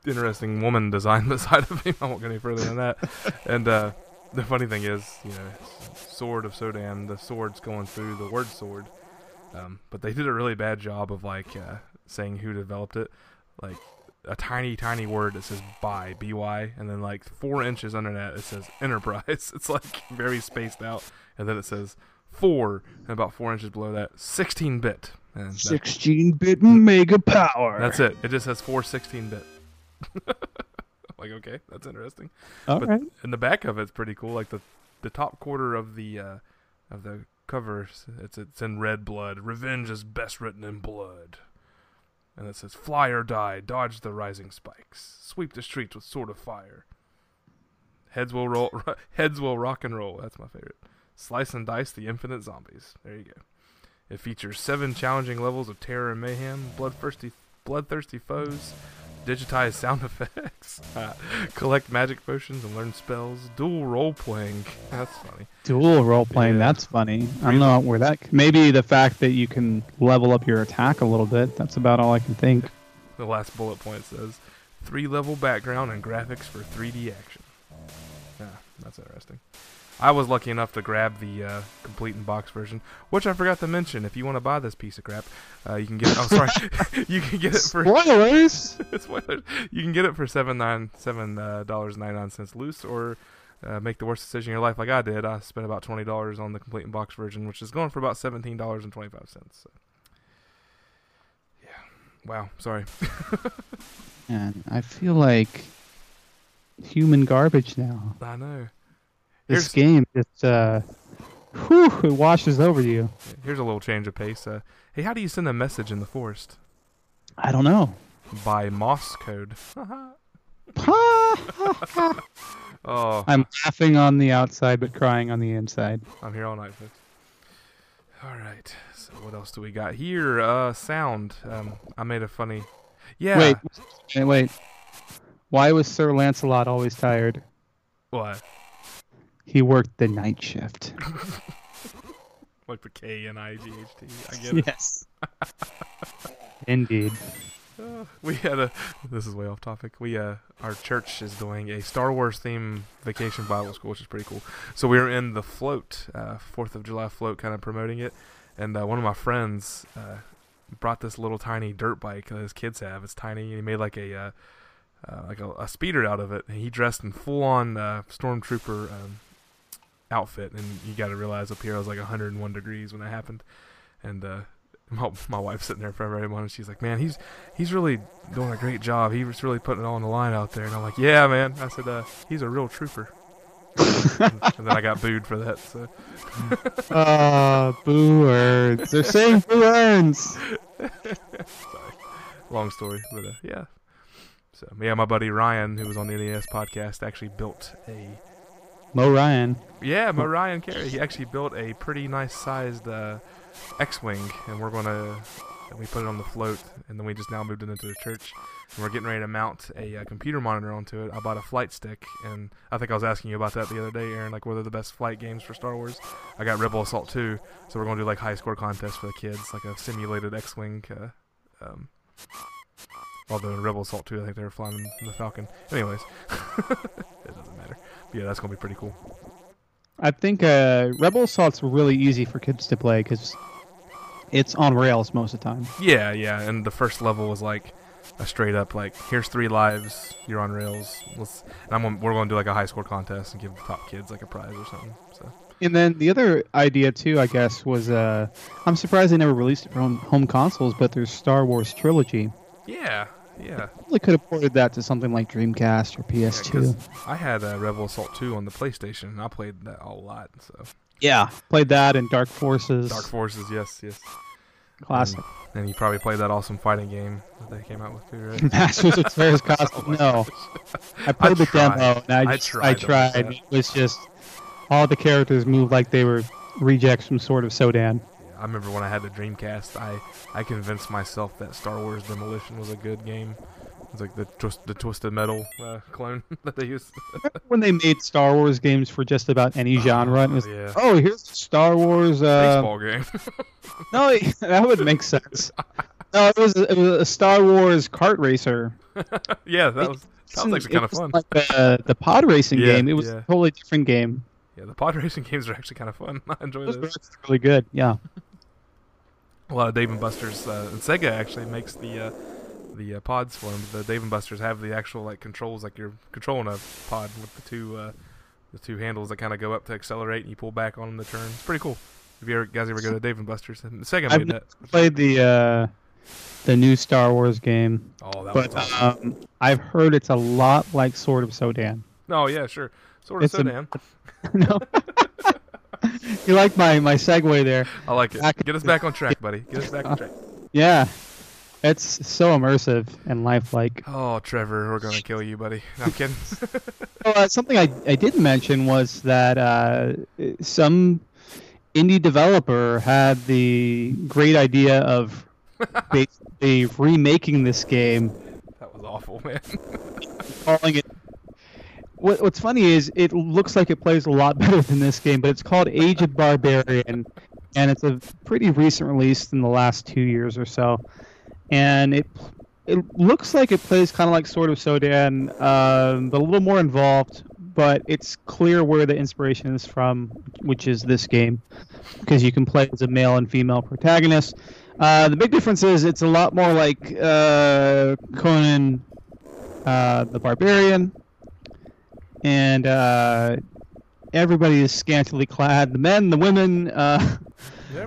interesting woman design beside of him. I won't go any further than that. and uh, the funny thing is, you know, sword of Sodan, the sword's going through the word sword. Um, but they did a really bad job of like uh, saying who developed it. Like a tiny, tiny word that says "by" B Y, and then like four inches under that it says "Innerprise." It's like very spaced out, and then it says four, and about four inches below that, 16 bit. 16-bit mega power. that's it. It just says four 16 bit. like okay, that's interesting. All but right. and the back of it's pretty cool. Like the the top quarter of the uh, of the cover, it's it's in red blood. Revenge is best written in blood. And it says, "Fly or die, dodge the rising spikes, sweep the streets with sword of fire. Heads will roll, heads will rock and roll. That's my favorite. Slice and dice the infinite zombies. There you go. It features seven challenging levels of terror and mayhem, bloodthirsty, bloodthirsty foes, digitized sound effects, uh, collect magic potions and learn spells, dual role playing. That's funny. Dual role playing. Yeah. That's funny. I don't know where that. Maybe the fact that you can level up your attack a little bit. That's about all I can think. The last bullet point says, three level background and graphics for 3D action. Yeah, that's interesting. I was lucky enough to grab the uh, complete in box version, which I forgot to mention. If you want to buy this piece of crap, uh, you can get. Oh, sorry, you can get it for. Spoilers. Spoilers. You can get it for seven nine seven uh, dollars ninety nine cents loose, or uh, make the worst decision in your life like I did. I spent about twenty dollars on the complete in box version, which is going for about seventeen dollars and twenty five cents. So. Yeah. Wow. Sorry. Man, I feel like human garbage now. I know. This Here's- game just uh, whew, it washes over you. Here's a little change of pace. Uh, hey, how do you send a message in the forest? I don't know. By Moss code. oh, I'm laughing on the outside but crying on the inside. I'm here all night, folks. All right. So what else do we got here? Uh, sound. Um, I made a funny. Yeah. Wait, wait, wait. Why was Sir Lancelot always tired? What? He worked the night shift. Like for K N I G H T. I get it. yes. Indeed. Uh, we had a. This is way off topic. We uh, our church is doing a Star Wars theme vacation Bible school, which is pretty cool. So we were in the float, uh, Fourth of July float, kind of promoting it. And uh, one of my friends uh, brought this little tiny dirt bike that his kids have. It's tiny, and he made like a uh, uh, like a, a speeder out of it. And he dressed in full on uh, stormtrooper um, outfit. And you got to realize up here it was like 101 degrees when that happened. And uh, my, my wife's sitting there for every moment, and she's like, "Man, he's he's really doing a great job. He was really putting it all on the line out there." And I'm like, "Yeah, man." I said, uh, "He's a real trooper." and then I got booed for that. So Uh, boo earns. They're saying boo earns. long story, but uh, yeah. So yeah, my buddy Ryan, who was on the NES podcast, actually built a Mo Ryan. yeah, my Ryan Carey. He actually built a pretty nice sized uh, X-wing, and we're gonna and we put it on the float, and then we just now moved it into the church. And we're getting ready to mount a uh, computer monitor onto it. I bought a flight stick, and I think I was asking you about that the other day, Aaron. Like, what are the best flight games for Star Wars? I got Rebel Assault 2, so we're gonna do like high score contests for the kids, like a simulated X-wing uh, um, Although Rebel Assault 2, I think they were flying the Falcon. Anyways, it doesn't matter. Yeah, that's gonna be pretty cool. I think uh, Rebel Assault's really easy for kids to play because it's on rails most of the time. Yeah, yeah. And the first level was like a straight up like, here's three lives, you're on rails. Let's. And I'm gonna, we're gonna do like a high score contest and give the top kids like a prize or something. So And then the other idea too, I guess, was uh, I'm surprised they never released it for home, home consoles, but there's Star Wars trilogy. yeah, yeah. Probably could have ported that to something like Dreamcast or Yeah, PS2. 'cause I had uh, Rebel Assault 2 on the PlayStation, and I played that a lot. So Yeah, played that and Dark Forces. Dark Forces, yes, yes. classic. And you probably played that awesome fighting game that they came out with too, right? Masters of Teräs Käsi. No, I played the tried. demo and I, I just- tried I tried. It was just all the characters moved like they were rejects from Sword of Sodan. I remember when I had the Dreamcast, I I convinced myself that Star Wars Demolition was a good game. It's like the twist, the Twisted Metal uh, clone that they used. When they made Star Wars games for just about any genre, and it was, yeah. oh, here's Star Wars. Uh, Baseball game. no, that would make sense. No, it was it was a Star Wars kart racer. yeah, that was was actually kind of fun. Like the, the pod racing Yeah, game, it was yeah. a totally different game. Yeah, the pod racing games are actually kind of fun. I enjoy Those those. really good. Yeah. A lot of Dave and Buster's, uh, and Sega actually makes the uh, the uh, pods for them. The Dave and Buster's have the actual like controls, like you're controlling a pod with the two uh, the two handles that kind of go up to accelerate, and you pull back on them to turn. It's pretty cool. If you ever, guys ever go to Dave and Buster's, and Sega I've made that. Played the uh, the new Star Wars game, Oh, that but was awesome. um, I've heard it's a lot like Sword of Sodan. oh yeah, sure. Sort of it's a- Sodan. no. You like my my segue there? I like it. Get us back on track, buddy. Get us back on track. Yeah. It's so immersive and lifelike. Oh, Trevor, we're gonna kill you, buddy. No, I'm kidding. Well, uh, something I, I didn't mention was that uh, some indie developer had the great idea of basically remaking this game, that was awful, man. calling it. What, what's funny is it looks like it plays a lot better than this game, but it's called Age of Barbarian, and it's a pretty recent release in the last two years or so, and it it looks like it plays kind of like Sword of Sodan, um, but a little more involved. But it's clear where the inspiration is from, which is this game, because you can play as a male and female protagonist. Uh, the big difference is it's a lot more like uh, Conan uh, the Barbarian, and uh, everybody is scantily clad. The men, the women, uh,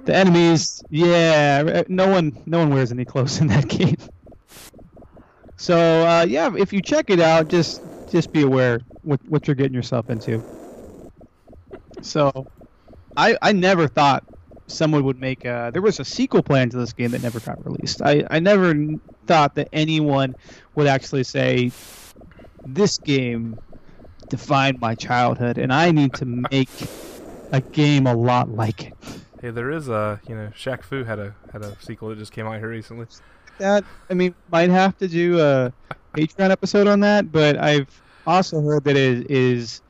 the enemies. Yeah, no one, no one wears any clothes in that game. So uh, yeah, if you check it out, just just be aware what what you're getting yourself into. So, I I never thought someone would make a. There was a sequel plan to this game that never got released. I I never thought that anyone would actually say, "This game defined my childhood, and I need to make a game a lot like it." Hey, there is a you know Shaq Fu had a had a sequel that just came out here recently. that I mean might have to do a Patreon episode on that, but I've also heard that it is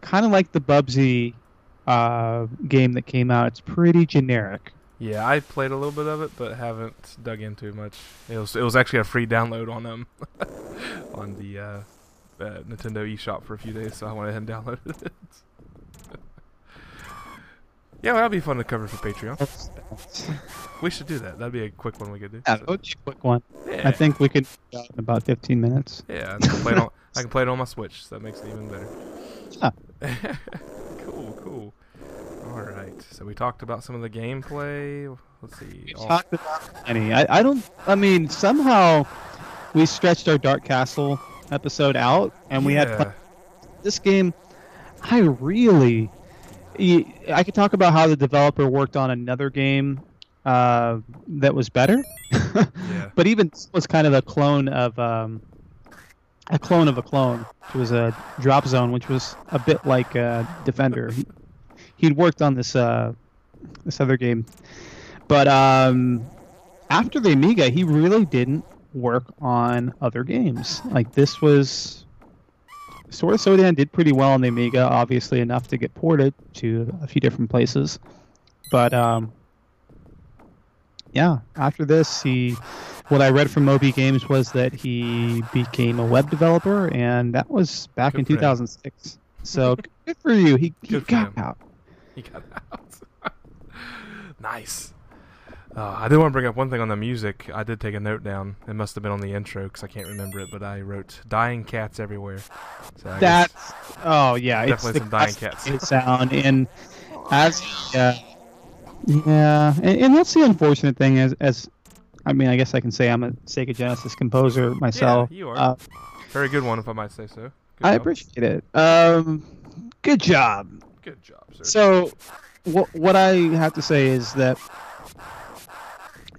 kind of like the Bubsy uh, game that came out. It's pretty generic. Yeah, I played a little bit of it, but haven't dug into much. It was it was actually a free download on um on the uh, uh, Nintendo eShop for a few days, so I went ahead and downloaded it. yeah, well, that'd be fun to cover for Patreon. We should do that. That'd be a quick one we could do. Yeah, So, that would be a quick one. yeah, I think we could do that in about 15 minutes. yeah, I can play it on I can play it on my Switch, so that makes it even better. Yeah. cool, cool. All right, so we talked about some of the gameplay. Let's see. We all- talked about any. I, I don't. I mean, somehow we stretched our Dark Castle episode out, and we had Yeah. this game. I really. I could talk about how the developer worked on another game uh, that was better, Yeah. but even this was kind of a clone of um, a clone of a clone. It was a Drop Zone, which was a bit like uh, Defender. He, he'd worked on this uh, this other game, but um, after the Amiga, he really didn't work on other games. Like this was. Sword of Sodan did pretty well on the Amiga, obviously enough to get ported to a few different places. But um, yeah, after this, he what I read from Moby Games was that he became a web developer, and that was back Good in for him. 2006. So good for you. He, he got him. out. He got out. nice. Uh, I did want to bring up one thing on the music. I did take a note down. It must have been on the intro because I can't remember it, but I wrote "dying cats everywhere." So That's oh yeah, it's Definitely the some dying cats. sound, and as yeah, yeah, and, and that's the unfortunate thing is as. I mean, I guess I can say I'm a Sega Genesis composer myself. Yeah, you are. Uh, very good one, if I might say so. Good I job. appreciate it. Um, good job. Good job, sir. So, what what I have to say is that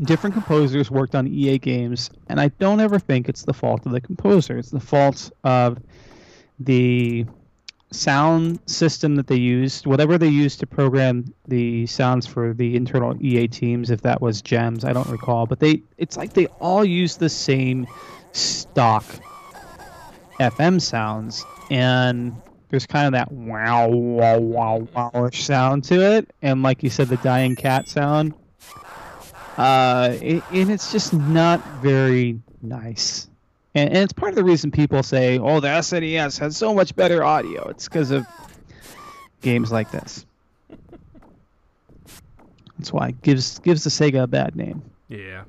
different composers worked on EA games, and I don't ever think it's the fault of the composer. It's the fault of the sound system that they used, whatever they used to program the sounds for the internal EA teams. If that was gems, I don't recall, but they it's like they all use the same stock FM sounds, and there's kind of that wow wow wow wowish sound to it, and like you said, the dying cat sound. Uh, it, and it's just not very nice. And, and it's part of the reason people say, "Oh, the SNES has so much better audio." It's because of games like this. That's why it gives gives the Sega a bad name. Yeah.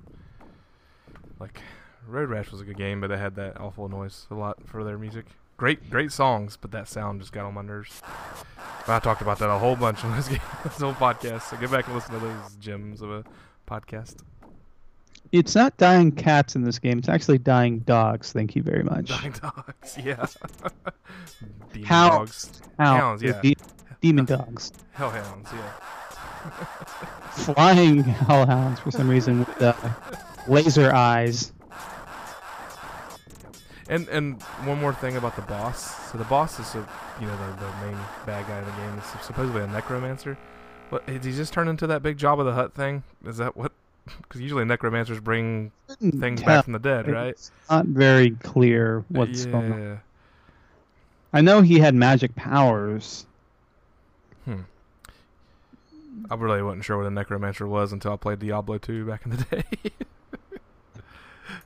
Like Road Rash was a good game, but they had that awful noise a lot for their music. Great, great songs, but that sound just got on my nerves. I talked about that a whole bunch on this game, this whole podcast. So get back and listen to those GEMS of a podcast. It's not dying cats in this game. It's actually dying dogs. Thank you very much. Dying dogs, yeah. Demon Hounds. dogs, Hound- Hounds, yeah. de- demon dogs. hellhounds, yeah. Flying hellhounds for some reason with uh, laser eyes. And and one more thing about the boss. So the boss is a, you know the, the main bad guy in the game. Is supposedly a necromancer. What did he just turn into that big Jabba the Hutt thing? Is that what? Because usually necromancers bring things Yeah, back from the dead, right? It's not very clear what's yeah. going on. I know he had magic powers. Hmm. I really wasn't sure what a necromancer was until I played Diablo 2 back in the day.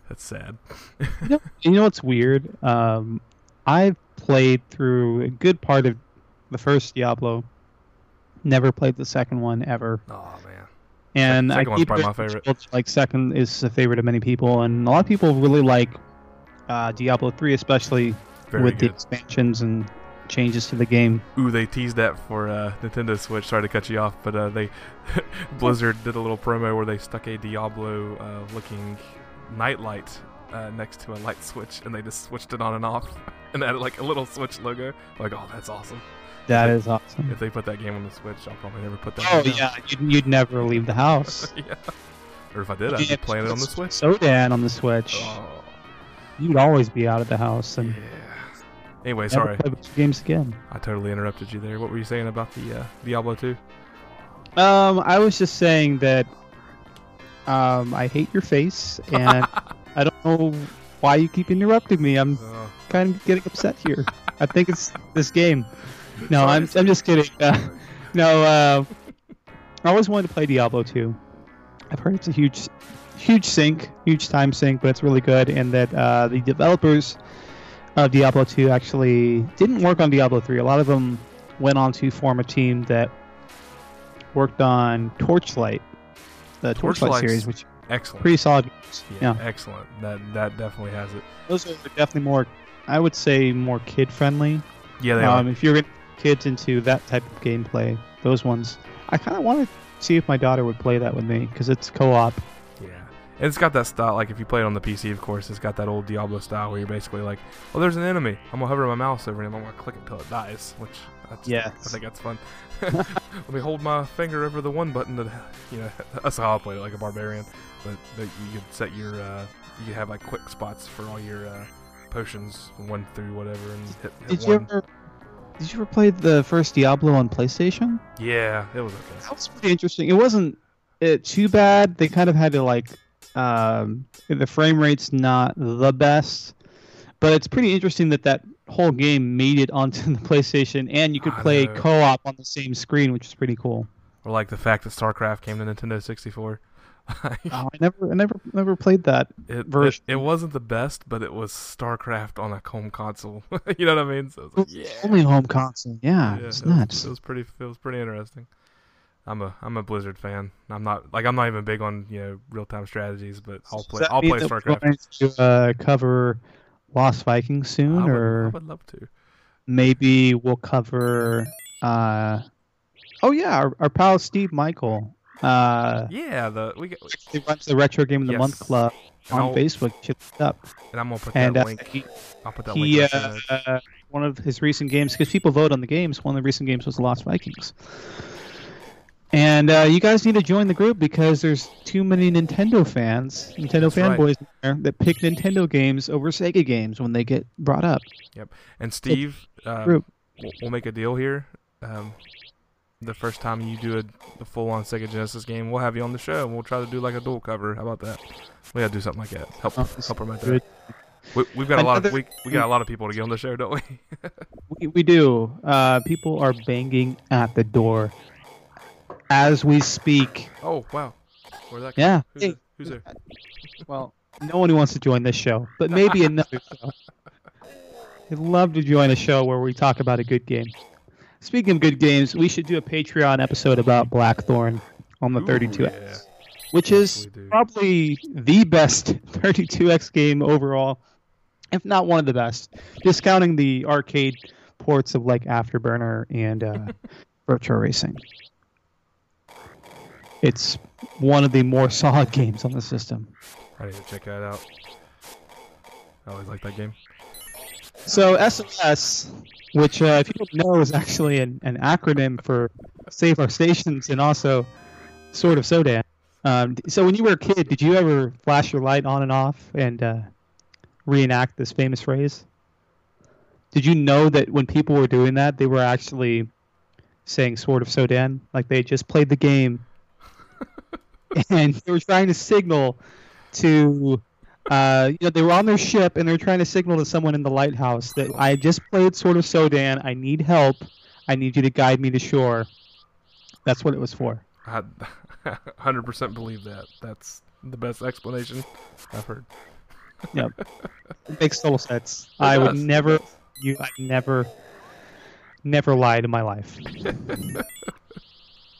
That's sad. You know, you know what's weird? Um, I've played through a good part of the first Diablo. Never played the second one ever, Oh man. and second I one's keep probably my favorite. Like second is a favorite of many people, and a lot of people really like uh, Diablo three, especially Very with the expansions and changes to the game. Ooh, they teased that for uh, Nintendo Switch. Sorry to cut you off, but uh, they Blizzard did a little promo where they stuck a Diablo uh, looking nightlight uh, next to a light switch, and they just switched it on and off, and added like a little Switch logo. Like, oh, that's awesome. That is awesome. If they put that game on the Switch, I'll probably never put that. Oh yeah, you'd, you'd never leave the house. yeah. Or if I did, I'd be playing it on the Switch. So Sodan on the Switch. Oh, You'd always be out of the house yeah. Anyway, sorry, games again. I totally interrupted you there. What were you saying about the uh, Diablo 2? Um, I was just saying that um, I hate your face, and I don't know why you keep interrupting me. I'm Oh, kind of getting upset here. I think it's this game. No, I'm I'm just kidding. Uh, no, uh, I always wanted to play Diablo 2. I've heard it's a huge, huge sink, huge time sink, but it's really good, and that uh, the developers of Diablo 2 actually didn't work on Diablo 3. A lot of them went on to form a team that worked on Torchlight, the Torchlight series, which excellent. pretty solid. yeah, yeah. excellent. That that definitely has it. Those are definitely more, I would say, more kid friendly. Yeah, they Um, are. if you're kids into that type of gameplay, those ones, I kind of want to see if my daughter would play that with me because it's co-op. Yeah, and it's got that style. Like if you play it on the PC, of course, it's got that old Diablo style where you're basically like, "Oh, there's an enemy. I'm gonna hover my mouse over him. I'm gonna click it until it dies." Which Yes. I think that's fun. Let me hold my finger over the one button to, you know, that's how I play it like a barbarian. But, but you could set your, uh, you could have like quick spots for all your uh, potions, one through whatever, and hit, hit Did you one. ever? Did you ever play the first Diablo on PlayStation? Yeah, it was okay. That was pretty interesting. It wasn't uh, too bad. They kind of had to like, um, the frame rate's not the best, but it's pretty interesting that that whole game made it onto the PlayStation, and you could I play know. co-op on the same screen, which is pretty cool. Or like the fact that StarCraft came to Nintendo 64. Oh, I never, I never, never played that. It, it version. it wasn't the best, but it was StarCraft on a home console. you know what I mean? So like, yeah, Only home console. Yeah, yeah, it's it was- nuts. It was pretty. It was pretty interesting. I'm a I'm a Blizzard fan. I'm not like I'm not even big on you know real time strategies, but I'll play I'll play StarCraft. to uh, cover Lost Vikings soon, I would, I would love to. maybe we'll cover. Uh, oh yeah, our, our pal Steve Michael. Uh, Yeah, the we get, he runs the Retro Game of the Yes. Month Club on I'll- Facebook. Check it up. and I'm gonna put And that uh, link. he, I'll put that he link. in the show uh, uh, one of his recent games because people vote on the games. One of the recent games was the Lost Vikings. And uh, you guys need to join the group because there's too many Nintendo fans, Nintendo That's fanboys in there that pick Nintendo games over Sega games when they get brought up. Yep. And Steve, uh, group. we'll, we'll make a deal here. Um, the first time you do a, a full on Sega Genesis game, we'll have you on the show and we'll try to do like a dual cover. How about that? We gotta do something like that. Help help promote that. We, we've got a lot of we, we got a lot of people to get on the show, don't we? We, we do. Uh, people are banging at the door as we speak. oh wow, where'd that? Yeah. Who's, Hey, there? Who's there? Well, no one who wants to join this show, but maybe another show. I'd love to join a show where we talk about a good game. Speaking of good games, we should do a Patreon episode about Blackthorne on the Ooh, 32X, yeah. which is probably the best 32X game overall, if not one of the best, discounting the arcade ports of like Afterburner and uh, Virtua Racing. It's one of the more solid games on the system. I need to check that out. I always like that game. So SOS, which uh, if you don't know is actually an, an acronym for Save Our Stations and also Sword of Sodan. Um, so when you were a kid, did you ever flash your light on and off and uh, reenact this famous phrase? Did you know that when people were doing that, they were actually saying Sword of Sodan? Like they just played the game and they were trying to signal to uh, you know, they were on their ship and they're trying to signal to someone in the lighthouse that I just played Sword of Sodan. I need help. I need you to guide me to shore. That's what it was for. I 100% believe that. That's the best explanation I've heard. Yep. it makes total sense. It I would does, never, you, I never, never lied in my life.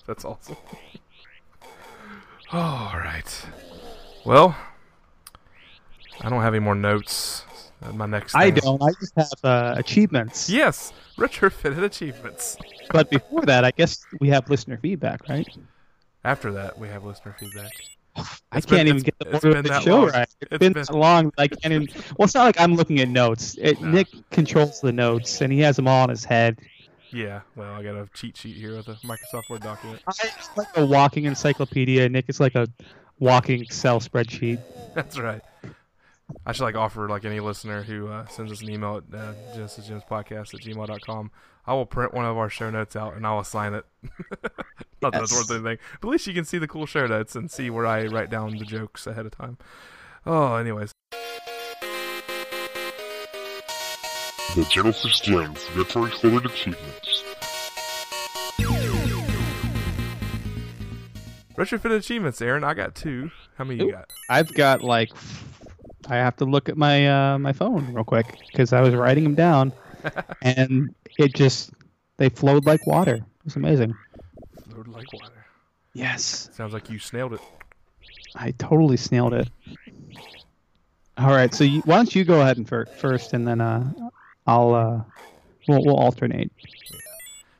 That's awesome. All right. Well, I don't have any more notes. My next. I don't. I just have uh, achievements. Yes, retrofitted achievements. But before that, I guess we have listener feedback, right? After that, we have listener feedback. I It's can't even get the order been of the show long. right. It's It's been, been- so long I can't even. Well, it's not like I'm looking at notes. It, Nah. Nick controls the notes, and he has them all in his head. Yeah. Well, I got a cheat sheet here with a Microsoft Word document. I'm like a walking encyclopedia. Nick is like a walking Excel spreadsheet. That's right. I should like offer like any listener who uh, sends us an email at uh, genesisgems.podcast at gmail.com. I will print one of our show notes out and I will sign it. Not that it's worth anything, but at least you can see the cool show notes and see where I write down the jokes ahead of time. Oh, anyways, The Genesis Gems Retro Fitted Achievements. retrofitted achievements, Aaron. I got two. How many you got? I've got like, I have to look at my uh, my phone real quick because I was writing them down, and it just they flowed like water. It was amazing. Flowed like water. Yes, Sounds like you snailed it. I totally snailed it. All right, so you, why don't you go ahead and fir- first, and then uh, I'll uh, we'll, we'll alternate.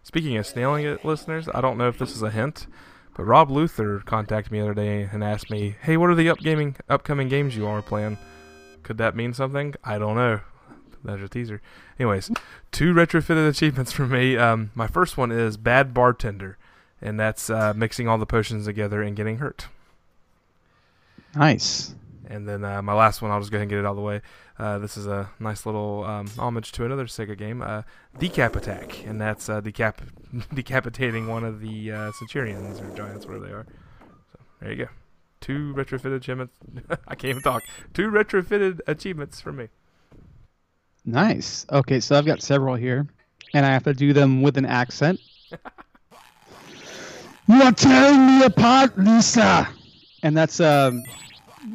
Speaking of snailing it, listeners, I don't know if this is a hint, but Rob Luther contacted me the other day and asked me, "Hey, what are the upcoming upcoming games you are playing?" Could that mean something? I don't know. That's a teaser. Anyways, two retrofitted achievements for me. Um, my first one is Bad Bartender, and that's uh, mixing all the potions together and getting hurt. Nice. And then uh, my last one, I'll just go ahead and get it out of the way. Uh, this is a nice little um, homage to another Sega game, uh, Decap Attack, and that's uh, decap- decapitating one of the uh, Centurions or Giants, whatever they are. So there you go. Two retrofitted achievements. I can't even talk. Two retrofitted achievements for me. Nice. Okay, so I've got several here, and I have to do them with an accent. you are tearing me apart, Lisa. and that's um,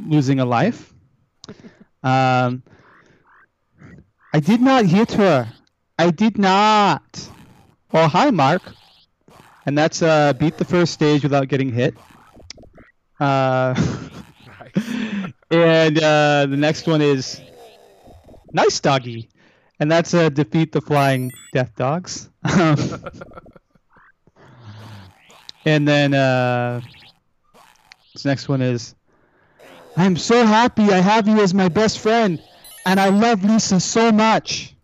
losing a life. Um, I did not hit her. I did not. Oh, hi, Mark. And that's uh, beat the first stage without getting hit. Uh, and uh, the next one is nice doggy, and that's uh, defeat the flying death dogs. and then uh, this next one is I'm so happy I have you as my best friend, and I love Lisa so much.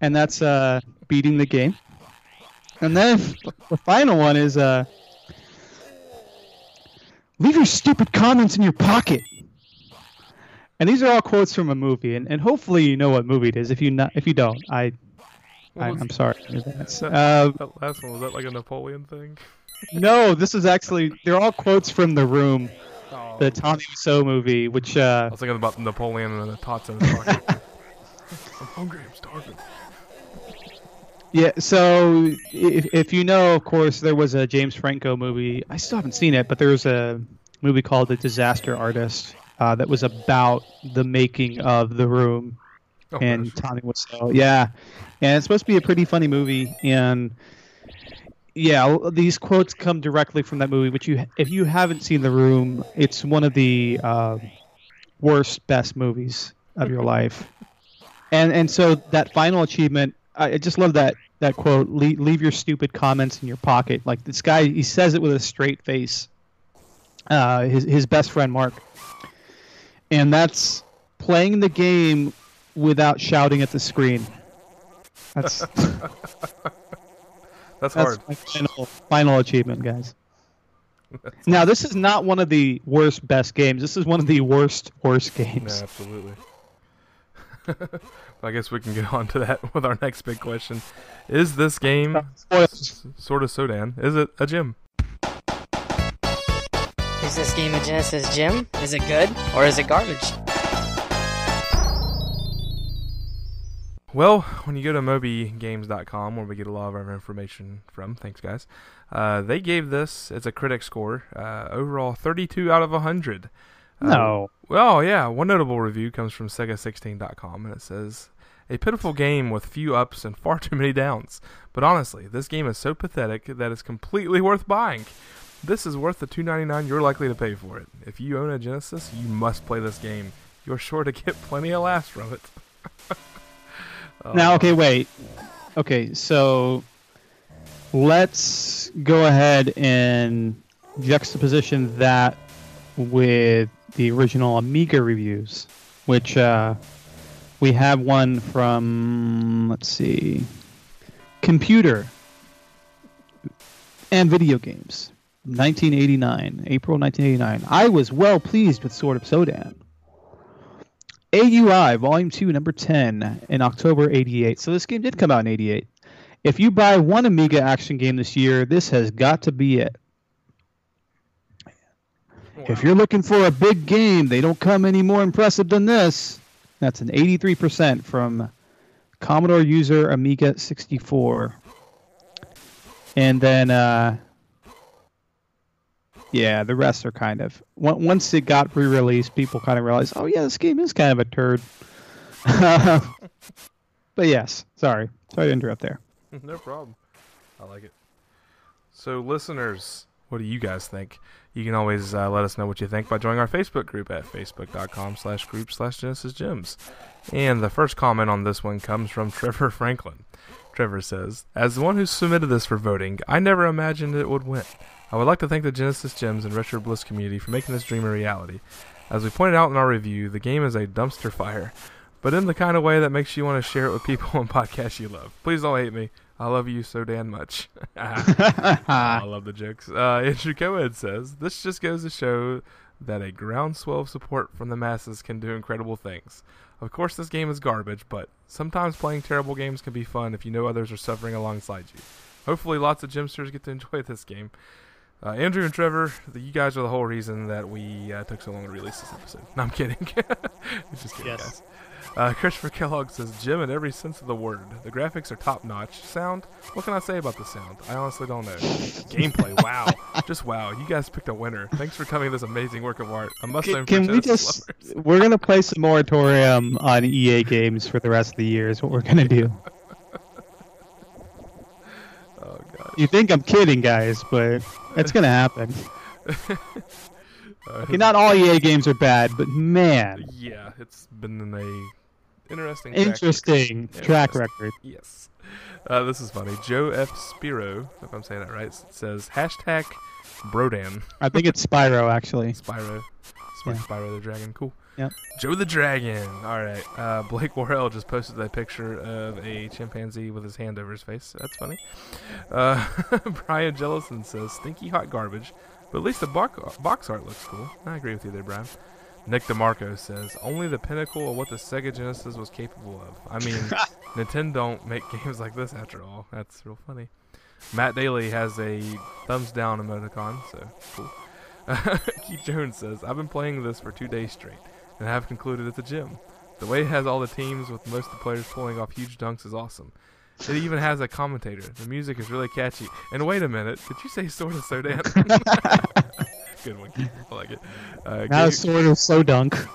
And that's uh, beating the game. And then the final one is uh, leave your stupid comments in your pocket. And these are all quotes from a movie, and, and hopefully you know what movie it is. If you not, if you don't, I, I I'm sorry. in advance. That, Uh, that last one was that like a Napoleon thing? no, this is actually they're all quotes from The Room, Oh, the Tommy Wiseau movie, which uh, I was thinking about Napoleon and the tots in his pocket. I'm hungry. I'm starving. Yeah, so if, if you know, of course, there was a James Franco movie. I still haven't seen it, but there was a movie called The Disaster Artist uh, that was about the making of The Room Oh, and gosh. Tommy Wiseau. Yeah, and it's supposed to be a pretty funny movie. And yeah, these quotes come directly from that movie. Which you, if you haven't seen The Room, it's one of the uh, worst, best movies of your life. And and so that final achievement, I I just love that that quote. Leave, leave your stupid comments in your pocket. Like this guy, he says it with a straight face. Uh, his his best friend Mark, and that's playing the game without shouting at the screen. That's That's that's hard. my final final achievement, guys. Now this is not one of the worst best games. This is one of the worst worst Yeah, games. absolutely. I guess we can get on to that with our next big question. Is this game Spoilers. sort of Sodan? Is it a gym? Is this game a Genesis gym? Is it good or is it garbage? Well, when you go to mobygames.com, where we get a lot of our information from, thanks guys, uh, they gave this, it's a critic score, uh, overall 32 out of 100. Uh, No. Well, yeah, one notable review comes from Sega16.com, and it says, A pitiful game with few ups and far too many downs. But honestly, this game is so pathetic that it's completely worth buying. This is worth the $2.99 you're likely to pay for it. If you own a Genesis, you must play this game. You're sure to get plenty of laughs from it. Now, Uh, okay, wait. Okay, so let's go ahead and juxtaposition that with the original Amiga reviews, which uh, we have one from, let's see, Computer and Video Games, 1989, April 1989. I was well pleased with Sword of Sodan. AUI Volume 2, Number 10, in October 88. So this game did come out in 88. If you buy one Amiga action game this year, this has got to be it. If you're looking for a big game, they don't come any more impressive than this. That's an 83% from Commodore user Amiga 64. And then, uh, yeah, the rest are kind of. Once it got re released, people kind of realized, oh, yeah, this game is kind of a turd. but yes, sorry. Sorry to interrupt there. no problem. I like it. So, listeners, what do you guys think? You can always uh, let us know what you think by joining our Facebook group at facebook.com slash group slash Genesis Gems. And the first comment on this one comes from Trevor Franklin. Trevor says, As the one who submitted this for voting, I never imagined it would win. I would like to thank the Genesis Gems and Retro Bliss community for making this dream a reality. As we pointed out in our review, the game is a dumpster fire, but in the kind of way that makes you want to share it with people on podcasts you love. Please don't hate me. I love you so damn much. I love the jokes. Uh, Andrew Cohen says, This just goes to show that a groundswell of support from the masses can do incredible things. Of course, this game is garbage, but sometimes playing terrible games can be fun if you know others are suffering alongside you. Hopefully, lots of Gemsters get to enjoy this game. Uh, Andrew and Trevor, the, you guys are the whole reason that we uh, took so long to release this episode. No, I'm kidding. Just kidding, Yes. guys. Uh, Christopher Kellogg says, Jim in every sense of the word. The graphics are top notch. Sound? What can I say about the sound? I honestly don't know. Gameplay, wow. Just wow. You guys picked a winner. Thanks for coming to this amazing work of art. A must Can, can we just. Lovers. We're gonna place a moratorium on EA games for the rest of the year. Is what we're gonna do. Oh, God. You think I'm kidding, guys, but it's gonna happen. Uh, Okay, not all EA games are bad, but man, Yeah, it's been a interesting track interesting track record. Yes. Uh, this is funny. Joe F. Spiro, if I'm saying that right, says hashtag Brodan. I think it's Spyro actually. Spyro. Spy- Yeah. Spyro the Dragon. Cool. Yep. Joe the Dragon. All right. Uh, Blake Worrell just posted that picture of a chimpanzee with his hand over his face. That's funny. Uh, Brian Jellison says stinky hot garbage, but at least the box, box art looks cool. I agree with you there, Brian. Nick DeMarco says only the pinnacle of what the Sega Genesis was capable of. I mean, Nintendo don't make games like this after all. That's real funny. Matt Daly has a thumbs down emoticon, so cool. Keith Jones says, I've been playing this for two days straight, and have concluded it's a gym. The way it has all the teams with most of the players pulling off huge dunks is awesome. It even has a commentator. The music is really catchy. And wait a minute, did you say Sword of Sodan? Good one, Keith. I like it. Uh, Now Gabe- sort of so dunk.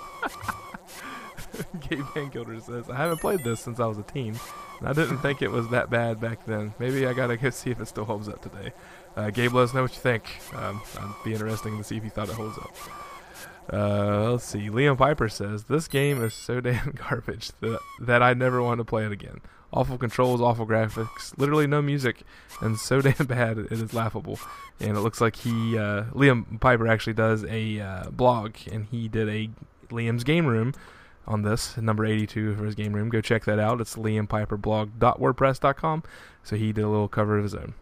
Gabe Van Gilder says, I haven't played this since I was a teen, and I didn't think it was that bad back then. Maybe I gotta go see if it still holds up today. Uh, Gabe, let us know what you think. Um, I'd be interesting to see if you thought it holds up. Uh, let's see. Liam Piper says, This game is so damn garbage that, that I never want to play it again. Awful controls, awful graphics, literally no music, and so damn bad it is laughable. And it looks like he, uh, Liam Piper actually does a uh, blog, and he did a Liam's Game Room on this, number 82 for his game room. Go check that out. It's liampiperblog.wordpress.com. So he did a little cover of his own.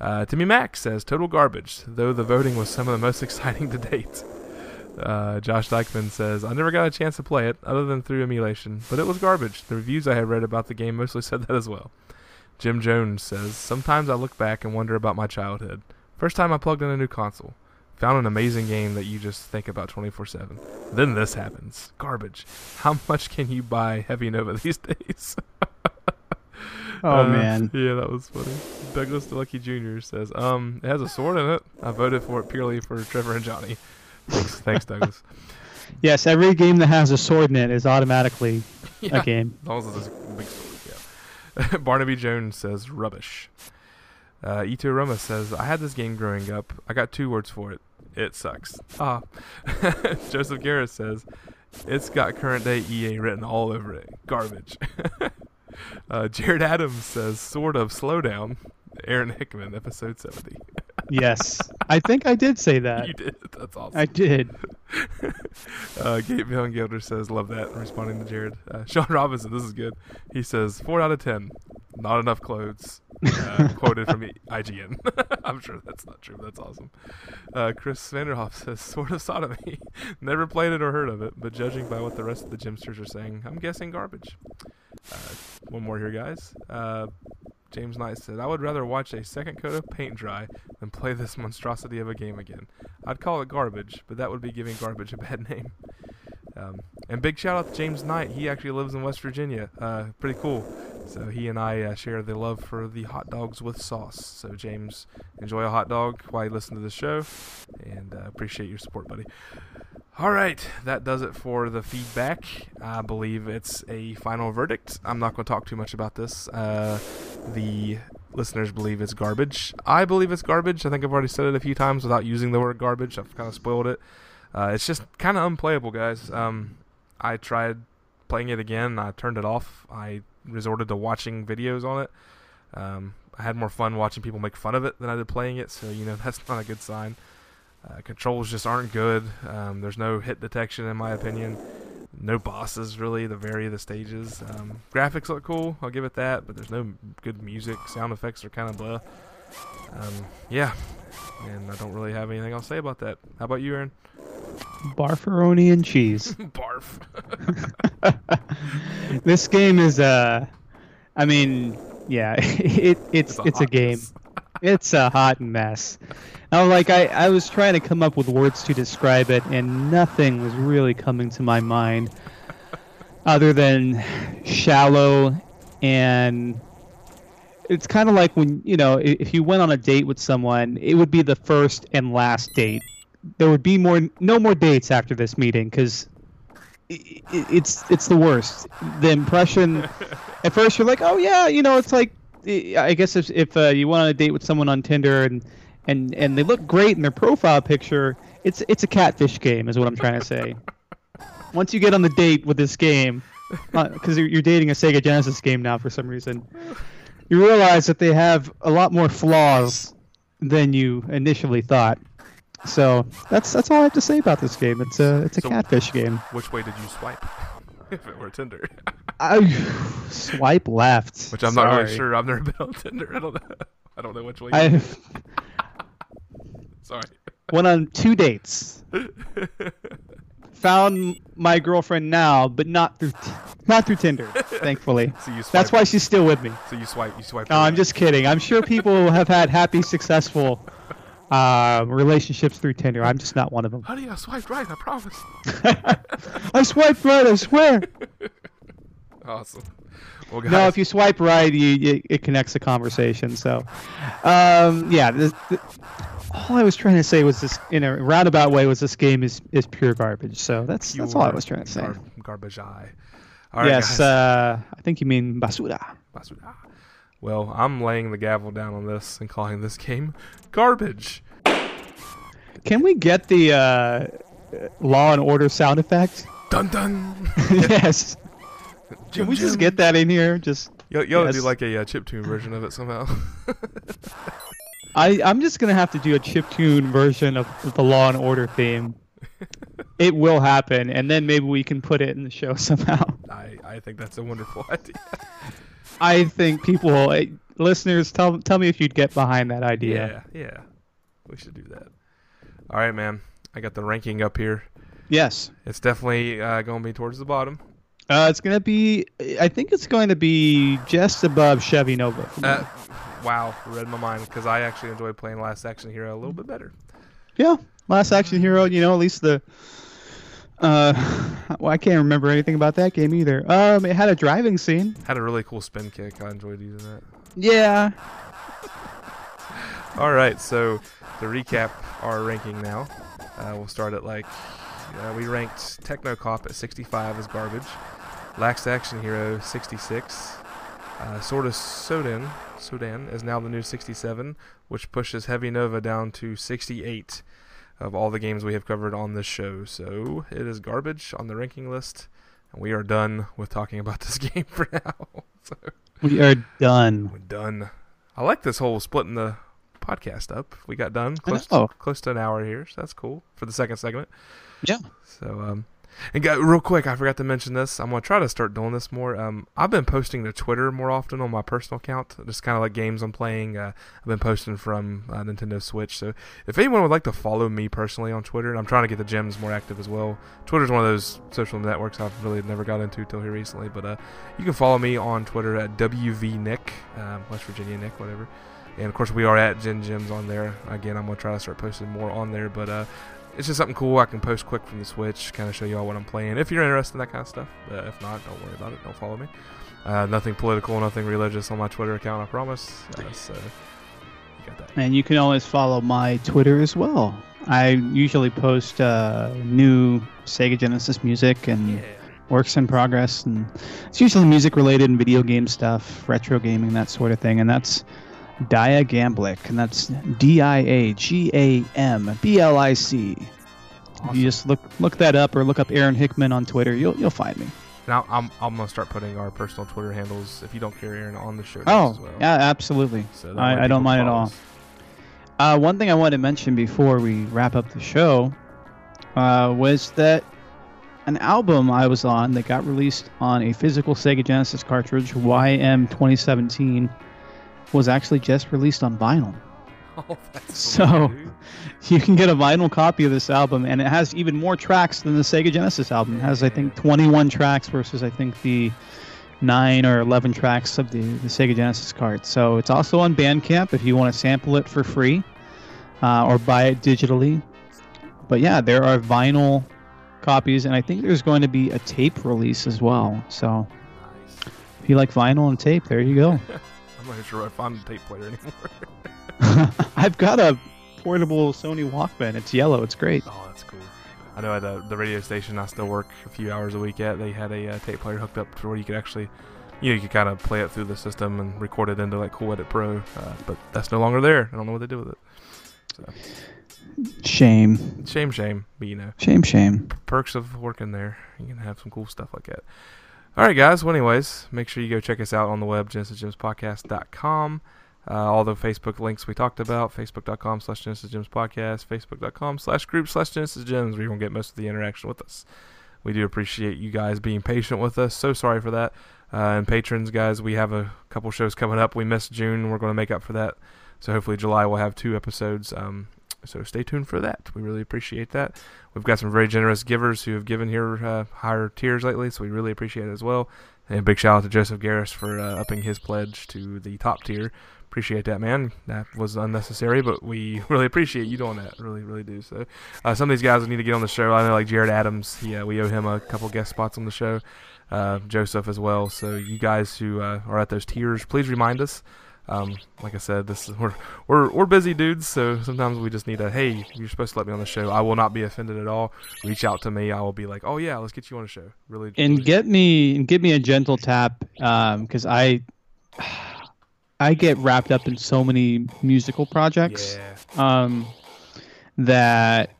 Uh, Timmy Mack says, total garbage, though the voting was some of the most exciting to date. Uh, Josh Dykeman says, I never got a chance to play it, other than through emulation, but it was garbage. The reviews I had read about the game mostly said that as well. Jim Jones says, Sometimes I look back and wonder about my childhood. First time I plugged in a new console. Found an amazing game that you just think about 24 7. Then this happens. Garbage. How much can you buy Heavy Nova these days? Oh Uh, man. Yeah, that was funny. Douglas DeLucky Jr. says, um, it has a sword in it. I voted for it purely for Trevor and Johnny. Thanks, thanks Douglas. Yes, every game that has a sword in it is automatically Yeah. a game. As long as it's a big sword, yeah. Barnaby Jones says rubbish. Uh, Ito Roma says, I had this game growing up. I got two words for it. It sucks. Ah. Joseph Garris says, it's got current day EA written all over it. Garbage. uh, Jared Adams says, sort of, slow down. Aaron Hickman, episode 70. Yes, I think I did say that. you did. That's awesome. I did. Uh, Gabe Van Gilder says, love that, responding to Jared. Uh, Sean Robinson, this is good. He says, 4 out of 10. Not enough clothes. Uh, quoted from IGN. I'm sure that's not true, but that's awesome. Uh, Chris Vanderhoff says, sort of sodomy. Never played it or heard of it, but judging by what the rest of the Gemsters are saying, I'm guessing garbage. Uh, one more here, guys. James Knight said, I would rather watch a second coat of paint dry than play this monstrosity of a game again. I'd call it garbage, but that would be giving garbage a bad name. Um, and big shout out to James Knight. He actually lives in West Virginia. Uh, pretty cool. So he and I uh, share the love for the hot dogs with sauce. So James, enjoy a hot dog while you listen to the show, and uh, appreciate your support, buddy. All right, that does it for the feedback. I believe it's a final verdict. I'm not going to talk too much about this. Uh, the listeners believe it's garbage. I believe it's garbage. I think I've already said it a few times without using the word garbage. I've kind of spoiled it. Uh, it's just kind of unplayable, guys. Um, I tried playing it again. I turned it off. I resorted to watching videos on it. Um, I had more fun watching people make fun of it than I did playing it, so you know that's not a good sign. Uh, controls just aren't good. Um, there's no hit detection, in my opinion. No bosses really to vary the stages. Um, graphics look cool, I'll give it that, but there's no good music. Sound effects are kind of blah. Um, yeah, and I don't really have anything else to say about that. How about you, Aaron? Barfaroni and cheese. Barf. this game is uh I mean, yeah, it it's It's a it's a game. It's a hot mess. Like I, I was trying to come up with words to describe it, and nothing was really coming to my mind other than shallow and it's kind of like when you know if you went on a date with someone it would be the first and last date. There would be more no more dates after this meeting because it's it's the worst. The impression at first you're like oh yeah you know it's like i guess if, if uh, you went on a date with someone on tinder and and and they look great in their profile picture it's it's a catfish game is what i'm trying to say once you get on the date with this game uh, because you're, you're dating a sega genesis game now for some reason you realize that they have a lot more flaws than you initially thought. So that's that's all I have to say about this game. It's a it's a So- catfish game. Which way did you swipe? if it were Tinder. I swipe left. Which I'm not really sure. I've never been on Tinder. I don't know. I don't know which way. I Sorry. went on two dates. Found my girlfriend now, but not through not through Tinder, thankfully. So you swipe. That's why she's still with me. So you swipe. You swipe. No, I'm just kidding. I'm sure people have had happy, successful uh, relationships through Tinder. I'm just not one of them. Honey, I swiped right. I promise. I swiped right, I swear. Awesome. Well, guys. No, if you swipe right, you, you it connects the conversation. So, um, yeah. This, th- all I was trying to say was this, in a roundabout way, was this game is, is pure garbage. So that's that's all I was trying to say. gar- garbage eye. All right, yes, uh, I think you mean basura. Basura. Well, I'm laying the gavel down on this and calling this game garbage. Can we get the uh, Law and Order sound effect? Dun dun. yes. Jim, Can we just get that in here? Just Yo, yo, Yes. do like a uh, chiptune version of it somehow. I I'm just gonna have to do a chip tune version of the Law and Order theme. it will happen, and then maybe we can put it in the show somehow. I, I think that's a wonderful idea. I think people, eh, listeners, tell tell me if you'd get behind that idea. Yeah, yeah. We should do that. All right, man. I got the ranking up here. Yes. It's definitely uh, going to be towards the bottom. Uh, it's gonna be. I think it's going to be just above Heavy Nova. Uh, wow, read my mind because I actually enjoy playing Last Action Hero a little bit better. yeah. Last Action Hero. You know, at least the. Uh, well, I can't remember anything about that game either. Um, it had a driving scene. Had a really cool spin kick. I enjoyed using that. Yeah. All right, so to recap our ranking now, uh, we'll start at like uh, we ranked Technocop at 65 as garbage, Last Action Hero 66, uh, Sword of Sodan Sodan is now the new 67, which pushes Heavy Nova down to 68 of all the games we have covered on this show. So it is garbage on the ranking list, and we are done with talking about this game for now. so We are done. we're done. I like this whole splitting the podcast up. We got done close, know. close to an hour here, so that's cool for the second segment. Yeah. So, um, and got, real quick, I forgot to mention this. I'm gonna try to start doing this more. Um, I've been posting to Twitter more often on my personal account, just kind of like games I'm playing. Uh, I've been posting from uh, Nintendo Switch. So, if anyone would like to follow me personally on Twitter, and I'm trying to get the gems more active as well. Twitter's one of those social networks I've really never got into till here recently. But uh, you can follow me on Twitter at WVNick, um, West Virginia Nick, whatever. And of course, we are at Gen Gems on there. Again, I'm gonna try to start posting more on there. But uh, it's just something cool. I can post quick from the Switch, kind of show you all what I'm playing. If you're interested in that kind of stuff, uh, if not, don't worry about it. Don't follow me. Uh, nothing political, nothing religious on my Twitter account. I promise. Uh, so you got that. And you can always follow my Twitter as well. I usually post uh, new Sega Genesis music and works in progress, and it's usually music related and video game stuff, retro gaming, that sort of thing. And that's Dia Gamblic, and that's D I A G A M B L I C. If you just look look that up or look up Aaron Hickman on Twitter, you'll you'll find me. Now I'm I'm gonna start putting our personal Twitter handles, if you don't care, Aaron, on the show Oh, as well. yeah, absolutely. So I, I don't mind at all. Uh, one thing I wanted to mention before we wrap up the show uh, was that an album I was on that got released on a physical Sega Genesis cartridge, YM 2017, was actually just released on vinyl. Oh, that's So- dude. You can get a vinyl copy of this album, and it has even more tracks than the Sega Genesis album. It has, I think, 21 tracks versus, I think, the 9 or 11 tracks of the, the Sega Genesis cart. So it's also on Bandcamp if you want to sample it for free. uh, or buy it digitally. But yeah, there are vinyl copies, and I think there's going to be a tape release as well. So Nice. if you like vinyl and tape, there you go. I'm not sure if I find a tape player anymore. I've got a portable Sony Walkman. It's yellow. It's great. oh, that's cool. I know at the, the radio station I still work a few hours a week at, they had a uh, tape player hooked up to where you could actually, you know, you could kind of play it through the system and record it into like Cool Edit Pro. Uh, but that's no longer there. I don't know what they do with it. So Shame. shame, shame. But you know, Shame. Shame. perks of working there. You can have some cool stuff like that. All right, guys. Well, anyways, make sure you go check us out on the web, genesisgemspodcast.com. Uh, all the Facebook links we talked about, facebook.com slash Genesis Gems Podcast, facebook.com slash group slash Genesis Gems, where going to get most of the interaction with us. We do appreciate you guys being patient with us. So sorry for that. Uh, and patrons, guys, we have a couple shows coming up. We missed June. We're going to make up for that. So hopefully July we'll have two episodes. Um, so stay tuned for that. We really appreciate that. We've got some very generous givers who have given here uh, higher tiers lately, so we really appreciate it as well. And big shout out to Joseph Garris for uh, upping his pledge to the top tier. Appreciate that, man. That was unnecessary, but we really appreciate you doing that. Really, really do. So, uh, some of these guys need to get on the show. I know, like Jared Adams. He, uh, we owe him a couple guest spots on the show. Uh, Joseph as well. So, you guys who uh, are at those tiers, please remind us. Um, like I said, this is we're we're we're busy dudes, so sometimes we just need a hey, you're supposed to let me on the show. I will not be offended at all. Reach out to me. I will be like, oh yeah, let's get you on the show. Really, and get me and give me a gentle tap because I I get wrapped up in so many musical projects yeah, um, that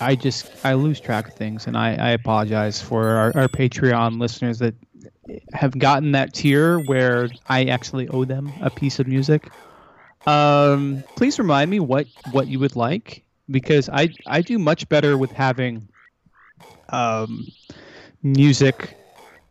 I just I lose track of things, and I, I apologize for our, our Patreon listeners that have gotten that tier where I actually owe them a piece of music. Um, please remind me what what you would like because I I do much better with having um, music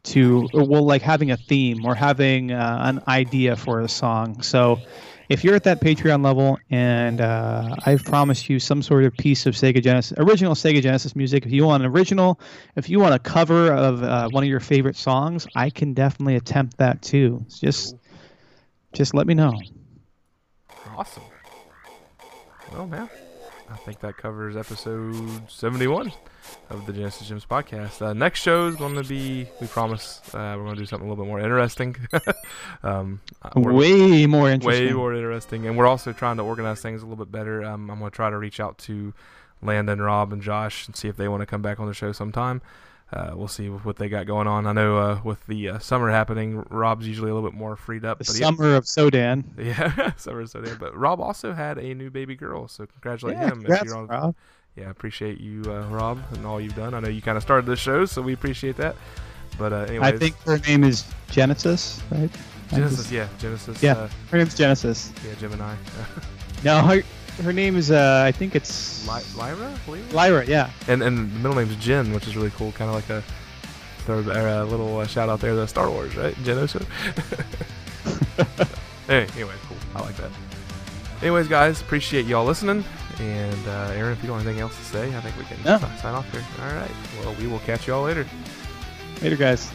to well like having a theme or having uh, an idea for a song. So if you're at that Patreon level and uh, I've promised you some sort of piece of Sega Genesis, original Sega Genesis music, if you want an original, if you want a cover of uh, one of your favorite songs, I can definitely attempt that too. It's just, just let me know. awesome. Well, man, I think that covers episode 71 of the Genesis Gems podcast. Uh, next show is going to be, we promise, uh, we're going to do something a little bit more interesting. um, uh, Way more interesting. way more interesting. And we're also trying to organize things a little bit better. Um, I'm going to try to reach out to Landon, Rob, and Josh and see if they want to come back on the show sometime. Uh, we'll see what they got going on. I know uh, with the uh, summer happening, Rob's usually a little bit more freed up. The summer of Sodan. yeah, summer of there. But Rob also had a new baby girl, so congratulate Yeah, him. congrats, on, Rob. Yeah, I appreciate you, uh, Rob, and all you've done. I know you kind of started this show, so we appreciate that. But uh, anyways, I think her name is Genesis, right? Genesis, yeah, Genesis, Yeah. uh, Her name's Genesis. yeah, Gemini, No, her, her name is uh, I think it's Ly- Lyra, Lyra? Lyra. Yeah. and and the middle name's Jen, which is really cool. Kind of like a third uh, little uh, shout out there to Star Wars, right? Jyn Erso. hey, anyway, cool. I like that. Anyways, guys, appreciate y'all listening. And uh, Aaron, if you don't have anything else to say, I think we can No. sign off here. All right. Well, we will catch y'all later. Later, guys.